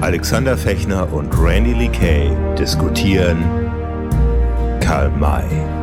Alexander Fechner und Randy Lee Kay diskutieren Karl May.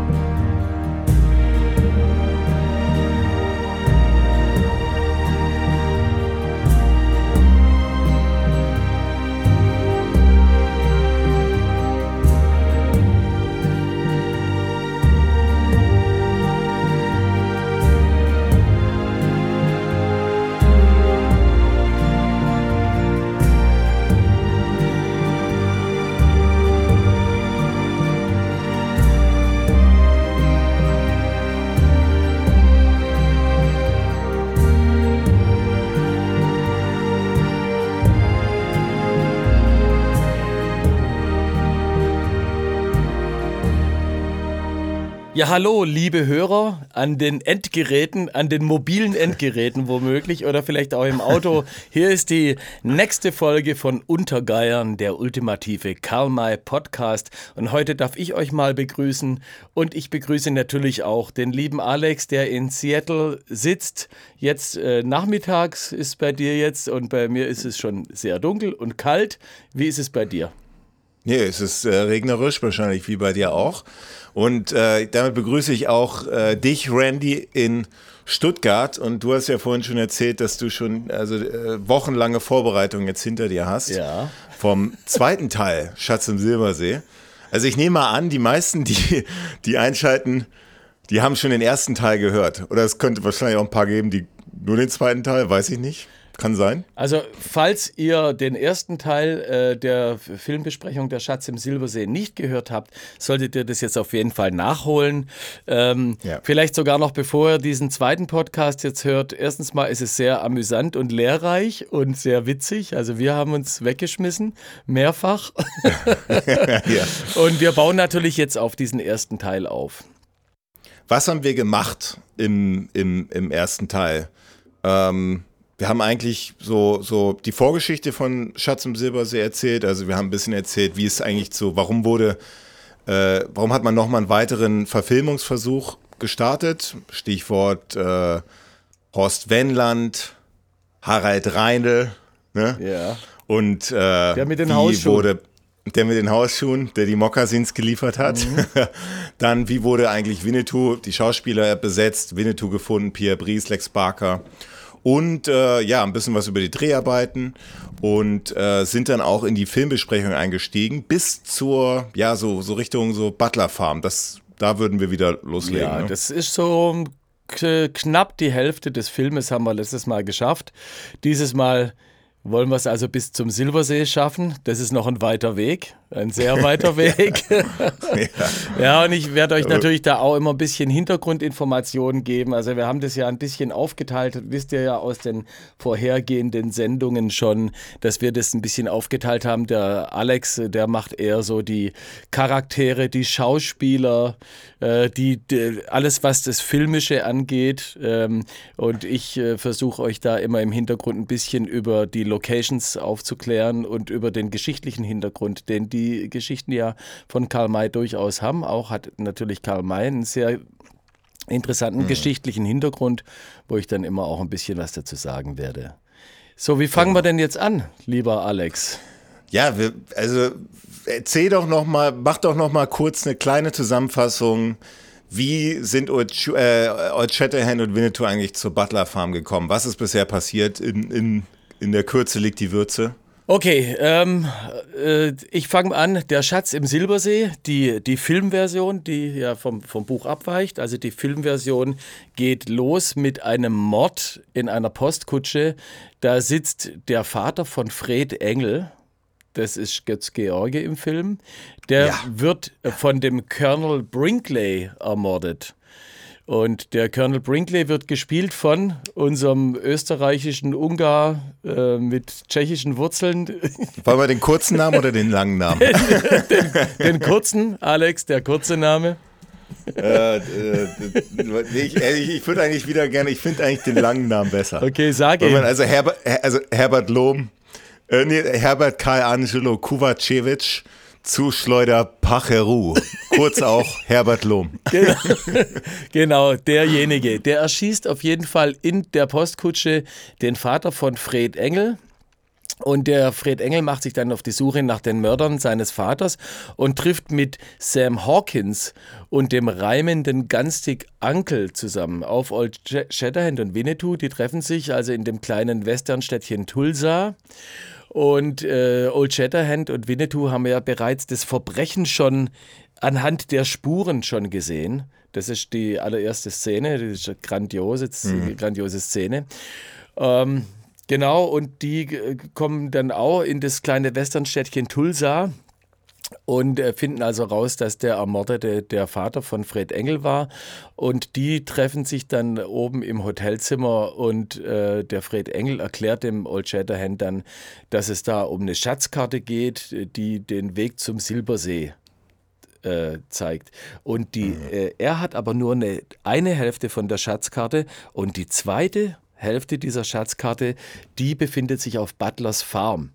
Ja, hallo, liebe Hörer an den Endgeräten, an den mobilen Endgeräten womöglich oder vielleicht auch im Auto. Hier ist die nächste Folge von Untergeiern, der ultimative Karl May Podcast. Und heute darf ich euch mal begrüßen und ich begrüße natürlich auch den lieben Alex, der in Seattle sitzt. Jetzt äh, nachmittags ist bei dir jetzt und bei mir ist es schon sehr dunkel und kalt. Wie ist es bei dir? Nee, es ist äh, regnerisch wahrscheinlich wie bei dir auch. Und äh, damit begrüße ich auch äh, dich, Randy, in Stuttgart. Und du hast ja vorhin schon erzählt, dass du schon also äh, wochenlange Vorbereitungen jetzt hinter dir hast. Ja. Vom zweiten Teil, Schatz im Silbersee. Also ich nehme mal an, die meisten, die, die einschalten, die haben schon den ersten Teil gehört. Oder es könnte wahrscheinlich auch ein paar geben, die nur den zweiten Teil, weiß ich nicht. Kann sein. Also, falls ihr den ersten Teil äh, der Filmbesprechung Der Schatz im Silbersee nicht gehört habt, solltet ihr das jetzt auf jeden Fall nachholen. Ähm, ja. Vielleicht sogar noch bevor ihr diesen zweiten Podcast jetzt hört. Erstens mal ist es sehr amüsant und lehrreich und sehr witzig. Also, wir haben uns weggeschmissen, mehrfach. ja. Und wir bauen natürlich jetzt auf diesen ersten Teil auf. Was haben wir gemacht im, im, im ersten Teil? Ähm, wir haben eigentlich so, so die Vorgeschichte von Schatz im Silbersee erzählt. Also wir haben ein bisschen erzählt, wie es eigentlich so, warum wurde, äh, warum hat man nochmal einen weiteren Verfilmungsversuch gestartet? Stichwort äh, Horst Wendland, Harald Reindl, ne? Ja. Und äh, der mit den Hausschuhen. Wurde, der mit den Hausschuhen, der die Mokassins geliefert hat. Mhm. Dann, wie wurde eigentlich Winnetou, die Schauspieler besetzt, Winnetou gefunden, Pierre Brice, Lex Barker und äh, ja, ein bisschen was über die Dreharbeiten und äh, sind dann auch in die Filmbesprechung eingestiegen bis zur, ja, so, so Richtung so Butler Farm. Das, da würden wir wieder loslegen. Ja, ne? das ist so knapp die Hälfte des Filmes haben wir letztes Mal geschafft. Dieses Mal wollen wir es also bis zum Silbersee schaffen. Das ist noch ein weiter Weg. Ein sehr weiter Weg. ja. ja, und ich werde euch natürlich da auch immer ein bisschen Hintergrundinformationen geben. Also wir haben das ja ein bisschen aufgeteilt, wisst ihr ja aus den vorhergehenden Sendungen schon, dass wir das ein bisschen aufgeteilt haben. Der Alex, der macht eher so die Charaktere, die Schauspieler, äh, die, die alles, was das Filmische angeht. Ähm, und ich äh, versuche euch da immer im Hintergrund ein bisschen über die Locations aufzuklären und über den geschichtlichen Hintergrund, den die die Geschichten ja von Karl May durchaus haben. Auch hat natürlich Karl May einen sehr interessanten mhm. geschichtlichen Hintergrund, wo ich dann immer auch ein bisschen was dazu sagen werde. So, wie fangen ja. wir denn jetzt an, lieber Alex? Ja, wir, also erzähl doch noch mal, mach doch noch mal kurz eine kleine Zusammenfassung. Wie sind Old, äh, Shatterhand und Winnetou eigentlich zur Butler Farm gekommen? Was ist bisher passiert? In, in, in der Kürze liegt die Würze. Okay, ähm, äh, ich fange an. Der Schatz im Silbersee, die, die Filmversion, die ja vom, vom Buch abweicht. Also die Filmversion geht los mit einem Mord in einer Postkutsche. Da sitzt der Vater von Fred Engel. Das ist Götz George im Film. Der ja. wird von dem Colonel Brinkley ermordet. Und der Colonel Brinkley wird gespielt von unserem österreichischen Ungar äh, mit tschechischen Wurzeln. Wollen wir den kurzen Namen oder den langen Namen? den, den, kurzen, Alex, der kurze Name. äh, äh, ich, ich würde eigentlich wieder gerne, ich finde eigentlich den langen Namen besser. Okay, sag ihn. Also Herbert, also Herbert Lohm, äh, nee, Herbert Karl Angelo Kovacevic Zuschleuder Pacheru, kurz auch Herbert Lohm. Genau, genau, derjenige. Der erschießt auf jeden Fall in der Postkutsche den Vater von Fred Engel. Und der Fred Engel macht sich dann auf die Suche nach den Mördern seines Vaters und trifft mit Sam Hawkins und dem reimenden Gunstig Uncle zusammen auf Old Shatterhand und Winnetou. Die treffen sich also in dem kleinen Westernstädtchen Tulsa. Und äh, Old Shatterhand und Winnetou haben ja bereits das Verbrechen schon anhand der Spuren schon gesehen. Das ist die allererste Szene, das ist eine grandiose, mhm. grandiose Szene. Ähm, Genau, und die äh, kommen dann auch in das kleine Westernstädtchen Tulsa und äh, finden also raus, dass der Ermordete der Vater von Fred Engel war. Und die treffen sich dann oben im Hotelzimmer und äh, der Fred Engel erklärt dem Old Shatterhand dann, dass es da um eine Schatzkarte geht, die den Weg zum Silbersee äh, zeigt. Und die, mhm. äh, er hat aber nur eine, eine Hälfte von der Schatzkarte und die zweite Hälfte dieser Schatzkarte, die befindet sich auf Butlers Farm.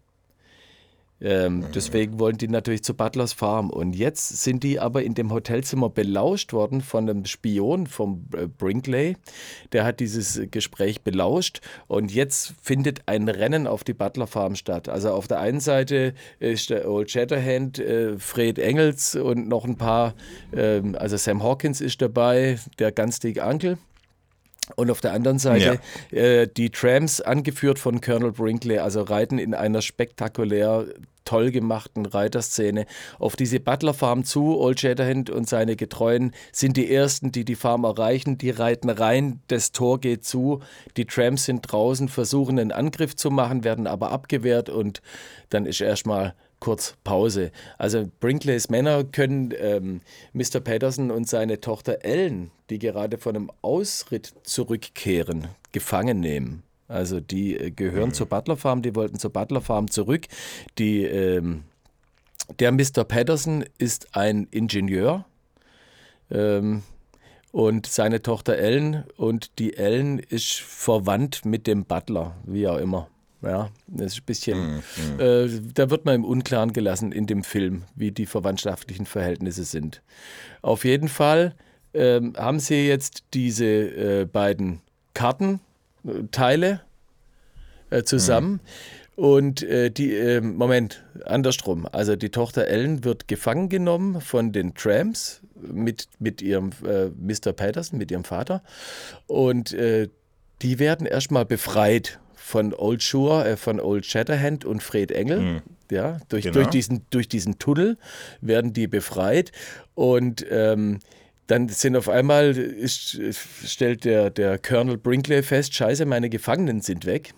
Ähm, deswegen wollen die natürlich zu Butlers Farm. Und jetzt sind die aber in dem Hotelzimmer belauscht worden von einem Spion vom äh, Brinkley. Der hat dieses Gespräch belauscht. Und jetzt findet ein Rennen auf die Butler Farm statt. Also auf der einen Seite ist der Old Shatterhand, äh, Fred Engels und noch ein paar, äh, also Sam Hawkins ist dabei, der ganz dicke Uncle. Und auf der anderen Seite ja. äh, die Trams, angeführt von Colonel Brinkley, also reiten in einer spektakulär toll gemachten Reiterszene auf diese Butler Farm zu. Old Shatterhand und seine Getreuen sind die ersten, die die Farm erreichen. Die reiten rein, das Tor geht zu. Die Trams sind draußen, versuchen einen Angriff zu machen, werden aber abgewehrt und dann ist erstmal kurz Pause. Also Brinkleys Männer können ähm, Mr. Patterson und seine Tochter Ellen, die gerade von einem Ausritt zurückkehren, gefangen nehmen. Also die äh, gehören mhm. zur Butler Farm, die wollten zur Butler Farm zurück. Die, ähm, der Mr. Patterson ist ein Ingenieur. Ähm, und seine Tochter Ellen und die Ellen ist verwandt mit dem Butler, wie auch immer. Ja, das ist ein bisschen, mm. Äh, da wird man im Unklaren gelassen in dem Film, wie die verwandtschaftlichen Verhältnisse sind. Auf jeden Fall ähm, haben sie jetzt diese äh, beiden Kartenteile äh, zusammen. Mm. Und äh, die, ähm, Moment, andersrum. Also die Tochter Ellen wird gefangen genommen von den Trams mit, mit ihrem äh, Mr. Patterson, mit ihrem Vater. Und äh, die werden erstmal befreit von Old Shore, äh, von Old Shatterhand und Fred Engel. Mhm. Ja, durch, genau. durch, diesen, durch diesen Tunnel werden die befreit und ähm, dann sind auf einmal, ist, stellt der, der Colonel Brinkley fest, scheiße, meine Gefangenen sind weg.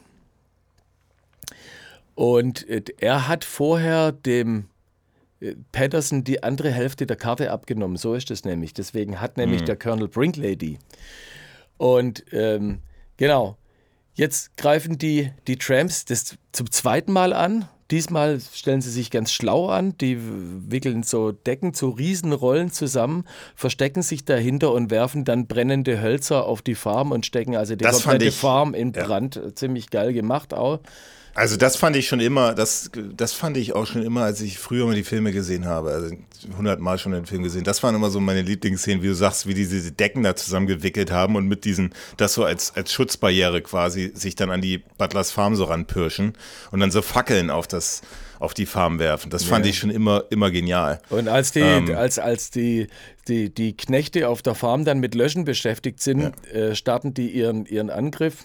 Und äh, er hat vorher dem äh, Patterson die andere Hälfte der Karte abgenommen. So ist es nämlich. Deswegen hat nämlich mhm. der Colonel Brinkley die. Und ähm, genau, Jetzt greifen die, die Tramps das zum zweiten Mal an. Diesmal stellen sie sich ganz schlau an. Die wickeln so Decken zu Riesenrollen zusammen, verstecken sich dahinter und werfen dann brennende Hölzer auf die Farm und stecken also die das komplette Farm in Brand. Ja. Ziemlich geil gemacht auch. Also das fand ich schon immer, das, das fand ich auch schon immer, als ich früher mal die Filme gesehen habe, also hundertmal schon den Film gesehen. Das waren immer so meine Lieblingsszenen, wie du sagst, wie die diese Decken da zusammengewickelt haben und mit diesen, das so als, als Schutzbarriere quasi sich dann an die Butlers Farm so ranpirschen und dann so Fackeln auf das, auf die Farm werfen. Das fand ja. ich schon immer, immer genial. Und als die, ähm, als, als die, die, die Knechte auf der Farm dann mit Löschen beschäftigt sind, ja. äh, starten die ihren, ihren Angriff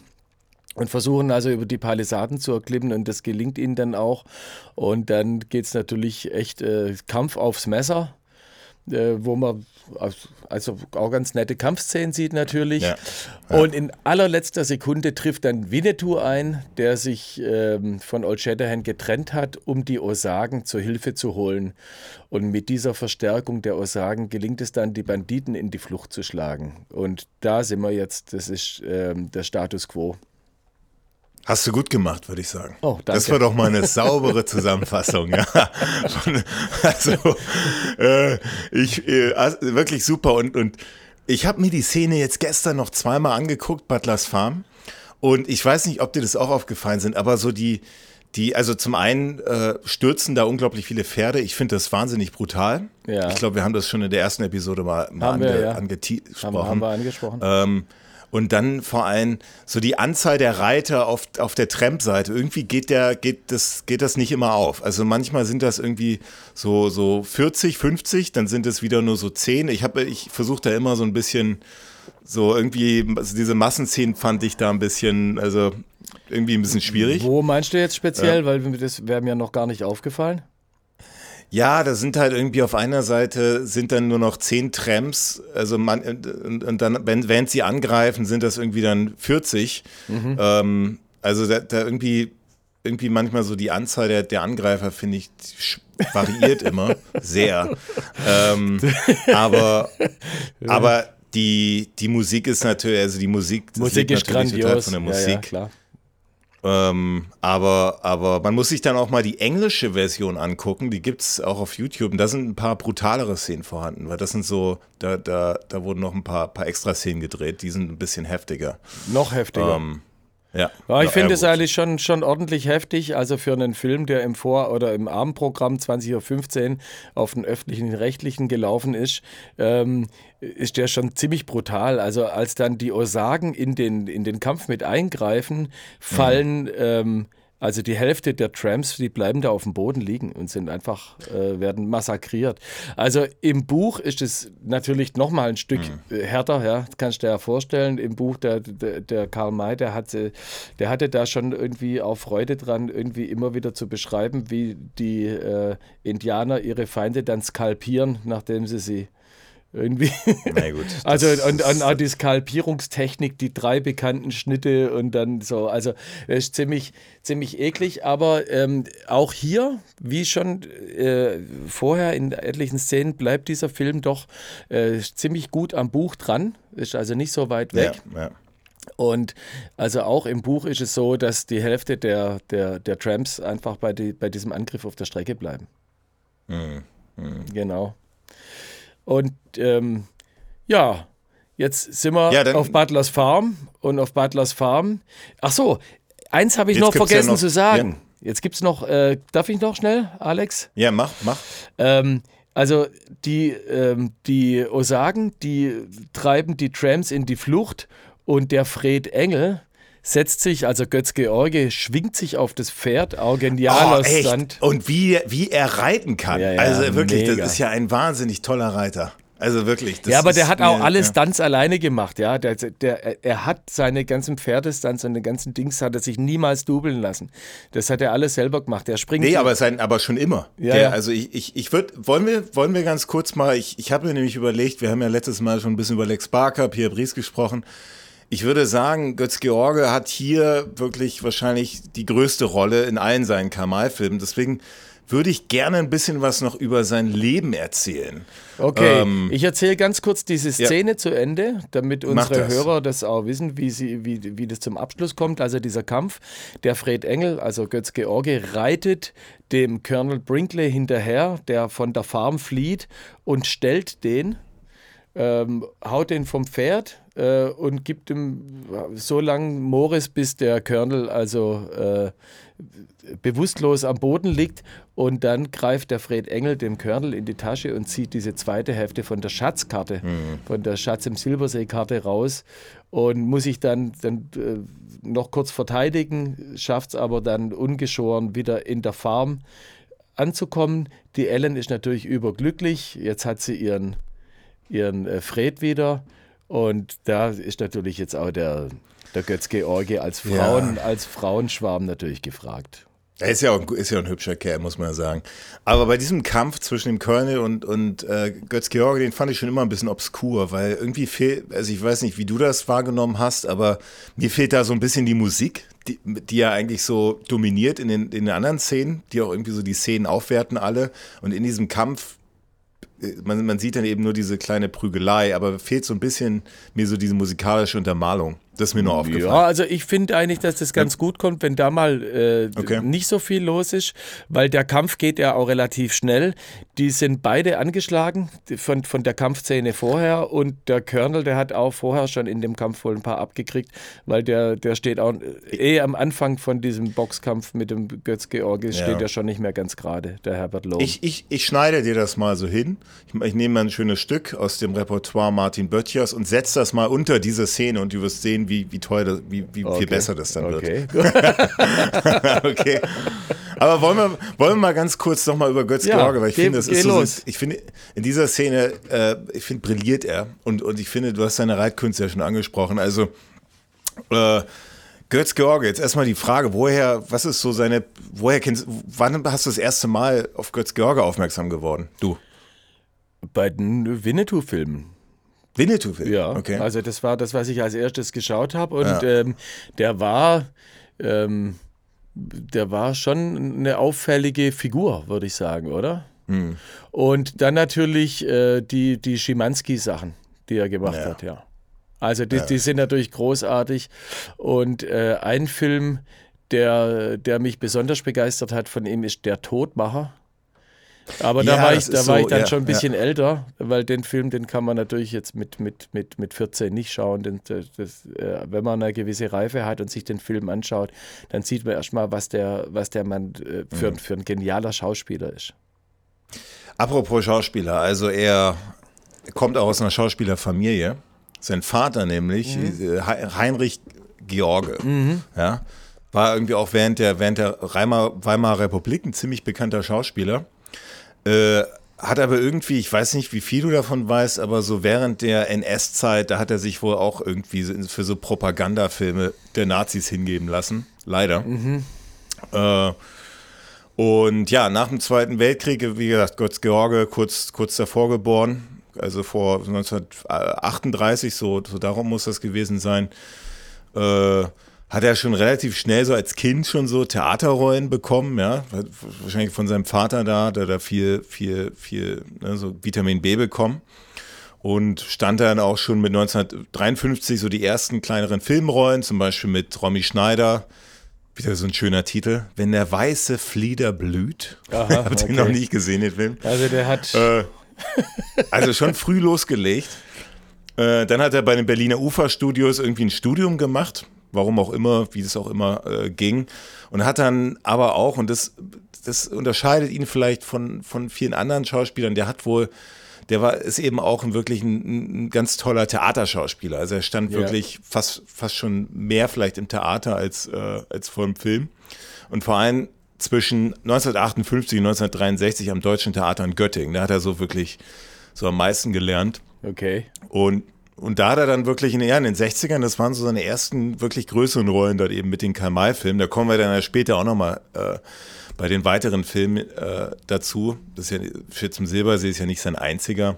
und versuchen also über die Palisaden zu erklimmen und das gelingt ihnen dann auch. Und dann geht es natürlich echt äh, Kampf aufs Messer, äh, wo man also auch ganz nette Kampfszenen sieht natürlich. Ja, ja. Und in allerletzter Sekunde trifft dann Winnetou ein, der sich ähm, von Old Shatterhand getrennt hat, um die Osagen zur Hilfe zu holen. Und mit dieser Verstärkung der Osagen gelingt es dann, die Banditen in die Flucht zu schlagen. Und da sind wir jetzt, das ist ähm, der Status quo. Hast du gut gemacht, würde ich sagen. Oh, danke. Das war doch mal eine saubere Zusammenfassung. ja. Also, äh, ich, äh, wirklich super. Und, und ich habe mir die Szene jetzt gestern noch zweimal angeguckt, Butlers Farm. Und ich weiß nicht, ob dir das auch aufgefallen sind, aber so die, die, also zum einen äh, stürzen da unglaublich viele Pferde. Ich finde das wahnsinnig brutal. Ja. Ich glaube, wir haben das schon in der ersten Episode mal, mal ange, ja. angesprochen. Haben, haben, wir angesprochen. Ähm, Und dann vor allem so die Anzahl der Reiter auf, auf der Tramp-Seite. Irgendwie geht, der, geht, das, geht das nicht immer auf. Also manchmal sind das irgendwie so, so 40, 50, dann sind es wieder nur so 10. Ich, ich versuche da immer so ein bisschen so irgendwie, also diese Massenszenen fand ich da ein bisschen, also irgendwie ein bisschen schwierig. Wo meinst du jetzt speziell? Ja. Weil das wäre mir noch gar nicht aufgefallen. Ja, da sind halt irgendwie auf einer Seite sind dann nur noch zehn Trams, also man, und, und dann, wenn, wenn sie angreifen, sind das irgendwie dann 40. Mhm. Ähm, also da, da, irgendwie, irgendwie manchmal so die Anzahl der, der Angreifer, finde ich, variiert immer sehr. Ähm, aber, aber die, die Musik ist natürlich, also die Musik, das Musik ist grandios. von der Musik. Ja, ja, klar. Ähm, aber, aber man muss sich dann auch mal die englische Version angucken, die gibt es auch auf YouTube. Und da sind ein paar brutalere Szenen vorhanden, weil das sind so, da, da, da wurden noch ein paar, paar extra Szenen gedreht, die sind ein bisschen heftiger. Noch heftiger. Ähm, ja. ja ich finde es eigentlich schon, schon ordentlich heftig. Also für einen Film, der im Vor- oder im Abendprogramm 20.15 Uhr auf den öffentlichen Rechtlichen gelaufen ist, ähm, ist der schon ziemlich brutal. Also als dann die Osagen in den, in den Kampf mit eingreifen, fallen. Mhm. Ähm, also die Hälfte der Trams, die bleiben da auf dem Boden liegen und sind einfach, äh, werden massakriert. Also im Buch ist es natürlich nochmal ein Stück mhm. härter, ja, kannst du dir ja vorstellen. Im Buch der, der, der Karl May, der hatte, der hatte da schon irgendwie auch Freude dran, irgendwie immer wieder zu beschreiben, wie die äh, Indianer ihre Feinde dann skalpieren, nachdem sie sie irgendwie. Na gut. also und, und auch die Skalpierungstechnik, die drei bekannten Schnitte und dann so. Also das ist ziemlich, ziemlich eklig. Aber ähm, auch hier, wie schon äh, vorher in etlichen Szenen, bleibt dieser Film doch äh, ziemlich gut am Buch dran. Ist also nicht so weit weg. Ja, ja. Und also auch im Buch ist es so, dass die Hälfte der, der, der Tramps einfach bei, die, bei diesem Angriff auf der Strecke bleiben. Mhm. Mhm. Genau. Und ähm, ja, jetzt sind wir ja, auf Butlers Farm und auf Butlers Farm. Ach so, eins habe ich noch vergessen ja noch, zu sagen. Ja. Jetzt gibt es noch, äh, darf ich noch schnell, Alex? Ja, mach, mach. Ähm, also die, ähm, die Osagen, die treiben die Trams in die Flucht und der Fred Engel, setzt sich, also Götz George schwingt sich auf das Pferd, auch genialer oh, Stand. Und wie, wie er reiten kann. Ja, ja, also wirklich, mega. das ist ja ein wahnsinnig toller Reiter. Also wirklich. ja, aber der hat auch alle Stunts alleine gemacht, ja. Der, der, er hat seine ganzen Pferdestunts und den ganzen Dings hat er sich niemals dubeln lassen. Das hat er alles selber gemacht. Er springt. Nee, aber, sein, aber schon immer. Ja, der, Also ich, ich, ich würde, wollen wir, wollen wir ganz kurz mal, ich, ich habe mir nämlich überlegt, wir haben ja letztes Mal schon ein bisschen über Lex Barker, Pierre Brice gesprochen. Ich würde sagen, Götz-George hat hier wirklich wahrscheinlich die größte Rolle in allen seinen Kamal-Filmen. Deswegen würde ich gerne ein bisschen was noch über sein Leben erzählen. Okay, ähm, ich erzähle ganz kurz diese Szene ja. zu Ende, damit unsere das. Hörer das auch wissen, wie, sie, wie, wie das zum Abschluss kommt. Also dieser Kampf, der Fred Engel, also Götz George, reitet dem Colonel Brinkley hinterher, der von der Farm flieht und stellt den, ähm, haut den vom Pferd, äh, und gibt ihm so lange Morris, bis der Colonel also äh, bewusstlos am Boden liegt. Und dann greift der Fred Engel dem Colonel in die Tasche und zieht diese zweite Hälfte von der Schatzkarte, mhm. von der Schatz im Silbersee-Karte raus und muss sich dann, dann äh, noch kurz verteidigen, schafft es aber dann ungeschoren wieder in der Farm anzukommen. Die Ellen ist natürlich überglücklich. Jetzt hat sie ihren, ihren äh, Fred wieder und da ist natürlich jetzt auch der, der Götz-George als, Frauen, ja. als Frauenschwarm natürlich gefragt. Er ist ja, auch, ist ja ein hübscher Kerl, muss man sagen. Aber bei diesem Kampf zwischen dem Colonel und, und äh, Götz-George, den fand ich schon immer ein bisschen obskur, weil irgendwie fehlt, also ich weiß nicht, wie du das wahrgenommen hast, aber mir fehlt da so ein bisschen die Musik, die, die ja eigentlich so dominiert in den, in den anderen Szenen, die auch irgendwie so die Szenen aufwerten alle. Und in diesem Kampf man, man sieht dann eben nur diese kleine Prügelei, aber fehlt so ein bisschen mir so diese musikalische Untermalung. Das ist mir nur aufgefallen. Ja, also ich finde eigentlich, dass das ganz gut kommt, wenn da mal äh, Okay. nicht so viel los ist, weil der Kampf geht ja auch relativ schnell. Die sind beide angeschlagen von, von der Kampfszene vorher und der Colonel, der hat auch vorher schon in dem Kampf wohl ein paar abgekriegt, weil der, der steht auch äh, eh am Anfang von diesem Boxkampf mit dem Götz George, Ja. steht er schon nicht mehr ganz gerade, der Herbert Lohm. Ich, ich, ich schneide dir das mal so hin. Ich, ich nehme mal ein schönes Stück aus dem Repertoire Martin Böttchers und setze das mal unter diese Szene und du wirst sehen, wie, wie toll, das, wie, wie Okay. viel besser das dann wird. Okay. okay. Aber wollen wir, wollen wir mal ganz kurz nochmal über Götz Ja, George, weil ich finde, das ist so, los. ich finde, in dieser Szene, äh, ich finde, brilliert er. Und, und ich finde, du hast seine Reitkünste ja schon angesprochen. Also, äh, Götz George, jetzt erstmal die Frage, woher, was ist so seine, woher kennst, wann hast du das erste Mal auf Götz George aufmerksam geworden? Du? Bei den Winnetou-Filmen. Winnetou-Film? Ja, okay. also das war das, was ich als erstes geschaut habe und Ja. ähm, der war, ähm, der war schon eine auffällige Figur, würde ich sagen, oder? Hm. Und dann natürlich äh, die, die Schimanski-Sachen, die er gemacht Ja. hat, ja. Also die, die sind natürlich großartig und äh, ein Film, der, der mich besonders begeistert hat von ihm, ist Der Todmacher. Aber da Ja, war ich, da war so, ich dann ja, schon ein bisschen älter, weil den Film, den kann man natürlich jetzt mit, mit, mit, mit 14 nicht schauen. Denn das, äh, wenn man eine gewisse Reife hat und sich den Film anschaut, dann sieht man erstmal, was der, was der Mann äh, für, Mhm. für ein genialer Schauspieler ist. Apropos Schauspieler, also er kommt auch aus einer Schauspielerfamilie. Sein Vater nämlich, äh, Hei- Heinrich George, ja, war irgendwie auch während der, während der Weimar, Weimarer Republik ein ziemlich bekannter Schauspieler. Äh, hat aber irgendwie, ich weiß nicht, wie viel du davon weißt, aber so während der NS-Zeit, da hat er sich wohl auch irgendwie für so Propagandafilme der Nazis hingeben lassen. Leider. Äh, und ja, nach dem Zweiten Weltkrieg, wie gesagt, Götz George kurz, kurz davor geboren, also vor 1938, so, so darum muss das gewesen sein, äh, hat er schon relativ schnell so als Kind schon so Theaterrollen bekommen, ja, wahrscheinlich von seinem Vater da, der da viel, viel, viel, ne, so Vitamin B bekommen. Und stand dann auch schon mit 1953 so die ersten kleineren Filmrollen, zum Beispiel mit Romy Schneider, wieder so ein schöner Titel. Wenn der weiße Flieder blüht. Aha, den okay. noch nicht gesehen, den Film. Also der hat, Äh, also schon früh losgelegt. Äh, dann hat er bei den Berliner Uferstudios irgendwie ein Studium gemacht, warum auch immer, wie das auch immer äh, ging. Und hat dann aber auch, und das, das unterscheidet ihn vielleicht von, von vielen anderen Schauspielern, der hat wohl, der war, ist eben auch ein wirklich ein, ein ganz toller Theaterschauspieler. Also er stand Ja. wirklich fast, fast schon mehr vielleicht im Theater als, äh, als vor dem Film. Und vor allem zwischen 1958 und 1963 am Deutschen Theater in Göttingen. Da hat er so wirklich so am meisten gelernt. okay. Und, und da hat er dann wirklich in, ja, in den 60ern, das waren so seine ersten wirklich größeren Rollen dort eben mit den Karl-May-Filmen. Da kommen wir dann ja später auch nochmal äh, bei den weiteren Filmen äh, dazu. Das ist ja, Schütz zum Silbersee ist ja nicht sein einziger.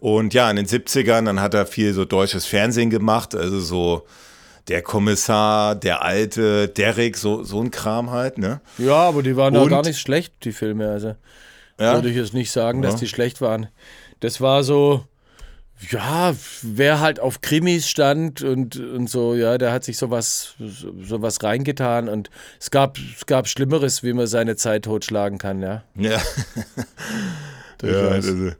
Und ja, in den 70ern, dann hat er viel so deutsches Fernsehen gemacht, also so der Kommissar, der alte, Derrick, so, so ein Kram halt, ne? Ja, aber die waren Und- gar nicht schlecht, die Filme. Also Ja. würde ich jetzt nicht sagen, dass Ja. die schlecht waren. Das war so, ja, wer halt auf Krimis stand und, und so, ja, der hat sich sowas, sowas reingetan und es gab, es gab Schlimmeres, wie man seine Zeit totschlagen kann, ja. Ja. ja also,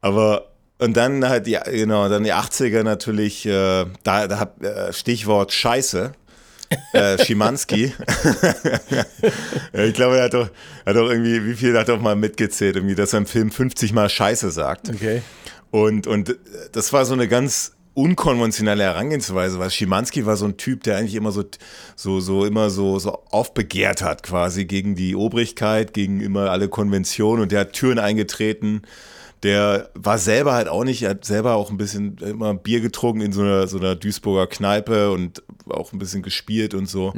aber und dann halt die, genau, dann die 80er natürlich, äh, da, da hab, äh, Stichwort Scheiße. äh, Schimanski. ja, ich glaube, er hat doch, hat doch irgendwie, wie viel hat er doch mal mitgezählt, irgendwie, dass er im Film 50 Mal Scheiße sagt. Okay. Und, und das war so eine ganz unkonventionelle Herangehensweise, weil Schimanski war so ein Typ, der eigentlich immer so, so, so immer so, so aufbegehrt hat, quasi gegen die Obrigkeit, gegen immer alle Konventionen und der hat Türen eingetreten. Der war selber halt auch nicht, er hat selber auch ein bisschen immer Bier getrunken in so einer, so einer Duisburger Kneipe und auch ein bisschen gespielt und so.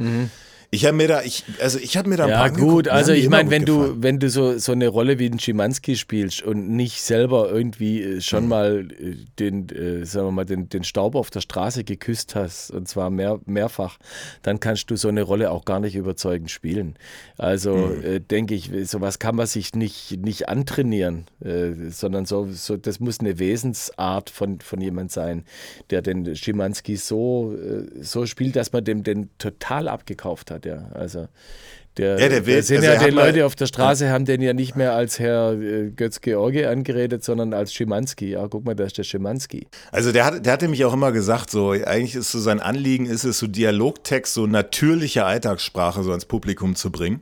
Ich habe mir da, ich, also ich habe mir da ein ja, paar gut, also ich meine, wenn du, wenn du so, so eine Rolle wie ein Schimanski spielst und nicht selber irgendwie äh, schon mal äh, den, äh, sagen wir mal, den, den Staub auf der Straße geküsst hast, und zwar mehr, mehrfach, dann kannst du so eine Rolle auch gar nicht überzeugend spielen. Also mhm. äh, denke ich, sowas kann man sich nicht, nicht antrainieren, äh, sondern so, so, das muss eine Wesensart von, von jemand sein, der den Schimanski so, äh, so spielt, dass man dem den total abgekauft hat ja. Also der, ja, der, will, der sind also ja die Leute auf der Straße haben den ja nicht mehr als Herr äh, Götz-George angeredet, sondern als Schimanski. Ja, guck mal, da ist der Schimanski. Also der, hat, der hatte mich auch immer gesagt, so eigentlich ist so sein Anliegen, ist es so Dialogtext, so natürliche Alltagssprache so ans Publikum zu bringen.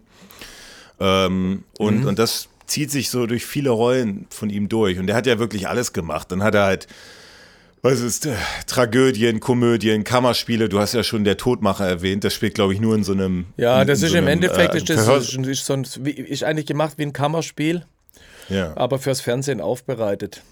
Ähm, und, mhm. und das zieht sich so durch viele Rollen von ihm durch. Und der hat ja wirklich alles gemacht. Dann hat er halt was ist äh, Tragödien, Komödien, Kammerspiele? Du hast ja schon der Todmacher erwähnt. Das spielt, glaube ich, nur in so einem. Ja, das ist so im einem, Endeffekt äh, ist das ist, so ein, ist eigentlich gemacht wie ein Kammerspiel, ja. aber fürs Fernsehen aufbereitet.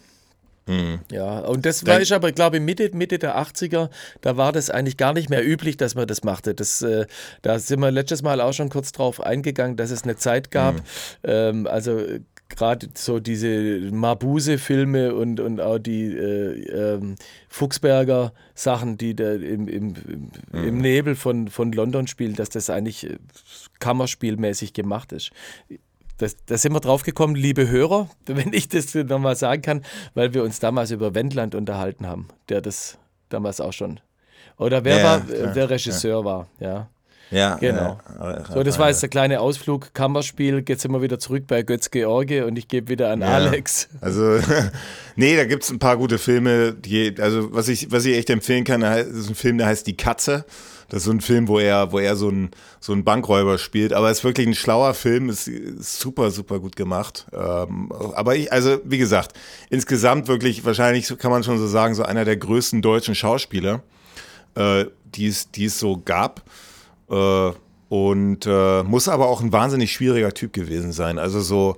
Mhm. Ja, und das war ich aber, glaube ich, Mitte, Mitte der 80er, da war das eigentlich gar nicht mehr üblich, dass man das machte. Das, äh, da sind wir letztes Mal auch schon kurz drauf eingegangen, dass es eine Zeit gab, mhm. ähm, also gerade so diese Mabuse-Filme und, und auch die äh, ähm, Fuchsberger Sachen, die da im, im, im, mhm. im, Nebel von, von London spielen, dass das eigentlich äh, kammerspielmäßig gemacht ist. Das, da sind wir drauf gekommen, liebe Hörer, wenn ich das nochmal sagen kann, weil wir uns damals über Wendland unterhalten haben, der das damals auch schon. Oder wer ja, war, ja, der Regisseur ja. war, ja. Ja, genau. Ja, so, das war jetzt der kleine Ausflug, Kammerspiel. Jetzt sind wir wieder zurück bei Götz George und ich gebe wieder an ja, Alex. Also, nee, da gibt es ein paar gute Filme. Die, also, was ich, was ich echt empfehlen kann, ist ein Film, der heißt Die Katze. Das ist so ein Film, wo er, wo er so ein, so ein Bankräuber spielt. Aber es ist wirklich ein schlauer Film, ist, ist super, super gut gemacht. Ähm, aber ich, also, wie gesagt, insgesamt wirklich, wahrscheinlich kann man schon so sagen, so einer der größten deutschen Schauspieler, äh, die es, die es so gab. Äh, und äh, muss aber auch ein wahnsinnig schwieriger Typ gewesen sein. Also so,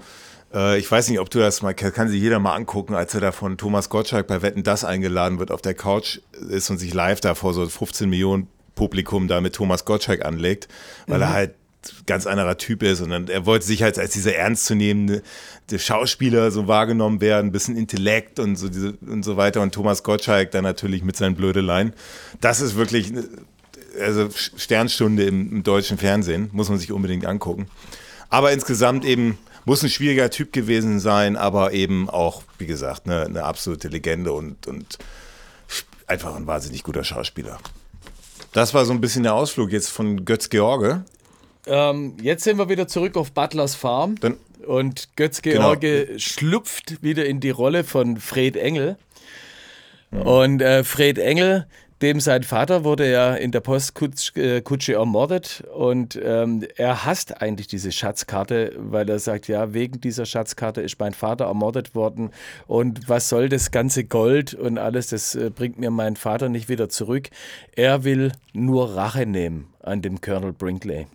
äh, ich weiß nicht, ob du das mal, kann sich jeder mal angucken, als er da von Thomas Gottschalk bei Wetten Das eingeladen wird, auf der Couch ist und sich live da vor so 15 Millionen Publikum da mit Thomas Gottschalk anlegt, weil mhm. er halt ganz anderer Typ ist und dann, er wollte sich halt als dieser ernstzunehmende Schauspieler so wahrgenommen werden, ein bisschen Intellekt und so, diese, und so weiter und Thomas Gottschalk dann natürlich mit seinen Blödeleien. Das ist wirklich also Sternstunde im, im, deutschen Fernsehen, muss man sich unbedingt angucken. Aber insgesamt eben muss ein schwieriger Typ gewesen sein, aber eben auch, wie gesagt, eine, eine absolute Legende und, und einfach ein wahnsinnig guter Schauspieler. Das war so ein bisschen der Ausflug jetzt von Götz George. Ähm, jetzt sind wir wieder zurück auf Butlers Farm. Dann, und Götz genau. George genau. schlüpft wieder in die Rolle von Fred Engel. Mhm. Und äh, Fred Engel dem sein Vater wurde ja in der Postkutsche äh, ermordet und ähm, er hasst eigentlich diese Schatzkarte, weil er sagt, ja, wegen dieser Schatzkarte ist mein Vater ermordet worden und was soll das ganze Gold und alles, das äh, bringt mir mein Vater nicht wieder zurück. Er will nur Rache nehmen an dem Colonel Brinkley.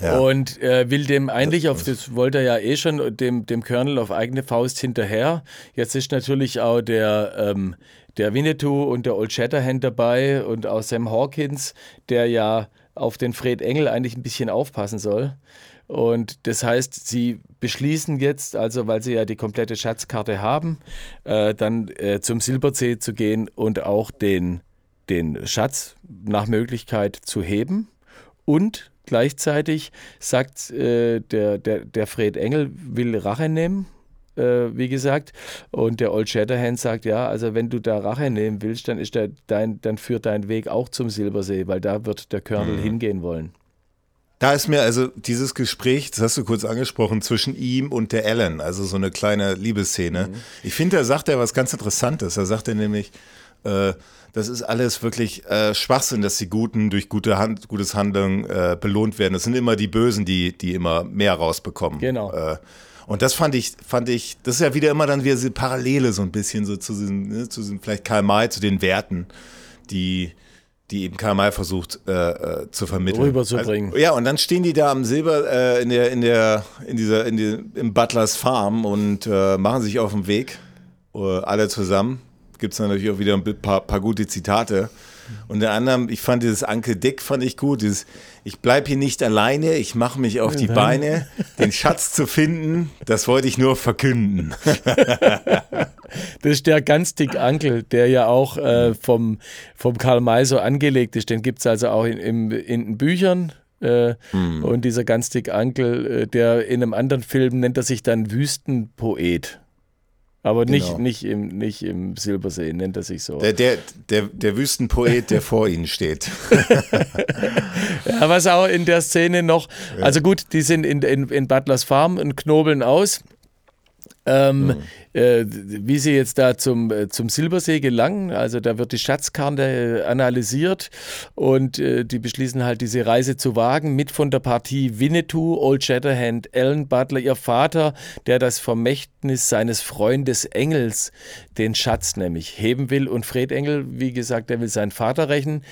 Ja. Und äh, will dem eigentlich, auf das wollte er ja eh schon, dem, dem Colonel auf eigene Faust hinterher. Jetzt ist natürlich auch der, ähm, der Winnetou und der Old Shatterhand dabei und auch Sam Hawkins, der ja auf den Fred Engel eigentlich ein bisschen aufpassen soll. Und das heißt, sie beschließen jetzt, also weil sie ja die komplette Schatzkarte haben, äh, dann äh, zum Silberzee zu gehen und auch den, den Schatz nach Möglichkeit zu heben. Und gleichzeitig sagt äh, der, der, der Fred Engel, will Rache nehmen äh, wie gesagt. Und der Old Shatterhand sagt, ja, also wenn du da Rache nehmen willst, dann, ist der, dein, dann führt dein Weg auch zum Silbersee, weil da wird der Colonel mhm. hingehen wollen. Da ist mir also dieses Gespräch, das hast du kurz angesprochen, zwischen ihm und der Ellen, also so eine kleine Liebesszene. Mhm. Ich finde, da sagt er was ganz Interessantes. Da sagt er nämlich, äh, das ist alles wirklich äh, Schwachsinn, dass die Guten durch gute Hand, gutes Handeln äh, belohnt werden. Das sind immer die Bösen, die, die immer mehr rausbekommen. Genau. Und das fand ich, fand ich, das ist ja wieder immer dann wieder diese Parallele so ein bisschen so zu diesen, ne, zu diesen vielleicht Karl May, zu den Werten, die, die eben Karl May versucht äh, äh, zu vermitteln. Rüberzubringen. Also, ja, und dann stehen die da am Silber, äh, in der, in der, in dieser, in die, im Butlers Farm und äh, machen sich auf den Weg, äh, alle zusammen. Gibt es natürlich auch wieder ein paar, paar gute Zitate. Und der andere, ich fand dieses Uncle Dick fand ich gut. Dieses, ich bleib hier nicht alleine, ich mache mich auf die Beine. Den Schatz zu finden, das wollte ich nur verkünden. Das ist der ganz dick Ankel, der ja auch äh, vom, vom Karl May so angelegt ist. Den gibt es also auch in, in, in den Büchern. Äh, hm. Und dieser ganz dick Ankel, äh, der in einem anderen Film nennt er sich dann Wüstenpoet. Aber nicht, genau. nicht, im, nicht im Silbersee, nennt er sich so. Der, der, der, der Wüstenpoet, der vor ihnen steht. ja, was auch in der Szene noch, also gut, die sind in, in, in Butlers Farm und knobeln aus. Ähm, mhm. äh, wie sie jetzt da zum, äh, zum Silbersee gelangen, also da wird die Schatzkarte äh, analysiert und äh, die beschließen halt diese Reise zu wagen, mit von der Partie Winnetou, Old Shatterhand, Ellen Butler, ihr Vater, der das Vermächtnis seines Freundes Engels, den Schatz nämlich, heben will und Fred Engel, wie gesagt, der will seinen Vater rächen,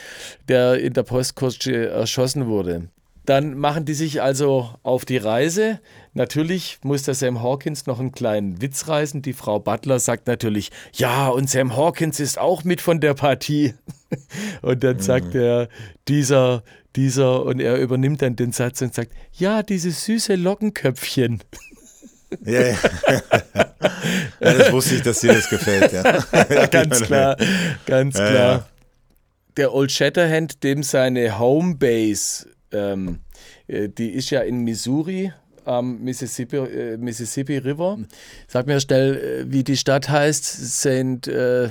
der in der Postkutsche erschossen wurde. Dann machen die sich also auf die Reise. Natürlich muss der Sam Hawkins noch einen kleinen Witz reißen. Die Frau Butler sagt natürlich, ja, und Sam Hawkins ist auch mit von der Partie. Und dann mhm. sagt er, dieser, dieser, und er übernimmt dann den Satz und sagt, ja, dieses süße Lockenköpfchen. Ja, ja. ja, das wusste ich, dass dir das gefällt, ja. ganz klar, ganz klar. Ja, der Old Shatterhand, dem seine Homebase ähm, äh, die ist ja in Missouri am Mississippi, äh, Mississippi River. Sag mir schnell, äh, wie die Stadt heißt. St. Äh,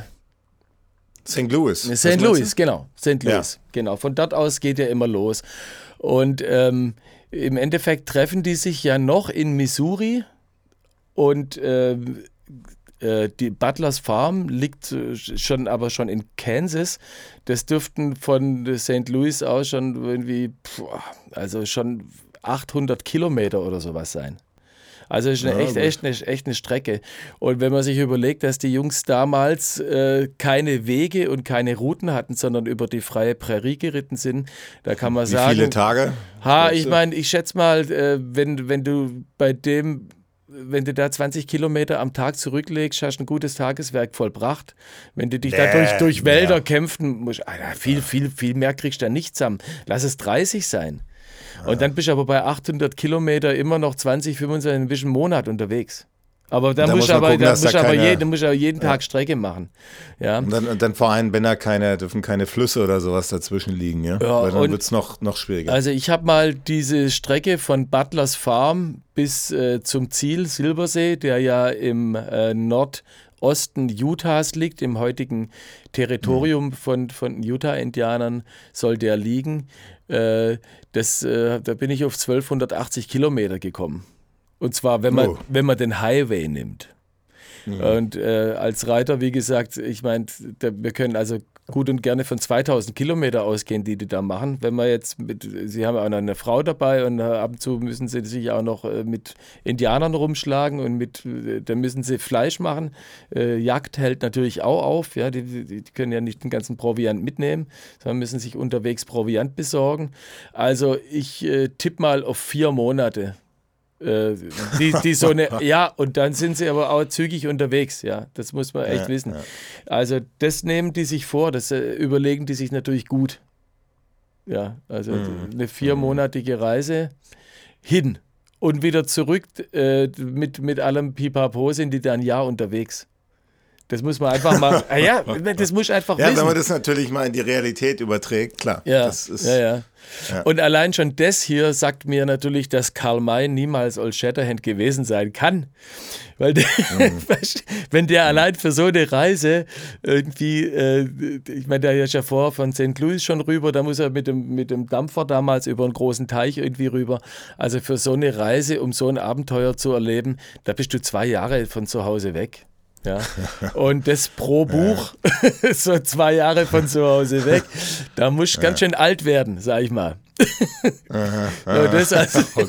St. Louis. St. Louis, genau. St. Louis, ja. genau. Von dort aus geht ja immer los. Und ähm, im Endeffekt treffen die sich ja noch in Missouri und äh, äh, die Butlers Farm liegt äh, schon aber schon in Kansas. Das dürften von St. Louis aus schon irgendwie, also schon 800 Kilometer oder sowas sein. Also ist eine ja, echt, echt, eine, echt eine Strecke. Und wenn man sich überlegt, dass die Jungs damals äh, keine Wege und keine Routen hatten, sondern über die freie Prärie geritten sind, da kann man Wie sagen. Wie viele Tage? Ha, ich meine, ich schätze mal, äh, wenn, wenn du bei dem wenn du da 20 Kilometer am Tag zurücklegst, hast du ein gutes Tageswerk vollbracht. Wenn du dich nee, da durch, durch Wälder ja. kämpfen musst, Alter, viel, viel, viel mehr kriegst du da nicht zusammen. Lass es 30 sein. Und dann bist du aber bei 800 Kilometer immer noch 20, 25 ein Monat unterwegs. Aber da, da muss, aber, gucken, da muss aber, keine, jeden, muss aber jeden Tag ja. Strecke machen. Ja. Und dann, und dann vor allem, wenn da keine, dürfen keine Flüsse oder sowas dazwischen liegen, ja. ja Weil dann wird es noch, noch schwieriger. Also ich habe mal diese Strecke von Butlers Farm bis äh, zum Ziel Silbersee, der ja im äh, Nordosten Utahs liegt, im heutigen Territorium mhm. von, von Utah-Indianern soll der liegen. Äh, das, äh, da bin ich auf 1280 Kilometer gekommen. Und zwar, wenn man, oh. wenn man den Highway nimmt. Mhm. Und äh, als Reiter, wie gesagt, ich meine, wir können also gut und gerne von 2000 Kilometer ausgehen, die die da machen. Wenn man jetzt mit, sie haben auch noch eine Frau dabei und äh, ab und zu müssen sie sich auch noch äh, mit Indianern rumschlagen und mit, äh, dann müssen sie Fleisch machen. Äh, Jagd hält natürlich auch auf, ja, die, die, können ja nicht den ganzen Proviant mitnehmen, sondern müssen sich unterwegs Proviant besorgen. Also ich äh, tippe mal auf vier Monate äh, die, die so eine, ja, und dann sind sie aber auch zügig unterwegs, ja, das muss man echt ja, wissen. Ja. Also das nehmen die sich vor, das äh, überlegen die sich natürlich gut. Ja, also mhm. eine viermonatige Reise hin und wieder zurück äh, mit, mit allem Pipapo sind die dann ein Jahr unterwegs. Das muss man einfach mal, ah ja, das muss einfach ja, wissen. wenn man das natürlich mal in die Realität überträgt, klar. Ja, ist, ja, ja. ja. Und allein schon das hier sagt mir natürlich, dass Karl May niemals Old Shatterhand gewesen sein kann. Weil der, mhm. wenn der allein für so eine Reise irgendwie, äh, ich meine, der ist ja vor von St. Louis schon rüber, da muss er mit dem, mit dem Dampfer damals über einen großen Teich irgendwie rüber. Also für so eine Reise, um so ein Abenteuer zu erleben, da bist du zwei Jahre von zu Hause weg. Ja. Und das pro Buch, ja. so zwei Jahre von zu Hause weg, da muss ja. ganz schön alt werden, sag ich mal. Aha. das also, oh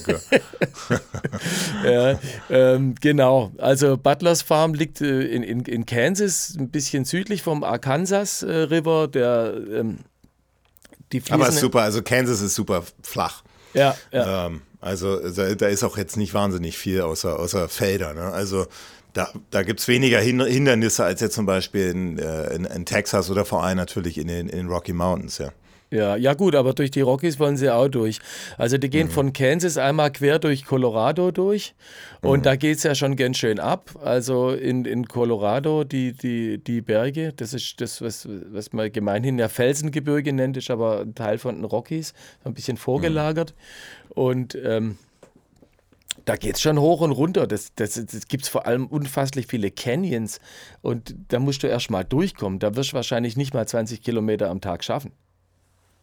ja, ähm, genau. Also Butlers Farm liegt äh, in, in, in Kansas, ein bisschen südlich vom Arkansas äh, River. Der, ähm, die Aber super, also Kansas ist super flach. Ja, ja. Ähm, also da, da, ist auch jetzt nicht wahnsinnig viel außer, außer Felder. Ne? Also Da, da gibt es weniger Hindernisse als jetzt zum Beispiel in, äh, in, in, Texas oder vor allem natürlich in den, in den Rocky Mountains, ja. Ja, ja gut, aber durch die Rockies wollen sie auch durch. Also die gehen mhm. von Kansas einmal quer durch Colorado durch und mhm. da geht es ja schon ganz schön ab. Also in, in Colorado, die, die, die Berge, das ist das, was, was man gemeinhin ja Felsengebirge nennt, ist aber ein Teil von den Rockies, ein bisschen vorgelagert. Mhm. Und ähm, da geht es schon hoch und runter. Das, das, das gibt es vor allem unfasslich viele Canyons und da musst du erst mal durchkommen. Da wirst du wahrscheinlich nicht mal 20 Kilometer am Tag schaffen.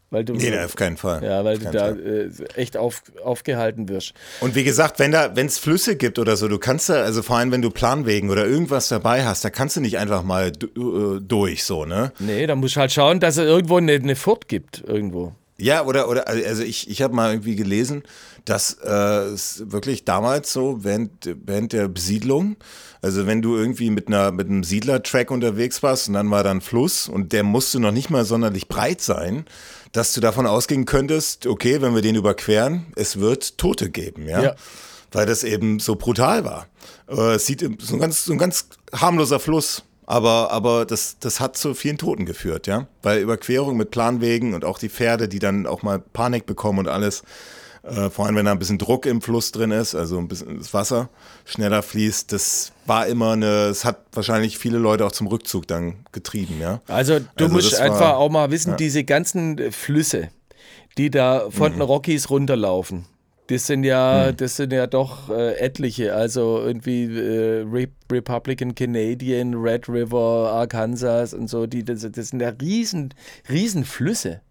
Weil du, nee, auf keinen Fall. Ja, weil du da äh, echt auf, aufgehalten wirst. Und wie gesagt, wenn da, wenn es Flüsse gibt oder so, du kannst da, also vor allem wenn du Planwegen oder irgendwas dabei hast, da kannst du nicht einfach mal äh, durch, so, ne? Nee, da musst du halt schauen, dass es irgendwo eine, eine Furt gibt, irgendwo. Ja, oder, oder also ich, ich habe mal irgendwie gelesen, dass äh, es wirklich damals so während, während der Besiedlung, also wenn du irgendwie mit einer mit einem Siedlertrack unterwegs warst und dann war da ein Fluss und der musste noch nicht mal sonderlich breit sein, dass du davon ausgehen könntest, okay, wenn wir den überqueren, es wird Tote geben, ja. ja. Weil das eben so brutal war. Äh, es sieht so ein ganz, so ein ganz harmloser Fluss. Aber, aber das, das hat zu vielen Toten geführt, ja. Weil Überquerung mit Planwegen und auch die Pferde, die dann auch mal Panik bekommen und alles, äh, vor allem wenn da ein bisschen Druck im Fluss drin ist, also ein bisschen das Wasser schneller fließt, das war immer eine, es hat wahrscheinlich viele Leute auch zum Rückzug dann getrieben, ja. Also du also musst einfach war, auch mal wissen, ja. diese ganzen Flüsse, die da von mhm. den Rockies runterlaufen, das sind ja, hm. das sind ja doch äh, etliche. Also irgendwie äh, Re Republican Canadian, Red River, Arkansas und so, die, das, das sind ja riesen, riesen Flüsse.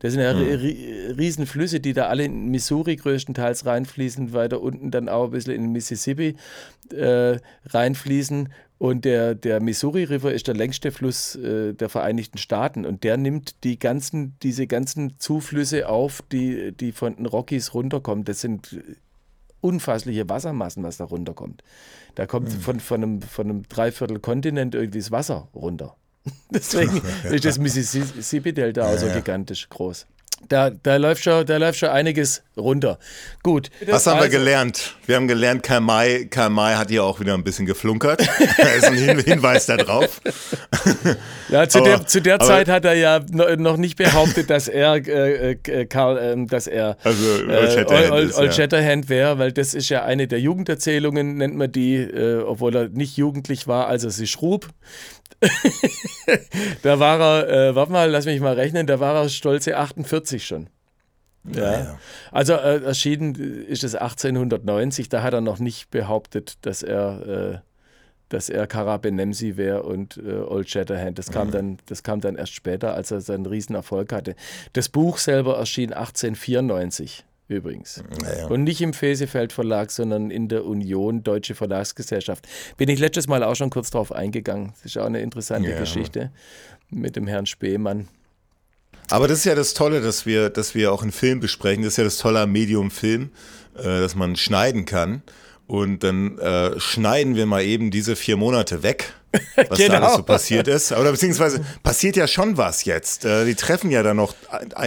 Das sind ja hm. Riesenflüsse, die da alle in Missouri größtenteils reinfließen, weiter unten dann auch ein bisschen in Mississippi äh, reinfließen. Und der, der Missouri River ist der längste Fluss äh, der Vereinigten Staaten und der nimmt die ganzen, diese ganzen Zuflüsse auf, die, die von den Rockies runterkommen. Das sind unfassliche Wassermassen, was da runterkommt. Da kommt mhm. von, von, einem, von einem Dreiviertel-Kontinent irgendwie das Wasser runter. Deswegen ist das Mississippi-Delta auch so gigantisch groß. Da, da, läuft schon, da läuft schon einiges runter. Gut. Was haben also, wir gelernt? Wir haben gelernt, Karl May, Karl May hat hier auch wieder ein bisschen geflunkert. da ist ein Hin Hinweis darauf. ja, zu aber, der, zu der Zeit hat er ja noch nicht behauptet, dass er, äh, äh, Karl, äh, dass er also, Old Shatterhand, äh, Old, Shatterhand wäre, weil das ist ja eine der Jugenderzählungen, nennt man die, äh, obwohl er nicht jugendlich war, als er sie schrub. da war er, äh, warte mal, lass mich mal rechnen, da war er stolze 48 schon. Ja. ja. Also äh, erschienen ist es 1890, da hat er noch nicht behauptet, dass er, äh, dass er Karabenemsi wäre und äh, Old Shatterhand. Das kam, mhm. dann, das kam dann erst später, als er seinen Riesenerfolg hatte. Das Buch selber erschien 1894 übrigens. Naja. Und nicht im Fesefeld Verlag, sondern in der Union Deutsche Verlagsgesellschaft. Bin ich letztes Mal auch schon kurz drauf eingegangen. Das ist auch eine interessante ja. Geschichte mit dem Herrn Speemann. Aber das ist ja das Tolle, dass wir, dass wir auch einen Film besprechen. Das ist ja das Tolle am Medium Film, äh, dass man schneiden kann. Und dann äh, schneiden wir mal eben diese vier Monate weg, was genau. da alles so passiert ist. Oder beziehungsweise passiert ja schon was jetzt. Äh, die treffen ja dann noch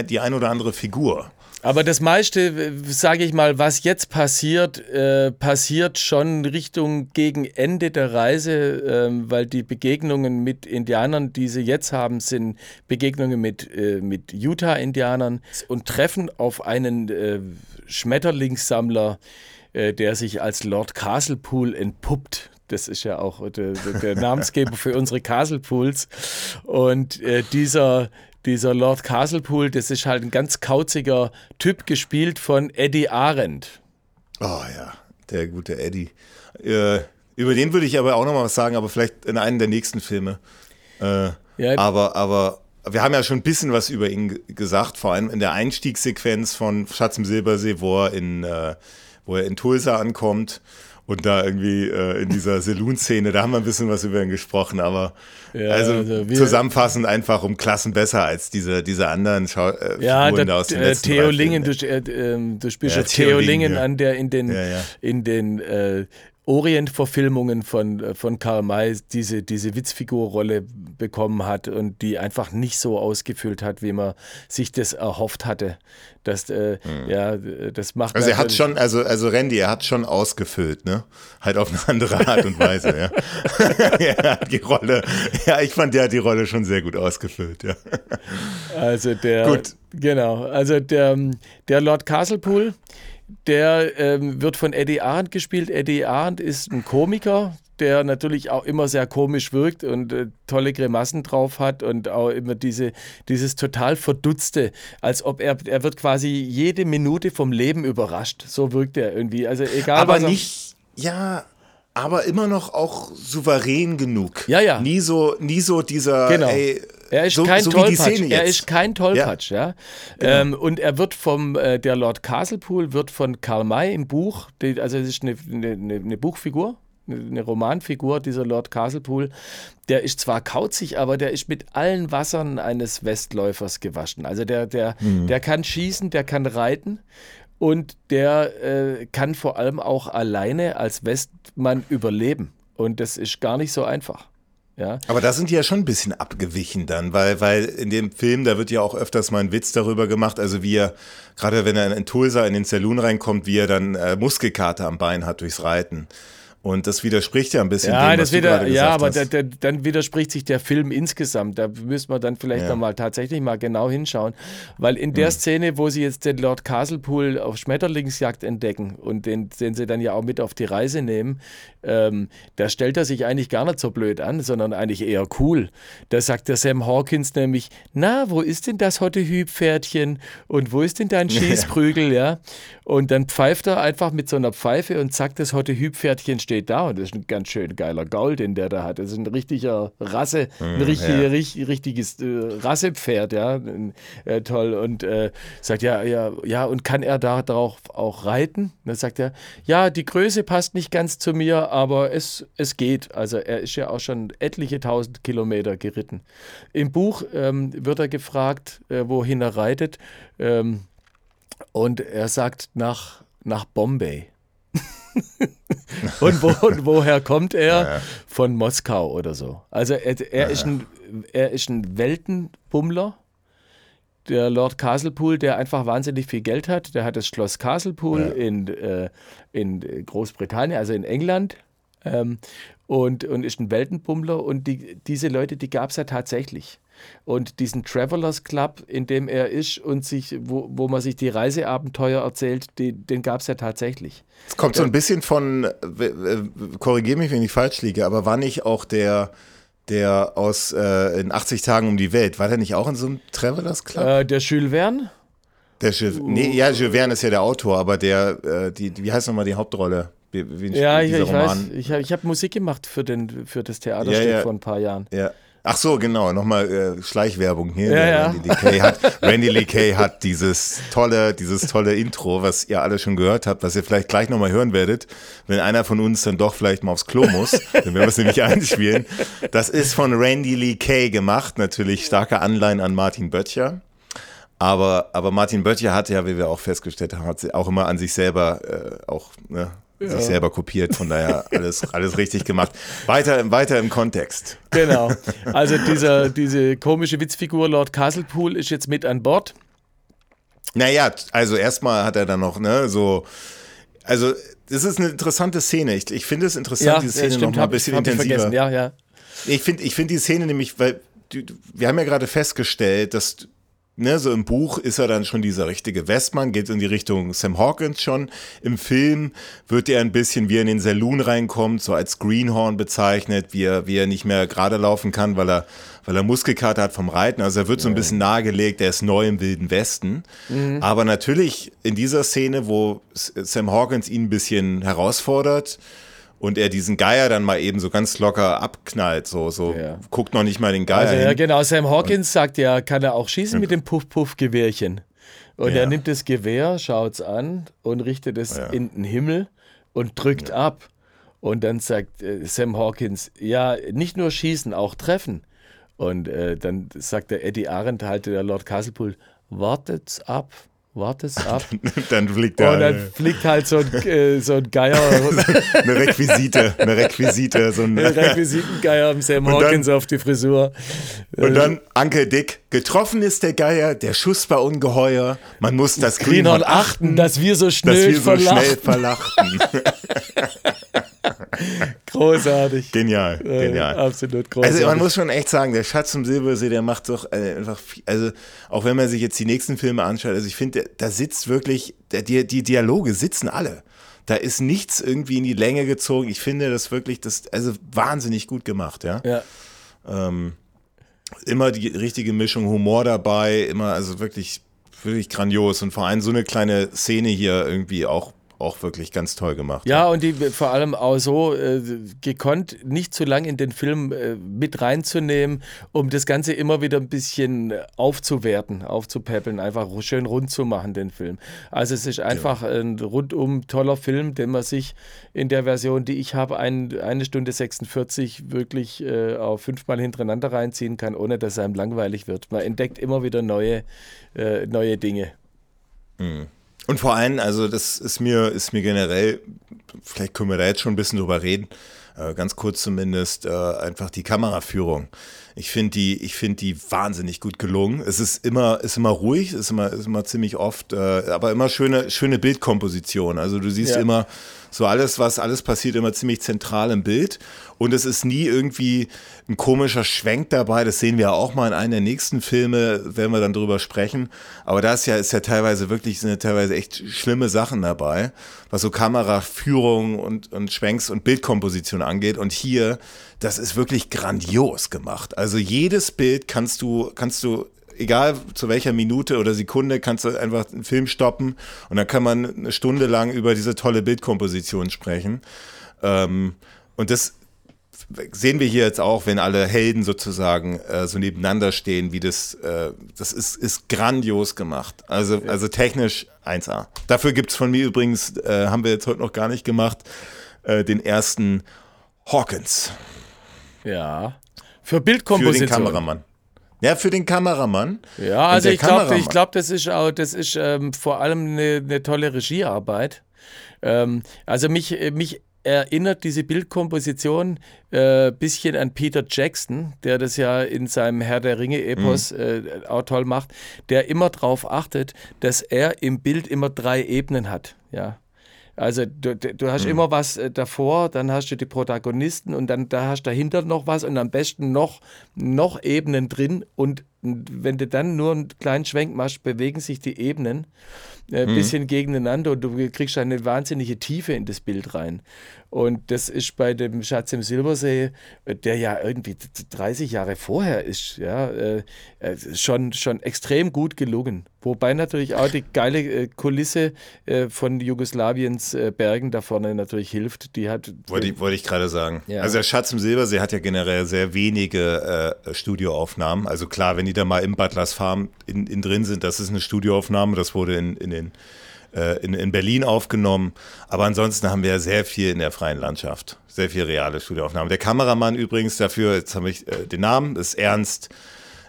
die ein oder andere Figur. Aber das meiste, sage ich mal, was jetzt passiert, äh, passiert schon Richtung gegen Ende der Reise, äh, weil die Begegnungen mit Indianern, die sie jetzt haben, sind Begegnungen mit, äh, mit Utah-Indianern und treffen auf einen äh, Schmetterlingssammler, äh, der sich als Lord Castlepool entpuppt. Das ist ja auch der, der Namensgeber für unsere Castlepools. Und äh, dieser, dieser Lord Castlepool, das ist halt ein ganz kauziger Typ, gespielt von Eddie Arendt. Oh ja, der gute Eddie. Äh, über den würde ich aber auch noch mal was sagen, aber vielleicht in einem der nächsten Filme. Äh, ja. Aber, aber wir haben ja schon ein bisschen was über ihn gesagt, vor allem in der Einstiegssequenz von Schatz im Silbersee, wo er in, äh, wo er in Tulsa ankommt und da irgendwie äh, in dieser Saloon-Szene, da haben wir ein bisschen was über ihn gesprochen, aber ja, also, also zusammenfassend einfach um Klassen besser als diese, diese anderen Schau äh, ja, Figuren da aus den äh, Theo Lingen, du, äh, ähm, du spielst ja, Theo, Lingen an, der in den, in den äh, Orient-Verfilmungen von, äh, von Karl May diese, diese Witzfigurrolle bekommen hat und die einfach nicht so ausgefüllt hat, wie man sich das erhofft hatte. Das, äh, hm. ja, das macht also er hat schon, also, also Randy, er hat schon ausgefüllt, ne? Halt auf eine andere Art und Weise, ja. er hat die Rolle, ja, ich fand, der hat die Rolle schon sehr gut ausgefüllt, ja. Also der, gut. genau, also der, der Lord Castlepool, der ähm, wird von Eddie Arndt gespielt. Eddie Arndt ist ein Komiker, der natürlich auch immer sehr komisch wirkt und äh, tolle Grimassen drauf hat und auch immer diese, dieses total Verdutzte, als ob er, er wird quasi jede Minute vom Leben überrascht. So wirkt er irgendwie. Also egal. Aber nicht, ja, aber immer noch auch souverän genug. Ja, ja. Nie so, nie so dieser, genau. ey, er ist so, kein so Tollpatsch. Er ist kein Tollpatsch, ja. ja. Genau. Ähm, und er wird vom, äh, der Lord Castlepool wird von Karl May im Buch, die, also es ist eine, eine, eine Buchfigur, eine Romanfigur, dieser Lord Castlepool, der ist zwar kauzig, aber der ist mit allen Wassern eines Westläufers gewaschen. Also der, der, mhm. der kann schießen, der kann reiten und der äh, kann vor allem auch alleine als Westmann überleben. Und das ist gar nicht so einfach. Ja. Aber da sind die ja schon ein bisschen abgewichen dann, weil, weil in dem Film, da wird ja auch öfters mal ein Witz darüber gemacht, also wie er, gerade wenn er in Tulsa in den Saloon reinkommt, wie er dann äh, Muskelkater am Bein hat durchs Reiten. Und das widerspricht ja ein bisschen ja, dem, was das wieder, Ja, aber da, da, dann widerspricht sich der Film insgesamt. Da müssen wir dann vielleicht ja. nochmal tatsächlich mal genau hinschauen. Weil in der mhm. Szene, wo sie jetzt den Lord Castlepool auf Schmetterlingsjagd entdecken und den, den sie dann ja auch mit auf die Reise nehmen, ähm, da stellt er sich eigentlich gar nicht so blöd an, sondern eigentlich eher cool. Da sagt der Sam Hawkins nämlich, na, wo ist denn das Hotte-Hüb-Pferdchen und wo ist denn dein Schießprügel, ja? Und dann pfeift er einfach mit so einer Pfeife und zack, das Hotte-Hüb-Pferdchen steht steht da und das ist ein ganz schön geiler Gaul, den der da hat. Das ist ein richtiger Rasse, ein mhm, richtige, ja. richtig, richtiges äh, Rassepferd, ja, äh, toll. Und äh, sagt ja, ja, ja, und kann er da darauf auch reiten? Und dann sagt er, ja, die Größe passt nicht ganz zu mir, aber es, es geht. Also er ist ja auch schon etliche tausend Kilometer geritten. Im Buch ähm, wird er gefragt, äh, wohin er reitet. Ähm, und er sagt nach, nach Bombay. und, wo, und, woher kommt er? Ja, ja. Von Moskau oder so. Also er, er ja, ist, ein, er ist ein Weltenbummler. Der Lord Castlepool, der einfach wahnsinnig viel Geld hat, der hat das Schloss Castlepool in, äh, in Großbritannien, also in England. Ähm, und, und ist ein Weltenbummler. Und die, diese Leute, die gab es ja tatsächlich. Und diesen Travelers Club, in dem er ist und sich, wo, wo man sich die Reiseabenteuer erzählt, die, den gab es ja tatsächlich. Es kommt so ein bisschen von, korrigiere mich, wenn ich falsch liege, aber war nicht auch der, der aus äh, in 80 Tagen um die Welt, war der nicht auch in so einem Travelers Club? Äh, der Jules Verne? Der Jules, nee, ja, Jules Verne ist ja der Autor, aber der, äh, die, wie heißt nochmal die Hauptrolle? Wie, wie ja, ich, ich weiß, ich habe hab Musik gemacht für, den, für das Theaterstück ja, ja. vor ein paar Jahren. Ja, Ach so, genau, nochmal äh, Schleichwerbung hier. Ja, ja. Randy, Lee Kay hat, Randy Lee Kay hat dieses tolle, dieses tolle Intro, was ihr alle schon gehört habt, was ihr vielleicht gleich nochmal hören werdet, wenn einer von uns dann doch vielleicht mal aufs Klo muss, dann werden wir es nämlich einspielen. Das ist von Randy Lee Kay gemacht, natürlich starke Anleihen an Martin Böttcher. Aber, aber Martin Böttcher hat ja, wie wir auch festgestellt haben, hat auch immer an sich selber äh, auch ne, ja. sich selber kopiert, von daher alles, alles richtig gemacht. Weiter, weiter im Kontext. Genau. Also dieser, diese komische Witzfigur Lord Castlepool ist jetzt mit an Bord. Naja, also erstmal hat er dann noch, ne, so, also das ist eine interessante Szene. Ich, ich finde es interessant, ja, diese Szene stimmt, noch mal ein bisschen intensiver. Ja, ja. Ich finde ich find die Szene nämlich, weil wir haben ja gerade festgestellt, dass ne, so im Buch ist er dann schon dieser richtige Westmann, geht in die Richtung Sam Hawkins schon. Im Film wird er ein bisschen, wie er in den Saloon reinkommt, so als Greenhorn bezeichnet, wie er, wie er nicht mehr gerade laufen kann, weil er, weil er Muskelkater hat vom Reiten. Also er wird so ein bisschen nahegelegt, er ist neu im Wilden Westen. Mhm. Aber natürlich in dieser Szene, wo Sam Hawkins ihn ein bisschen herausfordert, und er diesen Geier dann mal eben so ganz locker abknallt, so, so ja. guckt noch nicht mal den Geier. Also, ja, genau, Sam Hawkins und, sagt ja, kann er auch schießen mit dem Puff-Puff-Gewehrchen. Und ja. er nimmt das Gewehr, schaut es an und richtet es ja. in den Himmel und drückt ab. Und dann sagt äh, Sam Hawkins, ja, nicht nur schießen, auch treffen. Und äh, dann sagt der Eddie Arendt, halt der Lord Castlepool, wartet's ab, Wart's ab. dann fliegt da. Und dann fliegt halt so ein, äh, so ein Geier. eine Requisite, eine Requisite, so ein Requisitengeier am Sam Hawkins auf die Frisur. Und dann Anke Dick, getroffen ist der Geier, der Schuss war ungeheuer, man muss das Greenhorn achten, dass wir so schnell, dass wir so verlachten. schnell verlachten. Großartig. Genial, genial. Äh, absolut großartig. Also man muss schon echt sagen, der Schatz zum Silbersee, der macht doch äh, einfach, viel, also auch wenn man sich jetzt die nächsten Filme anschaut, also ich finde, da sitzt wirklich, der, die, die Dialoge sitzen alle. Da ist nichts irgendwie in die Länge gezogen. Ich finde das wirklich, das, also wahnsinnig gut gemacht, ja. ja. Ähm, immer die richtige Mischung Humor dabei, immer, also wirklich, wirklich grandios und vor allem so eine kleine Szene hier irgendwie auch auch wirklich ganz toll gemacht. Ja, und die vor allem auch so äh, gekonnt, nicht zu lang in den Film äh, mit reinzunehmen, um das Ganze immer wieder ein bisschen aufzuwerten, aufzupäppeln, einfach schön rund zu machen, den Film. Also es ist einfach ja. ein rundum toller Film, den man sich in der Version, die ich habe, ein, eine Stunde 46 wirklich äh, auch fünfmal hintereinander reinziehen kann, ohne dass es einem langweilig wird. Man entdeckt immer wieder neue, äh, neue Dinge. Mhm. Und vor allem, also das ist mir, ist mir generell, vielleicht können wir da jetzt schon ein bisschen drüber reden, äh, ganz kurz zumindest, äh, einfach die Kameraführung. Ich finde die, ich finde die wahnsinnig gut gelungen. Es ist immer, ist immer ruhig, ist immer, ist immer ziemlich oft, äh, aber immer schöne, schöne Bildkomposition. Also du siehst ja. immer so alles, was alles passiert, immer ziemlich zentral im Bild. Und es ist nie irgendwie ein komischer Schwenk dabei. Das sehen wir auch mal in einem der nächsten Filme, werden wir dann drüber sprechen. Aber da ist ja, ist ja teilweise wirklich, sind ja teilweise echt schlimme Sachen dabei, was so Kameraführung und, und Schwenks und Bildkomposition angeht. Und hier, das ist wirklich grandios gemacht. Also jedes Bild kannst du, kannst du egal zu welcher Minute oder Sekunde kannst du einfach einen Film stoppen und dann kann man eine Stunde lang über diese tolle Bildkomposition sprechen. Ähm, und das sehen wir hier jetzt auch, wenn alle Helden sozusagen äh, so nebeneinander stehen, wie das, äh, das ist, ist grandios gemacht. Also, ja. also technisch 1A. Dafür gibt es von mir übrigens, äh, haben wir jetzt heute noch gar nicht gemacht, äh, den ersten Hawkins. Ja. Für Bildkomposition. Für den Kameramann. Ja, für den Kameramann. Ja, also ich glaube, ich glaube, das ist auch, das ist ähm, vor allem eine, eine tolle Regiearbeit. Ähm, also mich, mich erinnert diese Bildkomposition ein äh, bisschen an Peter Jackson, der das ja in seinem Herr der Ringe-Epos mhm. äh, auch toll macht, der immer darauf achtet, dass er im Bild immer drei Ebenen hat. Ja. Also du, du hast mhm. immer was äh, davor, dann hast du die Protagonisten und dann da hast du dahinter noch was und am besten noch, noch Ebenen drin und wenn du dann nur einen kleinen Schwenk machst, bewegen sich die Ebenen ein äh, mhm. bisschen gegeneinander und du kriegst eine wahnsinnige Tiefe in das Bild rein. Und das ist bei dem Schatz im Silbersee, äh, der ja irgendwie 30 Jahre vorher ist, ja, äh, äh, schon, schon extrem gut gelungen. Wobei natürlich auch die geile äh, Kulisse äh, von Jugoslawiens Bergen da vorne natürlich hilft. Die hat. Wollte ich, wollte ich gerade sagen. Ja. Also der Schatz im Silbersee hat ja generell sehr wenige Studioaufnahmen. Also klar, wenn die da mal im Butlers Farm in, in drin sind, das ist eine Studioaufnahme. Das wurde in, in den äh, in, in Berlin aufgenommen. Aber ansonsten haben wir ja sehr viel in der freien Landschaft. Sehr viel reale Studioaufnahmen. Der Kameramann übrigens dafür, jetzt habe ich äh, den Namen, ist Ernst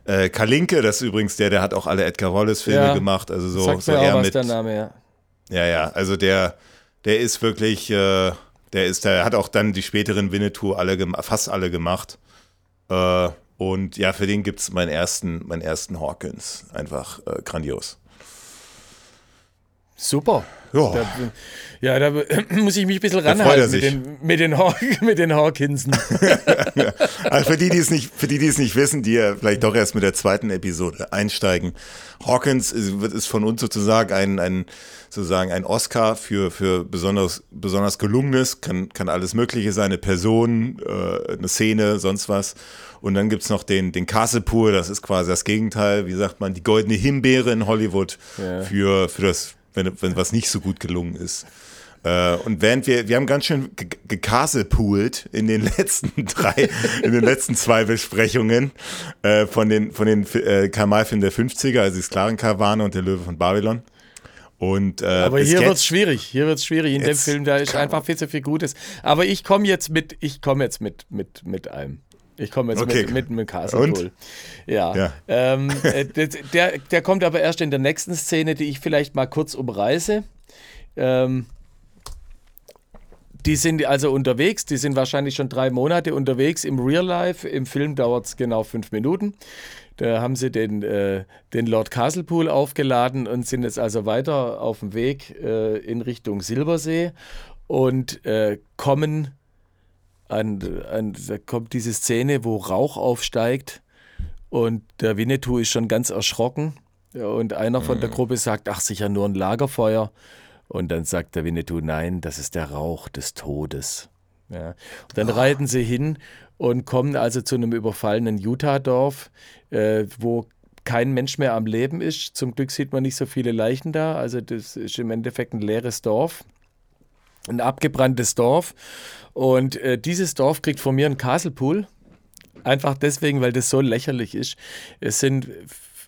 äh, Kalinke. Das ist übrigens der, der hat auch alle Edgar Wallace-Filme ja, gemacht. Also so, sagt so eher mit. Der Name, ja. ja, ja, also der, der ist wirklich, äh, der ist, der hat auch dann die späteren Winnetou alle fast alle gemacht. Äh, und ja, für den gibt es meinen ersten, meinen ersten Hawkins. Einfach äh, grandios. Super. Ja. Da, ja, da muss ich mich ein bisschen ranhalten mit den, mit, den mit den Hawkinsen. also für die, die es nicht, für die, die es nicht wissen, die ja vielleicht doch erst mit der zweiten Episode einsteigen. Hawkins ist, von uns sozusagen ein, ein, sozusagen ein Oscar für, für besonders, besonders gelungenes, kann, kann alles Mögliche sein, eine Person, äh, eine Szene, sonst was. Und dann gibt es noch den, den Castlepur, das ist quasi das Gegenteil, wie sagt man, die goldene Himbeere in Hollywood ja. für, für das wenn, wenn was nicht so gut gelungen ist. Äh, und während wir, wir haben ganz schön gecastlepoolt in den letzten drei, in den letzten zwei Besprechungen äh, von den, von den äh, Kamalfilmen der 50er, also die Sklavenkarawane und der Löwe von Babylon. Und, äh, Aber hier wird es schwierig. Hier wird es schwierig. In dem Film, da ist einfach viel zu viel Gutes. Aber ich komme jetzt mit, ich komme jetzt mit, mit, mit einem. Ich komme jetzt Okay. mit, mit, mit Castle Und? Pool. Ja. Ja. Ähm, äh, der, der, der kommt aber erst in der nächsten Szene, die ich vielleicht mal kurz umreiße. Ähm, die sind also unterwegs, die sind wahrscheinlich schon drei Monate unterwegs im Real Life. Im Film dauert es genau fünf Minuten. Da haben sie den, äh, den Lord Castlepool aufgeladen und sind jetzt also weiter auf dem Weg äh, in Richtung Silbersee und äh, kommen an, an, da kommt diese Szene, wo Rauch aufsteigt und der Winnetou ist schon ganz erschrocken und einer von der Gruppe sagt, ach sicher nur ein Lagerfeuer und dann sagt der Winnetou, nein, das ist der Rauch des Todes. Ja. Und dann reiten sie hin und kommen also zu einem überfallenen Utah-Dorf, äh, wo kein Mensch mehr am Leben ist. Zum Glück sieht man nicht so viele Leichen da. Also das ist im Endeffekt ein leeres Dorf ein abgebranntes Dorf. Und äh, dieses Dorf kriegt von mir einen Castlepool. Einfach deswegen, weil das so lächerlich ist. Es sind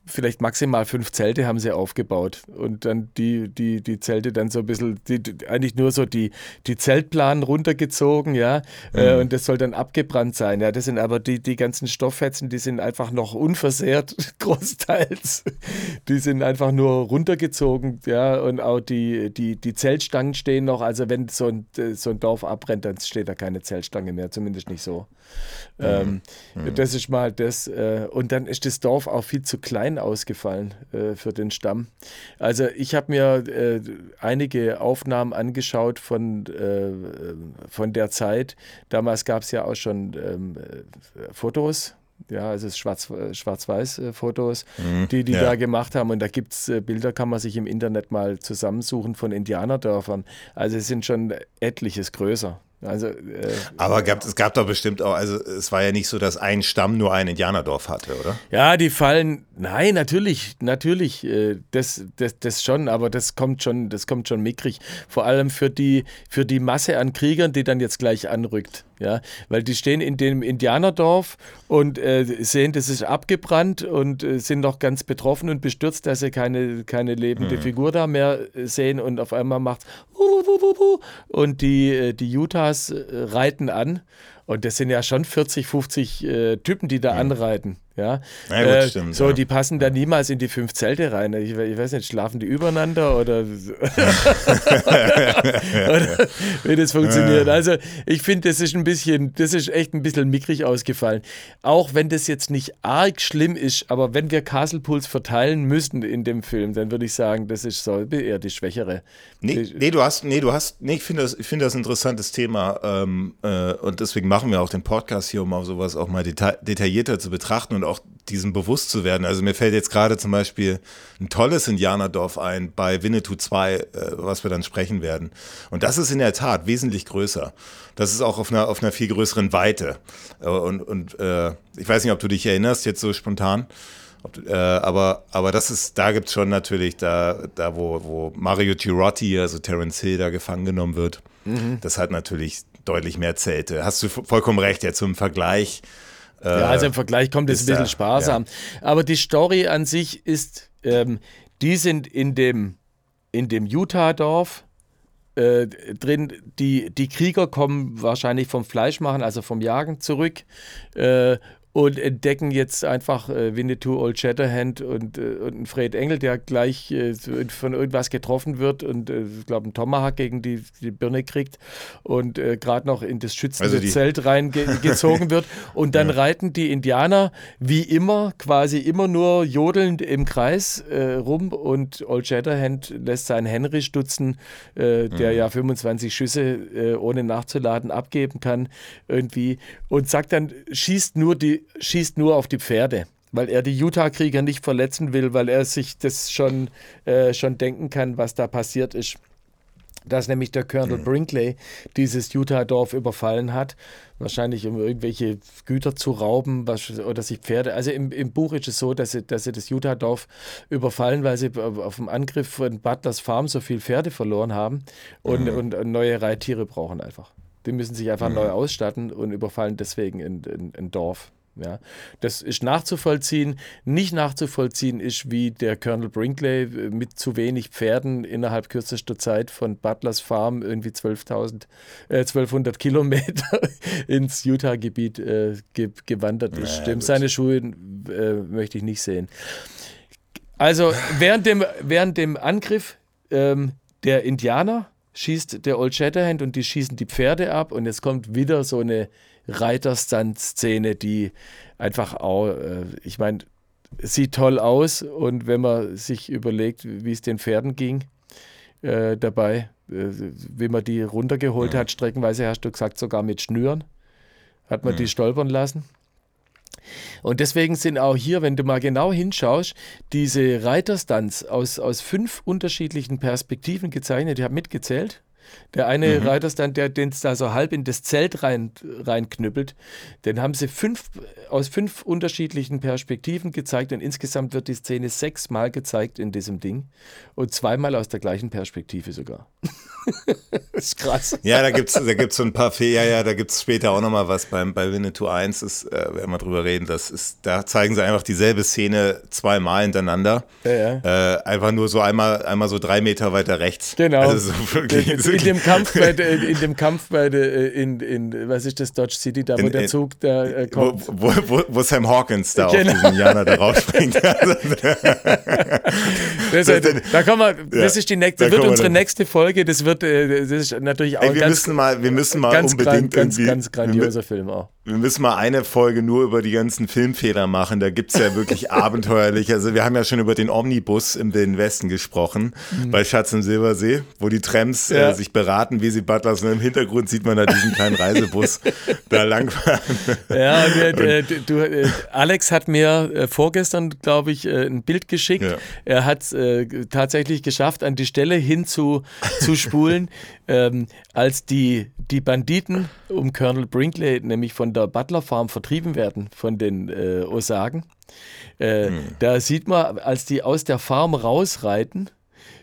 vielleicht maximal fünf Zelte haben sie aufgebaut. Und dann die, die, die Zelte dann so ein bisschen, die, eigentlich nur so die, die Zeltplanen runtergezogen, ja. Äh, und das soll dann abgebrannt sein. Ja, das sind aber die, die ganzen Stofffetzen, die sind einfach noch unversehrt, großteils. Die sind einfach nur runtergezogen, ja. Und auch die, die, die Zeltstangen stehen noch. Also wenn so ein, so ein Dorf abbrennt, dann steht da keine Zeltstange mehr, zumindest nicht so. Ähm, Das ist mal das. Äh, und dann ist das Dorf auch viel zu klein ausgefallen äh, für den Stamm. Also ich habe mir äh, einige Aufnahmen angeschaut von, äh, von der Zeit. Damals gab es ja auch schon ähm, äh, Fotos. Ja, also es Schwarz- äh, Schwarz-Weiß-Fotos, die die ja. da gemacht haben. Und da gibt es Bilder, kann man sich im Internet mal zusammensuchen von Indianerdörfern. Also es sind schon etliches größer. Also äh, Aber gab, es gab doch bestimmt auch, also es war ja nicht so, dass ein Stamm nur ein Indianerdorf hatte, oder? Ja, die fallen. Nein, natürlich, natürlich, äh, das, das, das schon, aber das kommt schon, das kommt schon mickrig. Vor allem für die, für die Masse an Kriegern, die dann jetzt gleich anrückt. Ja, weil die stehen in dem Indianerdorf und äh, sehen, das ist abgebrannt und äh, sind noch ganz betroffen und bestürzt, dass sie keine, keine lebende Figur da mehr äh, sehen und auf einmal macht und die, äh, die Utahs äh, reiten an. Und das sind ja schon 40, 50 äh, Typen, die da anreiten. Ja, Na gut, Äh, stimmt, so, ja. die passen da niemals in die fünf Zelte rein. Ich, ich weiß nicht, schlafen die übereinander oder, oder wie das funktioniert. Also ich finde, das ist ein bisschen, das ist echt ein bisschen mickrig ausgefallen. Auch wenn das jetzt nicht arg schlimm ist, aber wenn wir Castle Pools verteilen müssen in dem Film, dann würde ich sagen, das ist so eher die schwächere. Nee, nee, du hast, nee, du hast, nee, ich finde das, ich finde das ein interessantes Thema ähm, äh, und deswegen machen wir auch den Podcast hier, um auch sowas auch mal deta detaillierter zu betrachten und auch diesem bewusst zu werden. Also mir fällt jetzt gerade zum Beispiel ein tolles Indianerdorf ein bei Winnetou 2, äh, was wir dann sprechen werden. Und das ist in der Tat wesentlich größer. Das ist auch auf einer, auf einer viel größeren Weite. Äh, Und, und äh, ich weiß nicht, ob du dich erinnerst, jetzt so spontan. Ob, äh, aber, aber das ist, da gibt es schon natürlich, da, da wo, wo Mario Girotti, also Terence Hill, da gefangen genommen wird, das hat natürlich deutlich mehr Zelte. Hast du vollkommen recht, jetzt zum Vergleich. Äh, Ja, also im Vergleich kommt es ein bisschen da, sparsam. Aber die Story an sich ist, ähm, die sind in dem, in dem Utah-Dorf äh, drin. Die, die Krieger kommen wahrscheinlich vom Fleischmachen, also vom Jagen zurück. Äh, und entdecken jetzt einfach äh, Winnetou Old Shatterhand und, äh, und Fred Engel, der gleich äh, von irgendwas getroffen wird und äh, ich glaube einen Tomahawk gegen die, die Birne kriegt und äh, gerade noch in das schützende Also Zelt reingezogen wird. Und dann reiten die Indianer wie immer, quasi immer nur jodelnd im Kreis äh, rum und Old Shatterhand lässt seinen Henry stutzen, äh, der ja 25 Schüsse ohne nachzuladen abgeben kann irgendwie und sagt dann, schießt nur, die, schießt nur auf die Pferde. Weil er die Utah-Krieger nicht verletzen will, weil er sich das schon, äh, schon denken kann, was da passiert ist dass nämlich der Colonel Brinkley dieses Utah-Dorf überfallen hat. Wahrscheinlich um irgendwelche Güter zu rauben was, oder sich Pferde. Also im, im Buch ist es so, dass sie, dass sie das Utah-Dorf überfallen, weil sie auf dem Angriff von Butlers Farm so viel Pferde verloren haben und, und neue Reittiere brauchen einfach. Die müssen sich einfach neu ausstatten und überfallen deswegen ein, ein, ein Dorf. Ja, das ist nachzuvollziehen. Nicht nachzuvollziehen ist, wie der Colonel Brinkley äh, mit zu wenig Pferden innerhalb kürzester Zeit von Butlers Farm irgendwie 12.000, äh, 1200 Kilometer ins Utah-Gebiet äh, ge gewandert ist. Stimmt, seine Schuhe äh, möchte ich nicht sehen. Also während dem, während dem Angriff ähm, der Indianer schießt der Old Shatterhand und die schießen die Pferde ab und jetzt kommt wieder so eine Reiterstand-Szene, die einfach auch, äh, ich meine, sieht toll aus und wenn man sich überlegt, wie es den Pferden ging äh, dabei, äh, wie man die runtergeholt ja. hat, streckenweise hast du gesagt, sogar mit Schnüren, hat man ja. die stolpern lassen. Und deswegen sind auch hier, wenn du mal genau hinschaust, diese Reiterstunts aus, aus fünf unterschiedlichen Perspektiven gezeichnet. Ich habe mitgezählt. Der eine mhm. Reiterstand, der den da so halb in das Zelt rein, reinknüppelt, den haben sie fünf, aus fünf unterschiedlichen Perspektiven gezeigt und insgesamt wird die Szene sechsmal gezeigt in diesem Ding und zweimal aus der gleichen Perspektive sogar. das ist krass. Ja, da gibt es da gibt's so ein paar Fehler. Ja, ja, da gibt es später auch nochmal was beim, bei Winnetou 1, ist, äh, werden wir drüber reden. Das ist, da zeigen sie einfach dieselbe Szene zweimal hintereinander. Ja, ja. Äh, einfach nur so einmal, einmal so drei Meter weiter rechts. Genau. Also so wirklich, in, dem Kampf bei der, in dem Kampf bei der, in, in, was ist das, Dodge City, da wo in, der Zug da äh, kommt. Wo, wo, wo, Sam Hawkins da genau. auf diesen Jana da rausspringt. das, das, da kommen wir, das ist die nächste, wird unsere nächste Folge, das wird äh, das ist natürlich auch Ey, wir ganz, müssen mal, wir müssen mal ganz unbedingt ganz, irgendwie, ganz grandioser Film auch. Wir müssen mal eine Folge nur über die ganzen Filmfehler machen. Da gibt es ja wirklich abenteuerlich. Also wir haben ja schon über den Omnibus im Wilden Westen gesprochen, mhm. bei Schatz im Silbersee, wo die Trams äh, ja. äh, sich beraten, wie sie Butlers. Und im Hintergrund sieht man da diesen kleinen Reisebus da langfahren. Ja, und, äh, du, äh, Alex hat mir äh, vorgestern, glaube ich, ein Bild geschickt. Ja. Er hat es tatsächlich geschafft, an die Stelle hin zu, zu spulen, ähm, als die, die Banditen um Colonel Brinkley nämlich von der Butler Farm vertrieben werden, von den äh, Osagen. Äh, hm. Da sieht man, als die aus der Farm rausreiten,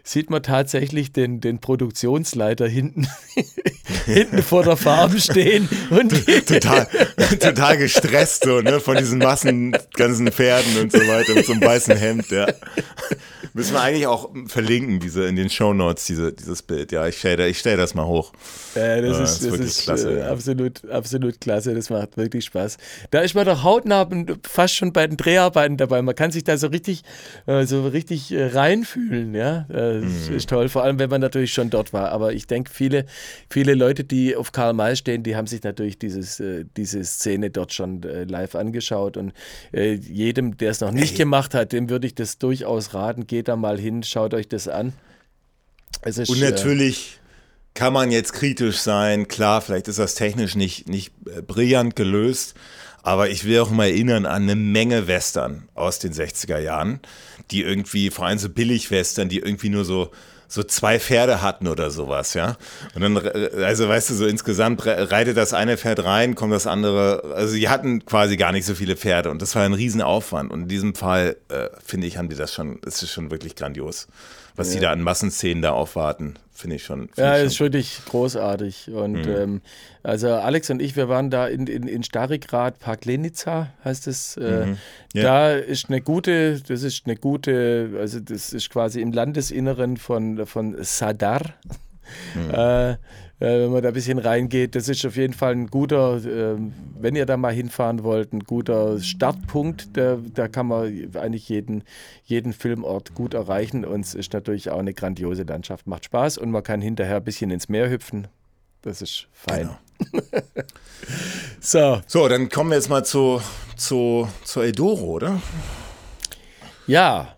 sieht man tatsächlich den, den Produktionsleiter hinten, hinten vor der Farm stehen. Und total, total gestresst so, ne, von diesen Massen, ganzen Pferden und so weiter, mit so einem weißen Hemd, ja. Müssen wir eigentlich auch verlinken, diese in den Show Notes, diese, dieses Bild. Ja, ich stelle ich stell das mal hoch. Ja, das, ja, ist, das ist, ist klasse, äh, absolut, absolut klasse. Das macht wirklich Spaß. Da ist man doch hautnah fast schon bei den Dreharbeiten dabei. Man kann sich da so richtig, äh, so richtig äh, reinfühlen. Ja, das mhm. ist toll. Vor allem, wenn man natürlich schon dort war. Aber ich denke, viele, viele Leute, die auf Karl May stehen, die haben sich natürlich dieses, diese Szene dort schon live angeschaut. Und jedem, der es noch nicht Ey. gemacht hat, dem würde ich das durchaus raten. Geht da mal hin, schaut euch das an. Ist, und natürlich kann man jetzt kritisch sein. Klar, vielleicht ist das technisch nicht, nicht äh, brillant gelöst, aber ich will auch mal erinnern an eine Menge Western aus den 60er Jahren, die irgendwie, vor allem so Billig-Western, die irgendwie nur so, so zwei Pferde hatten oder sowas, ja. Und dann, äh, also weißt du, so insgesamt reitet das eine Pferd rein, kommt das andere, also die hatten quasi gar nicht so viele Pferde und das war ein Riesenaufwand. Und in diesem Fall, äh, finde ich, haben die das schon, es ist schon wirklich grandios, was ja. die da an Massenszenen da aufwarten finde ich schon. Find ja, ich ist schon. wirklich großartig. Und mhm. ähm, also Alex und ich, wir waren da in, in, in Starigrad, Park Lenica heißt es. Äh, mhm. ja. Da ist eine gute, das ist eine gute, also das ist quasi im Landesinneren von, von Sadar. Mhm. Äh, wenn man da ein bisschen reingeht. Das ist auf jeden Fall ein guter, äh, wenn ihr da mal hinfahren wollt, ein guter Startpunkt. Da, da kann man eigentlich jeden, jeden Filmort gut erreichen und es ist natürlich auch eine grandiose Landschaft. Macht Spaß und man kann hinterher ein bisschen ins Meer hüpfen. Das ist fein. Genau. so. So, dann kommen wir jetzt mal zu, zu, zu Eldoro, oder? Ja,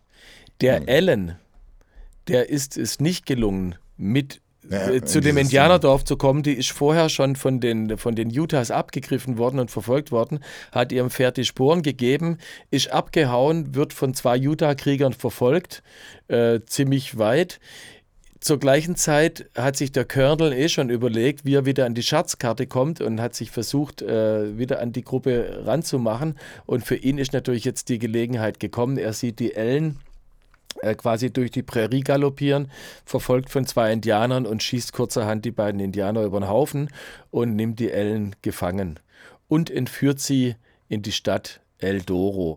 der hm. Ellen, der ist es nicht gelungen, mit ja, äh, zu dem Indianerdorf zu kommen, die ist vorher schon von den, von den Utahs abgegriffen worden und verfolgt worden, hat ihrem Pferd die Sporen gegeben, ist abgehauen, wird von zwei Utah-Kriegern verfolgt, äh, ziemlich weit. Zur gleichen Zeit hat sich der Colonel eh schon überlegt, wie er wieder an die Schatzkarte kommt und hat sich versucht, äh, wieder an die Gruppe ranzumachen. Und für ihn ist natürlich jetzt die Gelegenheit gekommen. Er sieht die Ellen quasi durch die Prärie galoppieren, verfolgt von zwei Indianern und schießt kurzerhand die beiden Indianer über den Haufen und nimmt die Ellen gefangen und entführt sie in die Stadt El Doro.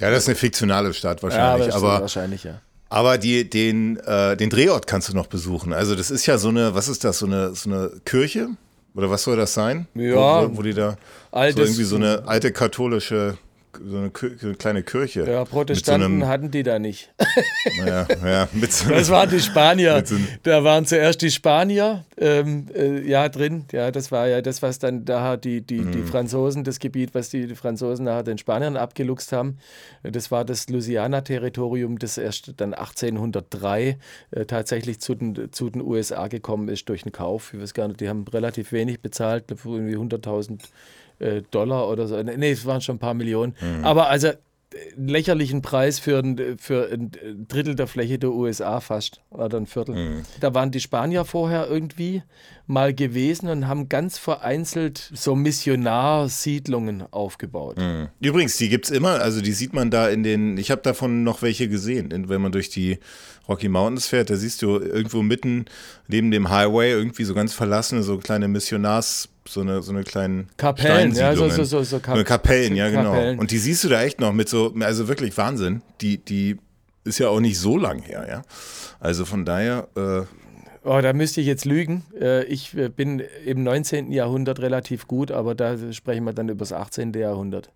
Ja, das ist eine fiktionale Stadt wahrscheinlich, ja, aber wahrscheinlich ja. Aber die, den, äh, den Drehort kannst du noch besuchen. Also das ist ja so eine, was ist das, so eine, so eine Kirche? Oder was soll das sein? Ja. Wo, wo, wo die da Altes, so irgendwie so eine alte katholische so eine, so eine, kleine Kirche. Ja, Protestanten so einem, hatten die da nicht. Ja, ja, so das waren die Spanier. So da waren zuerst die Spanier ähm, äh, ja drin. Ja, das war ja das, was dann da die, die, mhm. die Franzosen, das Gebiet, was die, die Franzosen nachher den Spaniern abgeluchst haben. Das war das Louisiana-Territorium, das erst dann 1803 äh, tatsächlich zu den, zu den USA gekommen ist durch den Kauf. Ich weiß gar nicht, die haben relativ wenig bezahlt, irgendwie 100.000 äh, Dollar oder so. Nee, es waren schon ein paar Millionen. Mhm. Aber also lächerlichen Preis für ein, für ein Drittel der Fläche der USA fast oder ein Viertel. Mhm. Da waren die Spanier vorher irgendwie mal gewesen und haben ganz vereinzelt so Missionarsiedlungen aufgebaut. Mhm. Übrigens, die gibt es immer, also die sieht man da in den, ich habe davon noch welche gesehen, wenn man durch die Rocky Mountains fährt, da siehst du irgendwo mitten neben dem Highway irgendwie so ganz verlassene, so kleine Missionars- so eine, so eine kleinen Kapellen, ja, so, so, so, so Kap Kapellen, ja, genau. Kapellen. Und die siehst du da echt noch mit so, also wirklich Wahnsinn. Die, die ist ja auch nicht so lang her, ja. Also von daher. Äh Oh, da müsste ich jetzt lügen. Äh, ich äh, bin im 19. Jahrhundert relativ gut, aber da sprechen wir dann über das 18. Jahrhundert.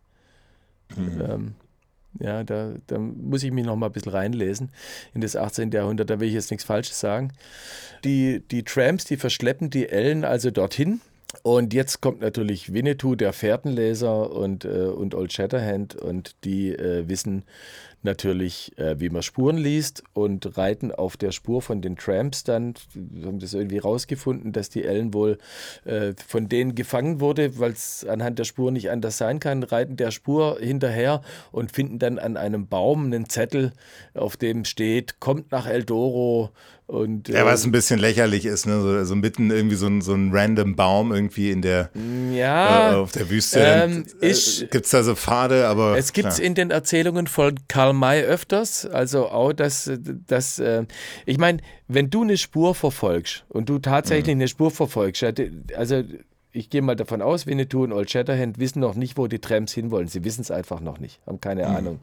Mhm. Ähm, ja, da, da, muss ich mich noch mal ein bisschen reinlesen in das 18. Jahrhundert. Da will ich jetzt nichts Falsches sagen. Die, die Trams, die verschleppen die Ellen also dorthin und jetzt kommt natürlich Winnetou, der Fährtenleser und, äh, und Old Shatterhand und die äh, wissen natürlich, äh, wie man Spuren liest und reiten auf der Spur von den Tramps dann. Haben das irgendwie rausgefunden, dass die Ellen wohl äh, von denen gefangen wurde, weil es anhand der Spur nicht anders sein kann, reiten der Spur hinterher und finden dann an einem Baum einen Zettel, auf dem steht, kommt nach Eldoro, und, ja, was äh, ein bisschen lächerlich ist, ne? so, also mitten irgendwie so ein, so ein random Baum irgendwie in der ja, äh, auf der Wüste. Ähm, äh, gibt es da so Pfade, aber. Es gibt es in den Erzählungen von Karl May öfters. Also auch, dass, dass äh, ich meine, wenn du eine Spur verfolgst und du tatsächlich mhm. eine Spur verfolgst, also ich gehe mal davon aus, Winnetou und Old Shatterhand wissen noch nicht, wo die Trams hinwollen. Sie wissen es einfach noch nicht, haben keine mhm. Ahnung.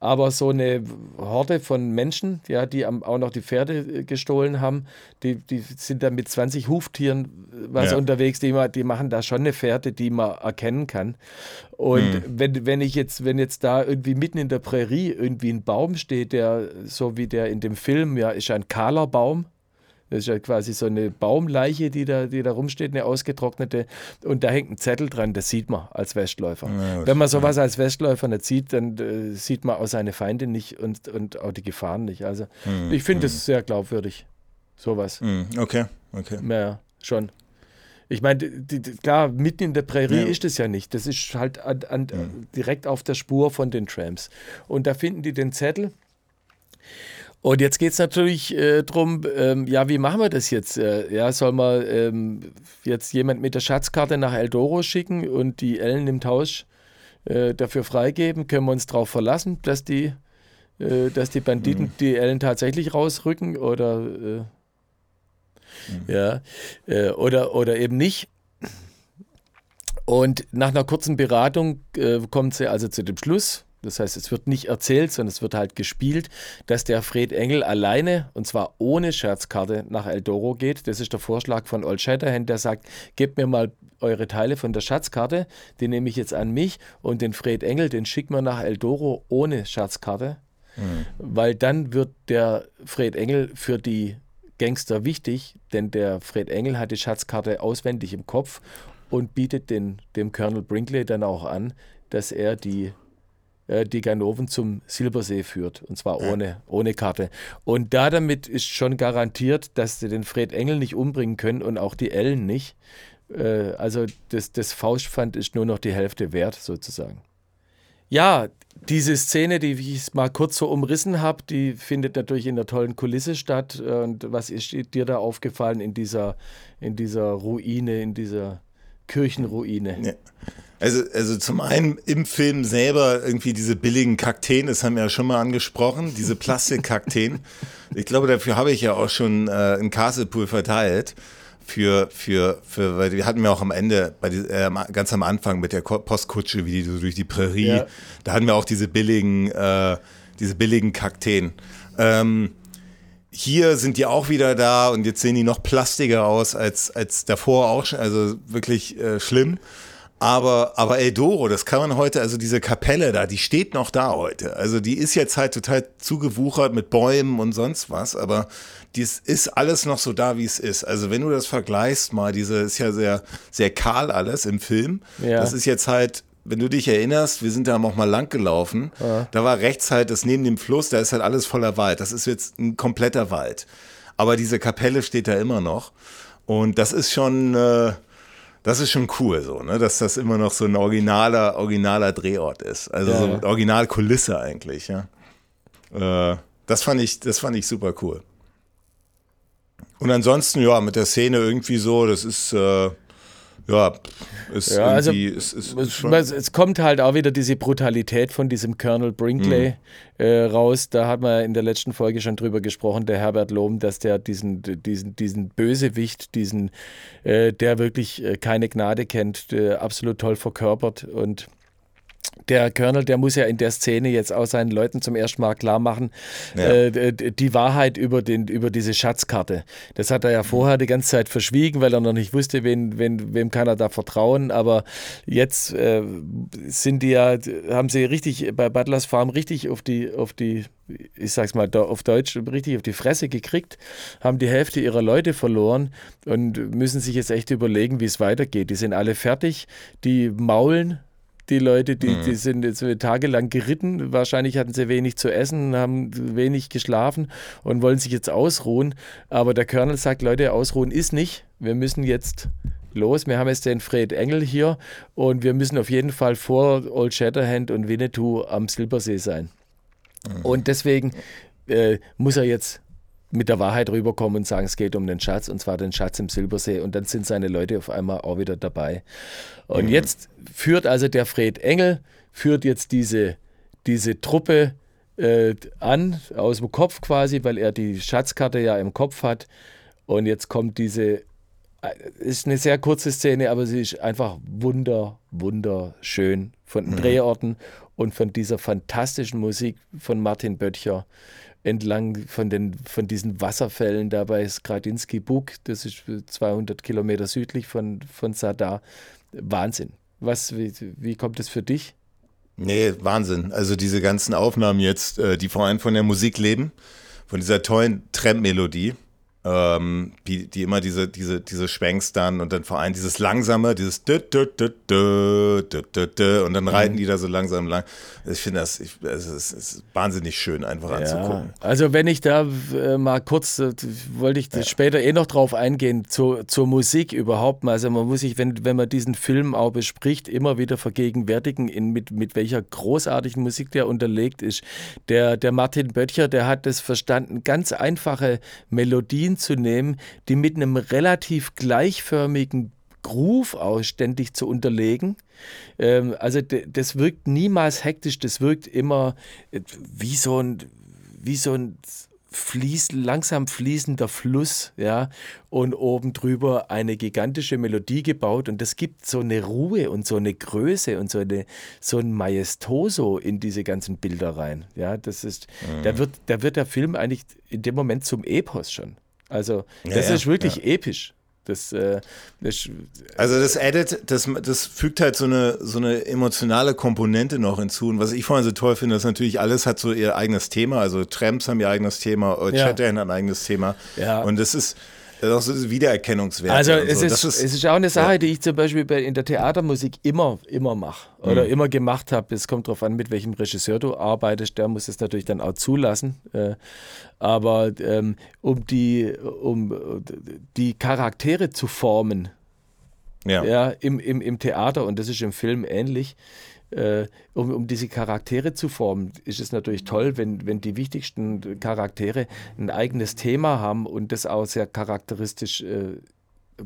Aber so eine Horde von Menschen, ja, die auch noch die Pferde äh, gestohlen haben, die, die sind da mit 20 Huftieren äh, was ja. unterwegs, die, die machen da schon eine Fährte, die man erkennen kann. Und mhm. wenn, wenn ich jetzt, wenn jetzt da irgendwie mitten in der Prärie irgendwie ein Baum steht, der, so wie der in dem Film, ja, ist ein kahler Baum, das ist ja quasi so eine Baumleiche, die da, die da rumsteht, eine ausgetrocknete. Und da hängt ein Zettel dran, das sieht man als Westläufer. Ja, Wenn man sowas ja. als Westläufer nicht sieht, dann äh, sieht man auch seine Feinde nicht und, und auch die Gefahren nicht. Also hm, ich finde es hm. sehr glaubwürdig, sowas. Hm, okay, okay. Ja, schon. Ich meine, klar, mitten in der Prärie ja. ist es ja nicht. Das ist halt an, an, ja. direkt auf der Spur von den Trams. Und da finden die den Zettel und jetzt geht es natürlich äh, darum, ähm, ja, wie machen wir das jetzt? Äh, ja, soll man ähm, jetzt jemand mit der Schatzkarte nach Eldoro schicken und die Ellen im Tausch äh, dafür freigeben? Können wir uns darauf verlassen, dass die, äh, dass die Banditen mhm. die Ellen tatsächlich rausrücken oder, äh, mhm. ja, äh, oder, oder eben nicht? Und nach einer kurzen Beratung kommt sie also zu dem Schluss, das heißt, es wird nicht erzählt, sondern es wird halt gespielt, dass der Fred Engel alleine, und zwar ohne Scherzkarte, nach Eldoro geht. Das ist der Vorschlag von Old Shatterhand, der sagt, gebt mir mal eure Teile von der Schatzkarte, die nehme ich jetzt an mich und den Fred Engel, den schicken wir nach Eldoro ohne Schatzkarte, mhm. weil dann wird der Fred Engel für die Gangster wichtig, denn der Fred Engel hat die Schatzkarte auswendig im Kopf und bietet den, dem Colonel Brinkley dann auch an, dass er die äh, die Ganoven zum Silbersee führt. Und zwar ohne, ja. ohne Karte. Und da damit ist schon garantiert, dass sie den Fred Engel nicht umbringen können und auch die Ellen nicht. Äh, also das, das Faustpfand ist nur noch die Hälfte wert, sozusagen. Ja, diese Szene, die ich mal kurz so umrissen habe, die findet natürlich in der tollen Kulisse statt. Und was ist dir da aufgefallen in dieser, in dieser Ruine, in dieser Kirchenruine? Ja. Also, also zum einen im Film selber irgendwie diese billigen Kakteen, das haben wir ja schon mal angesprochen, diese Plastikkakteen. ich glaube, dafür habe ich ja auch schon äh, einen Castlepool verteilt, für, für, für, weil wir hatten ja auch am Ende, bei äh, ganz am Anfang mit der Postkutsche, wie die so durch die Prärie, ja. da hatten wir auch diese billigen, äh, diese billigen Kakteen. Ähm, hier sind die auch wieder da und jetzt sehen die noch plastiger aus als, als davor auch schon, also wirklich äh, schlimm. Aber, aber Eldoro, das kann man heute, also diese Kapelle da, die steht noch da heute. Also die ist jetzt halt total zugewuchert mit Bäumen und sonst was, aber dies ist alles noch so da, wie es ist. Also wenn du das vergleichst mal, diese ist ja sehr, sehr kahl alles im Film. Ja. Das ist jetzt halt wenn du dich erinnerst, wir sind da auch mal lang gelaufen, ja. da war rechts halt das neben dem Fluss, da ist halt alles voller Wald. Das ist jetzt ein kompletter Wald. Aber diese Kapelle steht da immer noch. Und das ist schon, äh, das ist schon cool so, ne? dass das immer noch so ein originaler, originaler Drehort ist. Also ja. so eine Originalkulisse eigentlich, ja. Äh, das fand ich, das fand ich super cool. Und ansonsten, ja, mit der Szene irgendwie so, das ist, äh, ja, ist ja, also, ist es, es, kommt halt auch wieder diese Brutalität von diesem Colonel Brinkley mhm. äh, raus. Da hat man in der letzten Folge schon drüber gesprochen, der Herbert Lohm, dass der diesen, diesen, diesen Bösewicht, diesen, äh, der wirklich äh, keine Gnade kennt, äh, absolut toll verkörpert und der Colonel, der muss ja in der Szene jetzt auch seinen Leuten zum ersten Mal klar machen, ja. äh, die Wahrheit über, den, über diese Schatzkarte. Das hat er ja vorher die ganze Zeit verschwiegen, weil er noch nicht wusste, wen, wen, wem kann er da vertrauen. Aber jetzt äh, sind die ja, haben sie richtig bei Butlers Farm richtig auf die, auf die, ich sag's mal auf Deutsch, richtig auf die Fresse gekriegt, haben die Hälfte ihrer Leute verloren und müssen sich jetzt echt überlegen, wie es weitergeht. Die sind alle fertig, die maulen die Leute, die, die mhm. sind jetzt tagelang geritten. Wahrscheinlich hatten sie wenig zu essen, haben wenig geschlafen und wollen sich jetzt ausruhen. Aber der Colonel sagt, Leute, ausruhen ist nicht. Wir müssen jetzt los. Wir haben jetzt den Fred Engel hier und wir müssen auf jeden Fall vor Old Shatterhand und Winnetou am Silbersee sein. Mhm. Und deswegen äh, muss er jetzt mit der Wahrheit rüberkommen und sagen, es geht um den Schatz, und zwar den Schatz im Silbersee. Und dann sind seine Leute auf einmal auch wieder dabei. Und mhm. jetzt führt also der Fred Engel, führt jetzt diese, diese Truppe äh, an, aus dem Kopf quasi, weil er die Schatzkarte ja im Kopf hat. Und jetzt kommt diese, äh, ist eine sehr kurze Szene, aber sie ist einfach wunder, wunderschön von den mhm. Drehorten und von dieser fantastischen Musik von Martin Böttcher entlang von, den, von diesen Wasserfällen da bei Skradinsky Buk, das ist 200 Kilometer südlich von, von Sadar. Wahnsinn. Was, wie, wie kommt es für dich? Nee, Wahnsinn. Also diese ganzen Aufnahmen jetzt, äh, die vor allem von der Musik leben, von dieser tollen Tramp-Melodie ähm, die, die immer diese, diese, diese Schwenks dann und dann vor allem dieses langsame, dieses und dann reiten die da so langsam lang. Ich finde das, ich, es ist, ist, wahnsinnig schön einfach ja, anzugucken. Also wenn ich da äh, mal kurz, äh, wollte ich ja. später eh noch drauf eingehen, zu, zur Musik überhaupt mal. Also man muss sich, wenn, wenn man diesen Film auch bespricht, immer wieder vergegenwärtigen, in, mit, mit welcher großartigen Musik der unterlegt ist. Der, der Martin Böttcher, der hat das verstanden, ganz einfache Melodien Zu nehmen, die mit einem relativ gleichförmigen Groove ausständig zu unterlegen. Ähm, also das wirkt niemals hektisch, das wirkt immer äh, wie so ein, wie so ein fließ, langsam fließender Fluss, ja, und oben drüber eine gigantische Melodie gebaut und das gibt so eine Ruhe und so eine Größe und so, eine, so ein Maestoso in diese ganzen Bilder rein, ja, das ist, mhm. da wird, da wird der Film eigentlich in dem Moment zum Epos schon. Also, das ja, ist wirklich ja. episch. Das, äh, das, also das Edit, das, das fügt halt so eine, so eine emotionale Komponente noch hinzu. Und was ich vorhin so toll finde, ist natürlich alles hat so ihr eigenes Thema. Also Tramps haben ihr eigenes Thema, Old ja. Shatterhand hat ein eigenes Thema. Ja. Und das ist, das ist Wiedererkennungswert. Also es, so. ist, ist, es ist auch eine Sache, ja. die ich zum Beispiel bei, in der Theatermusik immer, immer mache oder mhm. immer gemacht habe. Es kommt darauf an, mit welchem Regisseur du arbeitest. Der muss es natürlich dann auch zulassen. Äh, aber ähm, um, die, um die Charaktere zu formen, ja. ja im, im, im Theater, und das ist im Film ähnlich, äh, um, um diese Charaktere zu formen, ist es natürlich toll, wenn, wenn die wichtigsten Charaktere ein eigenes Thema haben und das auch sehr charakteristisch äh,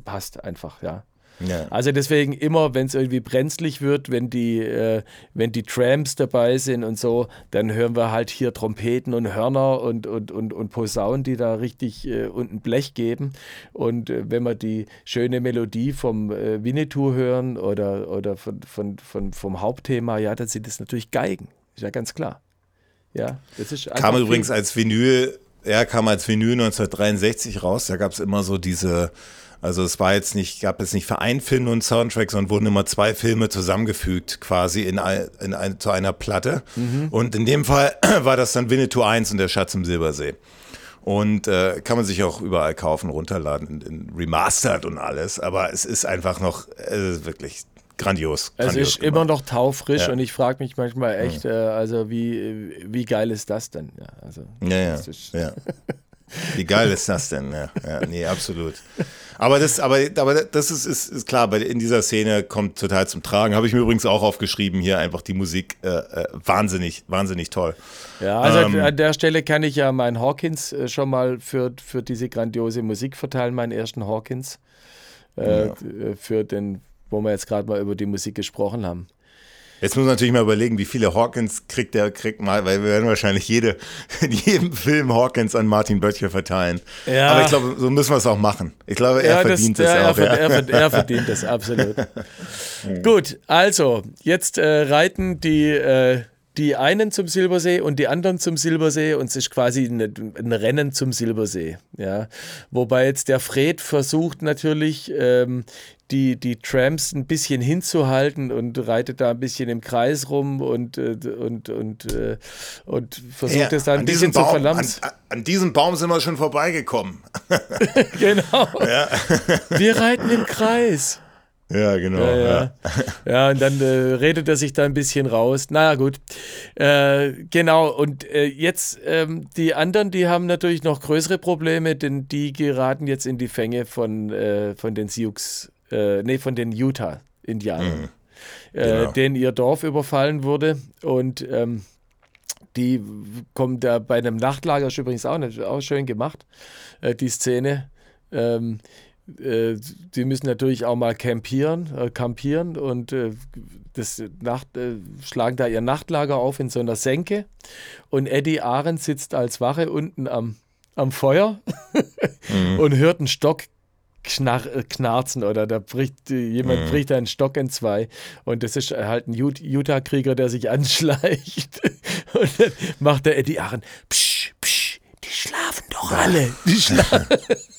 passt einfach, ja. Ja. Also deswegen immer, wenn es irgendwie brenzlig wird, wenn die, äh, wenn die Trams dabei sind und so, dann hören wir halt hier Trompeten und Hörner und, und, und, und Posaunen, die da richtig äh, unten Blech geben. Und äh, wenn wir die schöne Melodie vom äh, Winnetou hören oder, oder von, von, von, vom Hauptthema, ja, dann sind das natürlich Geigen. Ist ja ganz klar. Ja, das ist kam übrigens als Vinyl, ja, kam als Vinyl 1963 raus. Da gab es immer so diese also es war jetzt nicht, gab es nicht für einen Film und Soundtrack, sondern wurden immer zwei Filme zusammengefügt, quasi in, ein, in ein, zu einer Platte. Mhm. Und in dem Fall war das dann Winnetou 1 und der Schatz im Silbersee. Und äh, kann man sich auch überall kaufen, runterladen, in, in Remastered und alles. Aber es ist einfach noch äh, wirklich grandios. Es ist gemacht. immer noch taufrisch ja. und ich frage mich manchmal echt, mhm. äh, also wie, wie geil ist das denn? Ja, also, ja, ja. ja. Wie geil ist das denn? Ja, ja nee, absolut. Aber das, aber, aber das ist, ist, ist klar, bei, in dieser Szene kommt total zum Tragen. Habe ich mir übrigens auch aufgeschrieben, hier einfach die Musik äh, äh, wahnsinnig, wahnsinnig toll. Ja, also ähm, an der Stelle kann ich ja meinen Hawkins äh, schon mal für, für diese grandiose Musik verteilen, meinen ersten Hawkins. Äh, ja. Für den, wo wir jetzt gerade mal über die Musik gesprochen haben. Jetzt muss man natürlich mal überlegen, wie viele Hawkins kriegt der kriegt mal, weil wir werden wahrscheinlich jede, in jedem Film Hawkins an Martin Böttcher verteilen. Ja. Aber ich glaube, so müssen wir es auch machen. Ich glaube, er ja, verdient es ja, auch. Er, ja. er verdient es, absolut. Gut, also, jetzt äh, reiten die, äh, die einen zum Silbersee und die anderen zum Silbersee und es ist quasi ein, ein Rennen zum Silbersee. Ja. Wobei jetzt der Fred versucht natürlich, ähm, die, die Trams ein bisschen hinzuhalten und reitet da ein bisschen im Kreis rum und, äh, und, und, äh, und versucht ja, es dann ein bisschen Baum, zu verlamsen. An, an, diesem Baum sind wir schon vorbeigekommen. genau. Wir reiten im Kreis. Ja, genau. Ja, ja. ja und dann äh, redet er sich da ein bisschen raus. Naja, gut. Äh, genau, und äh, jetzt ähm, die anderen, die haben natürlich noch größere Probleme, denn die geraten jetzt in die Fänge von, äh, von den Sioux äh, nee, von den Utah-Indianern, mhm. äh, genau. denen ihr Dorf überfallen wurde. Und ähm, die kommen da bei einem Nachtlager, ist übrigens auch, auch schön gemacht, die Szene. Ähm, äh, die müssen natürlich auch mal campieren, äh, campieren und äh, das Nacht, äh, schlagen da ihr Nachtlager auf in so einer Senke. Und Eddie Arendt sitzt als Wache unten am, am Feuer mhm. und hört einen Stock Knar äh, knarzen oder da bricht äh, jemand mhm. bricht einen Stock in zwei und das ist halt ein Utah-Krieger, der sich anschleicht und dann macht der Eddie Aaron psch, psch, die schlafen doch alle. Die schlafen.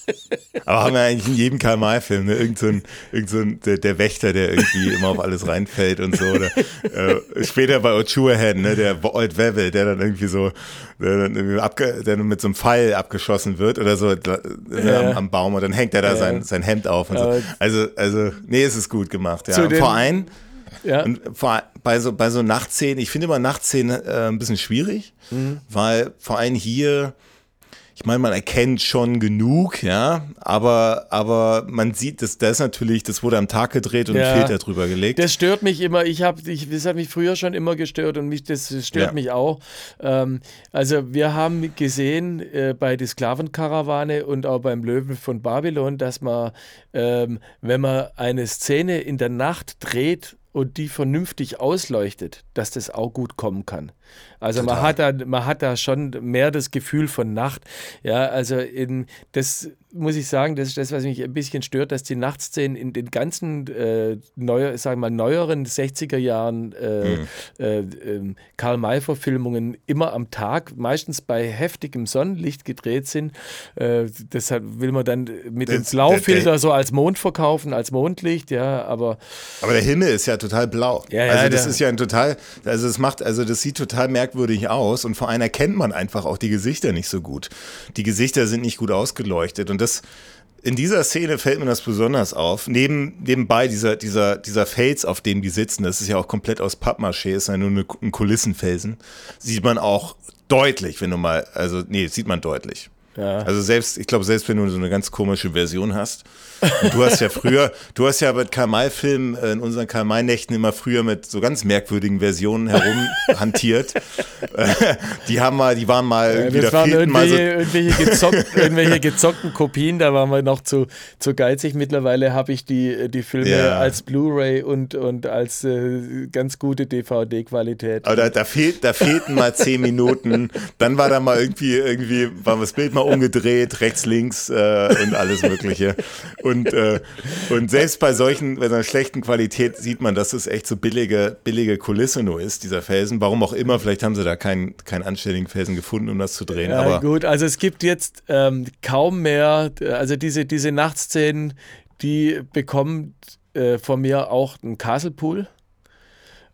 Aber haben wir eigentlich in jedem Karl-May-Film, ne? Irgend so ein, irgend so ein der, der, Wächter, der irgendwie immer auf alles reinfällt und so. Oder, äh, später bei Ochuahan, ne? der Old Wevel, der dann irgendwie so, der dann, irgendwie abge, der dann mit so einem Pfeil abgeschossen wird oder so ne, ja. am, am, Baum und dann hängt er da ja. sein, sein Hemd auf und so. Also, also, nee, es ist gut gemacht. Ja. Vor allem, ja. Und bei so, bei so Nachtszenen, ich finde immer Nachtszenen äh, ein bisschen schwierig, mhm. weil vor allem hier, ich meine, man erkennt schon genug, ja, aber, aber man sieht, dass das natürlich, das wurde am Tag gedreht und ja, ein Filter drüber gelegt. Das stört mich immer. Ich habe, ich, das hat mich früher schon immer gestört und mich, das stört ja. mich auch. Ähm, also wir haben gesehen äh, bei der Sklavenkarawane und auch beim Löwen von Babylon, dass man, ähm, wenn man eine Szene in der Nacht dreht und die vernünftig ausleuchtet, dass das auch gut kommen kann. Also man hat, da, man hat da schon mehr das Gefühl von Nacht. Ja, also in, das muss ich sagen, das ist das, was mich ein bisschen stört, dass die Nachtszenen in den ganzen äh, neuer, sagen wir mal, neueren 60er Jahren äh, mhm. äh, ähm, Karl-May-Verfilmungen immer am Tag, meistens bei heftigem Sonnenlicht gedreht sind. Äh, deshalb will man dann mit dem Blaufilter so als Mond verkaufen, als Mondlicht, ja, aber. Aber der Himmel ist ja total blau. Ja, ja, also das ist ja ein total, also das macht, also das sieht total merkwürdig aus und vor allem erkennt man einfach auch die Gesichter nicht so gut. Die Gesichter sind nicht gut ausgeleuchtet und das in dieser Szene fällt mir das besonders auf. Neben, nebenbei dieser, dieser, dieser Fels, auf dem die sitzen, das ist ja auch komplett aus Pappmaché, ist ja nur eine, ein Kulissenfelsen, sieht man auch deutlich, wenn du mal, also nee, sieht man deutlich. Ja. Also selbst, ich glaube, selbst wenn du so eine ganz komische Version hast, du hast ja früher, du hast ja bei Karl-May-Filmen äh, in unseren Karl-May-Nächten immer früher mit so ganz merkwürdigen Versionen herumhantiert. die haben mal, die waren mal ja, das da waren irgendwelche, so. irgendwelche, gezockten, irgendwelche gezockten Kopien, da waren wir noch zu, zu geizig. Mittlerweile habe ich die, die Filme Ja. als Blu-ray und, und als äh, ganz gute DVD-Qualität. Aber da, da, fehlt, da fehlten mal zehn Minuten. Dann war da mal irgendwie, irgendwie war das Bild mal umgedreht, rechts, links äh, und alles Mögliche. Und, äh, und selbst bei solchen, bei einer schlechten Qualität sieht man, dass es echt so billige, billige Kulisse nur ist, dieser Felsen. Warum auch immer, vielleicht haben sie da keinen, keinen anständigen Felsen gefunden, um das zu drehen. Ja, aber gut, also es gibt jetzt ähm, kaum mehr, also diese, diese Nachtszenen, die bekommen äh, von mir auch einen Castle Pool.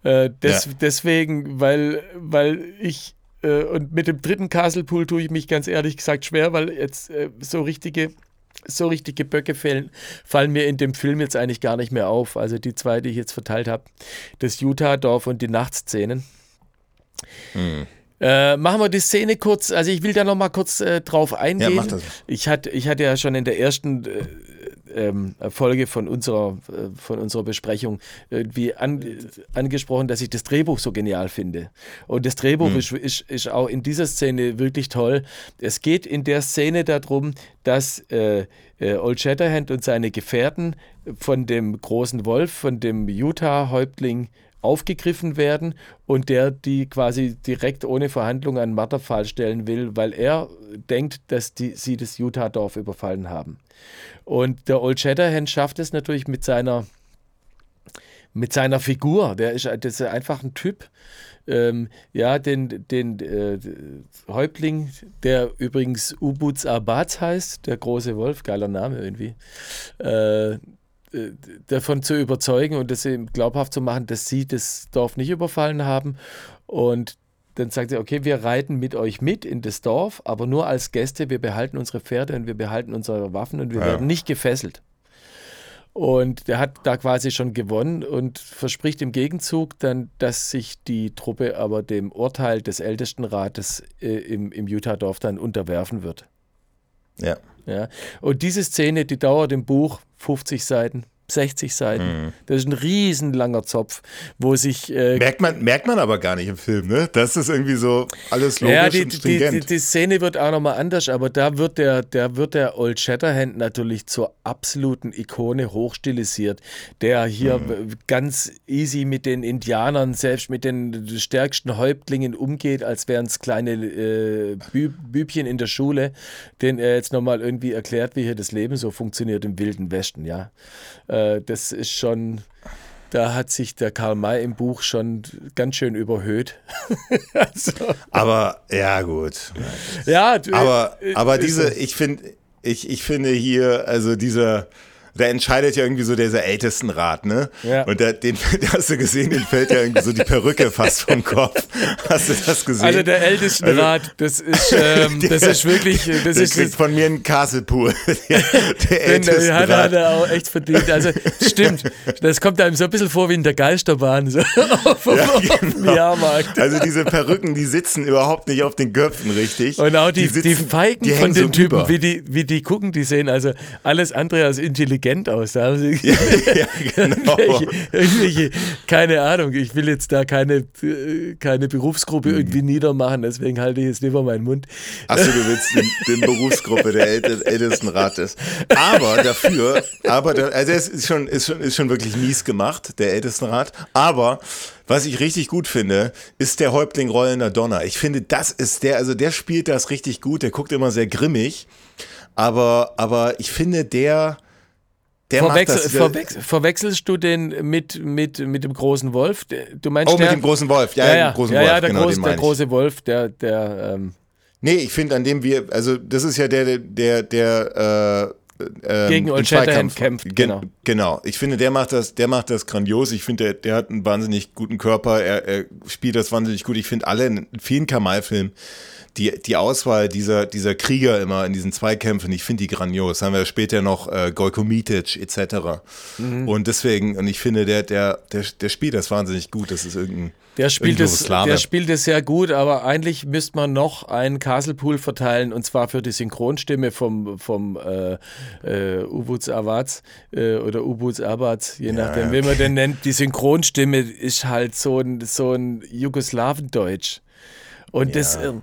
Äh, des, Ja. Deswegen, weil, weil ich äh, und mit dem dritten Castle Pool tue ich mich ganz ehrlich gesagt schwer, weil jetzt äh, so richtige so richtige Böcke fallen, fallen mir in dem Film jetzt eigentlich gar nicht mehr auf. Also die zwei, die ich jetzt verteilt habe, das Utah-Dorf und die Nachtszenen. Äh, machen wir die Szene kurz, also ich will da noch mal kurz äh, drauf eingehen. mach das. Ich, hatte, ich hatte ja schon in der ersten äh, ähm, Folge von unserer, äh, von unserer Besprechung irgendwie an, angesprochen, dass ich das Drehbuch so genial finde. Und das Drehbuch Hm. ist, ist, ist auch in dieser Szene wirklich toll. Es geht in der Szene darum, dass äh, äh, Old Shatterhand und seine Gefährten von dem großen Wolf, von dem Utah-Häuptling aufgegriffen werden und der die quasi direkt ohne Verhandlung an Marterpfahl stellen will, weil er denkt, dass die, sie das Utah-Dorf überfallen haben. Und der Old Shatterhand schafft es natürlich mit seiner, mit seiner Figur. Der ist, das ist einfach ein Typ. Ähm, ja, den, den äh, Häuptling, der übrigens Ubuts Abats heißt, der große Wolf, geiler Name irgendwie, äh, davon zu überzeugen und das ihm glaubhaft zu machen, dass sie das Dorf nicht überfallen haben. Und dann sagt er, okay, wir reiten mit euch mit in das Dorf, aber nur als Gäste. Wir behalten unsere Pferde und wir behalten unsere Waffen und wir Ja. werden nicht gefesselt. Und der hat da quasi schon gewonnen und verspricht im Gegenzug dann, dass sich die Truppe aber dem Urteil des Ältestenrates äh, im, im Utah-Dorf dann unterwerfen wird. ja. Ja. Und diese Szene, die dauert im Buch 50 Seiten, 60 Seiten. Mhm. Das ist ein riesenlanger Zopf, wo sich äh, Merkt man, merkt man aber gar nicht im Film, ne? Das ist irgendwie so alles logisch ja, die, und die, die, stringent. die Szene wird auch nochmal anders, aber da wird der, der wird der Old Shatterhand natürlich zur absoluten Ikone hochstilisiert, der hier Mhm. ganz easy mit den Indianern, selbst mit den stärksten Häuptlingen umgeht, als wären es kleine äh, Bü Bübchen in der Schule, denen er jetzt nochmal irgendwie erklärt, wie hier das Leben so funktioniert im Wilden Westen, ja. Äh, das ist schon. Da hat sich der Karl May im Buch schon ganz schön überhöht. also, Aber ja, gut. ja, du- Aber, äh, aber diese, ich finde, ich, ich finde hier, also dieser, da entscheidet ja irgendwie so dieser Ältestenrat, ne? Ja. Und da, den, hast du gesehen, den fällt ja irgendwie so die Perücke fast vom Kopf. Hast du das gesehen? Also der Ältestenrat, das ist, ähm, das ist wirklich, das der ist, kriegt von mir einen Castle Pool. der der den, den hat, Ältestenrat. er auch echt verdient. Also stimmt, das kommt einem so ein bisschen vor wie in der Geisterbahn, so auf, Ja, genau. Jahrmarkt. Also diese Perücken, die sitzen überhaupt nicht auf den Köpfen richtig. Und auch die, die, sitzen- Feigen die von den so Typen, über. wie die, wie die gucken, die sehen also alles andere als intelligent aus. Da haben sie ja, genau. irgendwelche, irgendwelche, keine Ahnung, ich will jetzt da keine, keine Berufsgruppe Mhm. irgendwie niedermachen, deswegen halte ich jetzt lieber meinen Mund. Achso, du willst den, den Berufsgruppe der Älte- Ältestenrates. Aber dafür, aber da, also es ist schon, ist schon, ist schon wirklich mies gemacht, der Ältestenrat. Aber was ich richtig gut finde, ist der Häuptling rollender Donner. Ich finde, das ist der, also der spielt das richtig gut, der guckt immer sehr grimmig. Aber, aber ich finde, der Verwechsel, verwechsel, verwechselst du den mit, mit, mit dem großen Wolf? Du meinst oh, der, mit dem großen Wolf. Ja, ja, ja, großen ja, Wolf. ja, der, genau, große, den der große Wolf, der, der ähm, Nee, ich finde, an dem wir, also das ist ja der, der, der, äh, ähm, Gegen Old Shatterhand kämpft, Gen- genau. Genau. Ich finde, der macht das, der macht das grandios. Ich finde, der, der hat einen wahnsinnig guten Körper. Er, er spielt das wahnsinnig gut. Ich finde alle in vielen Kamal-Filmen, die, die Auswahl dieser, dieser Krieger immer in diesen Zweikämpfen, ich finde die grandios. Haben wir später noch äh, Gojko Mitic etc. Mhm. Und deswegen, und ich finde, der, der, der, der spielt das wahnsinnig gut. Das ist irgendein. Der spielt, es, der spielt es sehr gut, aber eigentlich müsste man noch einen Castlepool verteilen und zwar für die Synchronstimme vom, vom äh, äh, Ubuts Awaz äh, oder Ubuts Abaz, je nachdem, ja, okay. wie man den nennt. Die Synchronstimme ist halt so ein, so ein Jugoslawendeutsch. Und ja. das, äh,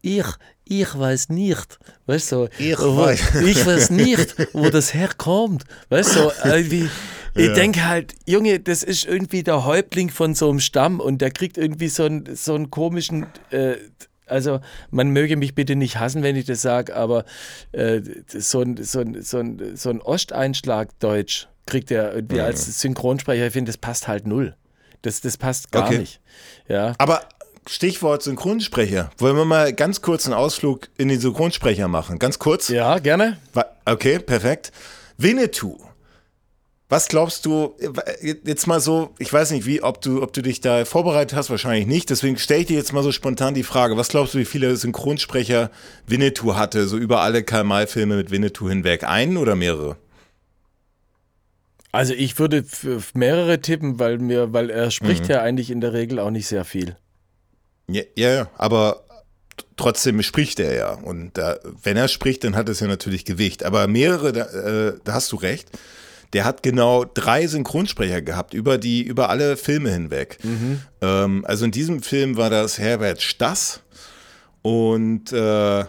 ich, ich weiß nicht, weißt du, ich, wo, weiß. ich weiß nicht, wo das herkommt, weißt du, irgendwie. Ich ja. denke halt, Junge, das ist irgendwie der Häuptling von so einem Stamm und der kriegt irgendwie so einen, so einen komischen, äh, also man möge mich bitte nicht hassen, wenn ich das sage, aber äh, so ein, so ein, so ein, so ein Osteinschlag Deutsch kriegt er irgendwie mhm. als Synchronsprecher. Ich finde, das passt halt null. Das, das passt gar okay. nicht. Ja. Aber Stichwort Synchronsprecher. Wollen wir mal ganz kurz einen Ausflug in den Synchronsprecher machen? Ganz kurz? Ja, gerne. Okay, perfekt. Winnetou. Was glaubst du, jetzt mal so, ich weiß nicht, wie, ob du, ob du dich da vorbereitet hast, wahrscheinlich nicht, deswegen stelle ich dir jetzt mal so spontan die Frage, was glaubst du, wie viele Synchronsprecher Winnetou hatte, so über alle Karl-May-Filme mit Winnetou hinweg? Einen oder mehrere? Also ich würde mehrere tippen, weil mir, weil er spricht mhm. ja eigentlich in der Regel auch nicht sehr viel. Ja, ja, aber trotzdem spricht er ja. Und da, wenn er spricht, dann hat es ja natürlich Gewicht. Aber mehrere, da, äh, da hast du recht. Der hat genau drei Synchronsprecher gehabt über die, über alle Filme hinweg. Mhm. Ähm, also in diesem Film war das Herbert Stass und äh,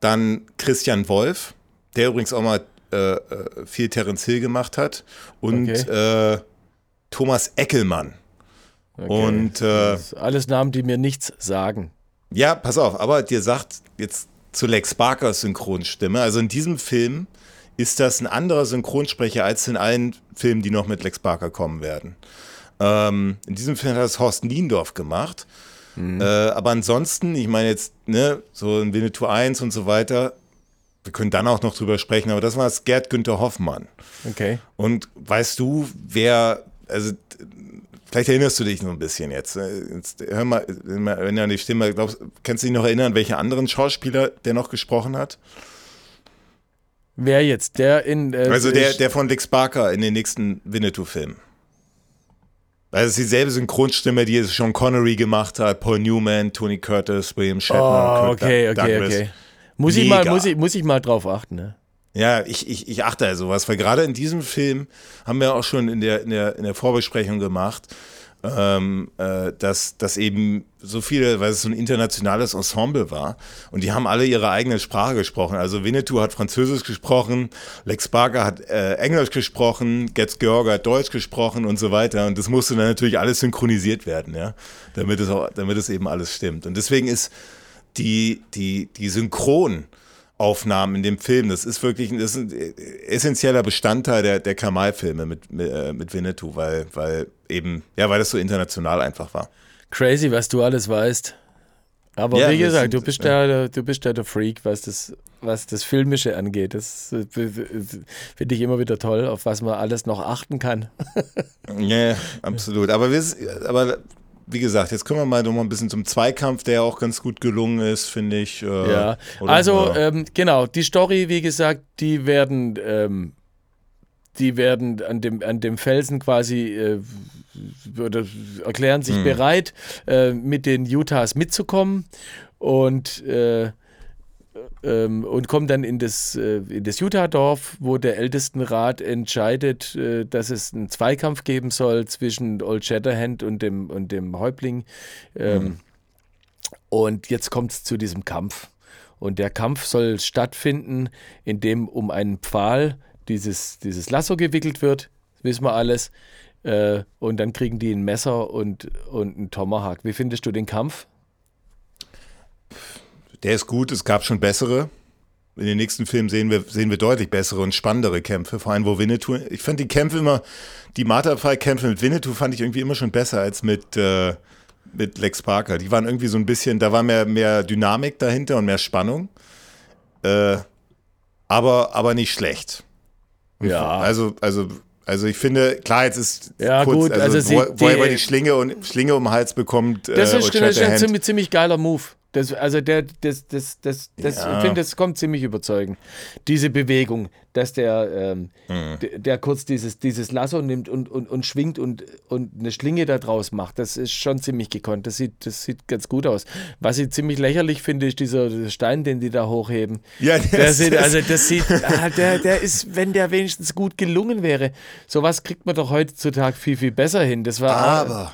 dann Christian Wolf, der übrigens auch mal äh, äh viel Terence Hill gemacht hat und okay. Äh, Thomas Eckelmann. Okay. Und äh, alles Namen, die mir nichts sagen. Ja, pass auf, aber dir sagt jetzt zu Lex Barkers Synchronstimme, also in diesem Film ist das ein anderer Synchronsprecher als in allen Filmen, die noch mit Lex Barker kommen werden. Ähm, in diesem Film hat das Horst Niendorf gemacht. Mhm. Äh, aber ansonsten, ich meine jetzt, ne, so in Winnetou 1 und so weiter, wir können dann auch noch drüber sprechen, aber das war es Gerd Günther Hoffmann. Okay. Und weißt du, wer, also Vielleicht erinnerst du dich noch ein bisschen jetzt. jetzt hör mal, wenn du an die Stimme glaubst, kannst du dich noch erinnern, welche anderen Schauspieler der noch gesprochen hat? Wer jetzt? Der in. Äh, also der, der von Dick Barker in den nächsten Winnetou-Filmen. Es ist dieselbe Synchronstimme, die es Sean Connery gemacht hat, Paul Newman, Tony Curtis, William Shatner. Oh, okay, okay, okay. Muss ich, mal, muss, ich, muss ich mal drauf achten, ne? Ja, ich, ich, ich achte also was, weil gerade in diesem Film haben wir auch schon in der, in der, in der Vorbesprechung gemacht, ähm, äh, dass, dass eben so viele, weil es so ein internationales Ensemble war und die haben alle ihre eigene Sprache gesprochen. Also Winnetou hat Französisch gesprochen, Lex Barker hat äh, Englisch gesprochen, Getz Georg hat Deutsch gesprochen und so weiter und das musste dann natürlich alles synchronisiert werden, ja, damit es, auch, damit es eben alles stimmt. Und deswegen ist die, die, die Synchron- Aufnahmen in dem Film. Das ist wirklich das ist ein essentieller Bestandteil der, der Kamal-Filme mit, mit, äh, mit Winnetou, weil, weil eben, ja, weil das so international einfach war. Crazy, was du alles weißt. Aber ja, wie gesagt, du bist ja. der, du bist ja der Freak, was das, was das Filmische angeht. Das äh, finde ich immer wieder toll, auf was man alles noch achten kann. ja, absolut. Aber, wir, aber wie gesagt, jetzt kommen wir mal noch mal ein bisschen zum Zweikampf, der auch ganz gut gelungen ist, finde ich. Äh, ja, oder, also ja. Ähm, genau, die Story, wie gesagt, die werden, ähm, die werden an dem, an dem Felsen quasi äh, oder erklären sich hm. bereit, äh, mit den Utahs mitzukommen und äh, ähm, und kommen dann in das, äh, in das Utah-Dorf, wo der Ältestenrat entscheidet, äh, dass es einen Zweikampf geben soll zwischen Old Shatterhand und dem, und dem Häuptling. Ähm, mhm. Und jetzt kommt es zu diesem Kampf. Und der Kampf soll stattfinden, indem um einen Pfahl dieses, dieses Lasso gewickelt wird, wissen wir alles. Äh, und dann kriegen die ein Messer und, und einen Tomahawk. Wie findest du den Kampf? Der ist gut, es gab schon bessere. In den nächsten Filmen sehen wir, sehen wir deutlich bessere und spannendere Kämpfe, vor allem wo Winnetou. Ich fand die Kämpfe immer, die Marterpfeil-Kämpfe mit Winnetou fand ich irgendwie immer schon besser als mit, äh, mit Lex Parker. Die waren irgendwie so ein bisschen, da war mehr, mehr Dynamik dahinter und mehr Spannung. Äh, aber, aber nicht schlecht. Ja. Also, also, also ich finde, klar, jetzt ist ja, kurz, gut, also, also wo, wo er die Schlinge und Schlinge um den Hals bekommt. Das äh, ist, das ist ein ziemlich, ziemlich geiler Move. Das, also der, das, das, das, das, Ja. ich finde, das kommt ziemlich überzeugend. Diese Bewegung, dass der, ähm, Mhm. der, der kurz dieses, dieses Lasso nimmt und, und, und schwingt und, und eine Schlinge da draus macht, das ist schon ziemlich gekonnt. Das sieht, das sieht ganz gut aus. Was ich ziemlich lächerlich finde, ist dieser Stein, den die da hochheben. Ja, Der sieht, ist- also das sieht, ah, der, der ist, wenn der wenigstens gut gelungen wäre. Sowas kriegt man doch heutzutage viel, viel besser hin. Das war Aber,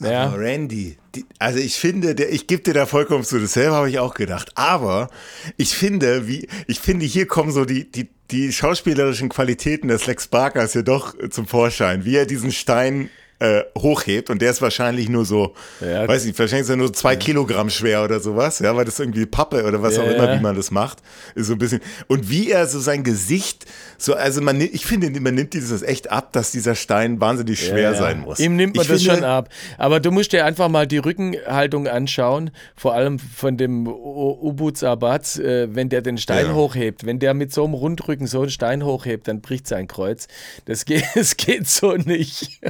Ja. Randy, die, also ich finde, der, ich gebe dir da vollkommen zu, dasselbe habe ich auch gedacht. Aber ich finde, wie, ich finde, hier kommen so die, die, die schauspielerischen Qualitäten des Lex Barkers hier doch zum Vorschein, wie er diesen Stein äh, hochhebt und der ist wahrscheinlich nur so, Ja. weiß nicht, wahrscheinlich ist er nur zwei Kilogramm schwer oder sowas, ja, weil das irgendwie Pappe oder was Ja, auch immer, ja. wie man das macht, ist so ein bisschen. Und wie er so sein Gesicht, so, also man, ich finde, man nimmt dieses echt ab, dass dieser Stein wahnsinnig schwer Ja, ja. sein muss. Ihm nimmt man Ich das finde- schon ab. Aber du musst dir einfach mal die Rückenhaltung anschauen, vor allem von dem Ubuz Abaz, äh, wenn der den Stein Ja. hochhebt. Wenn der mit so einem Rundrücken so einen Stein hochhebt, dann bricht sein Kreuz. Das geht, das geht so nicht.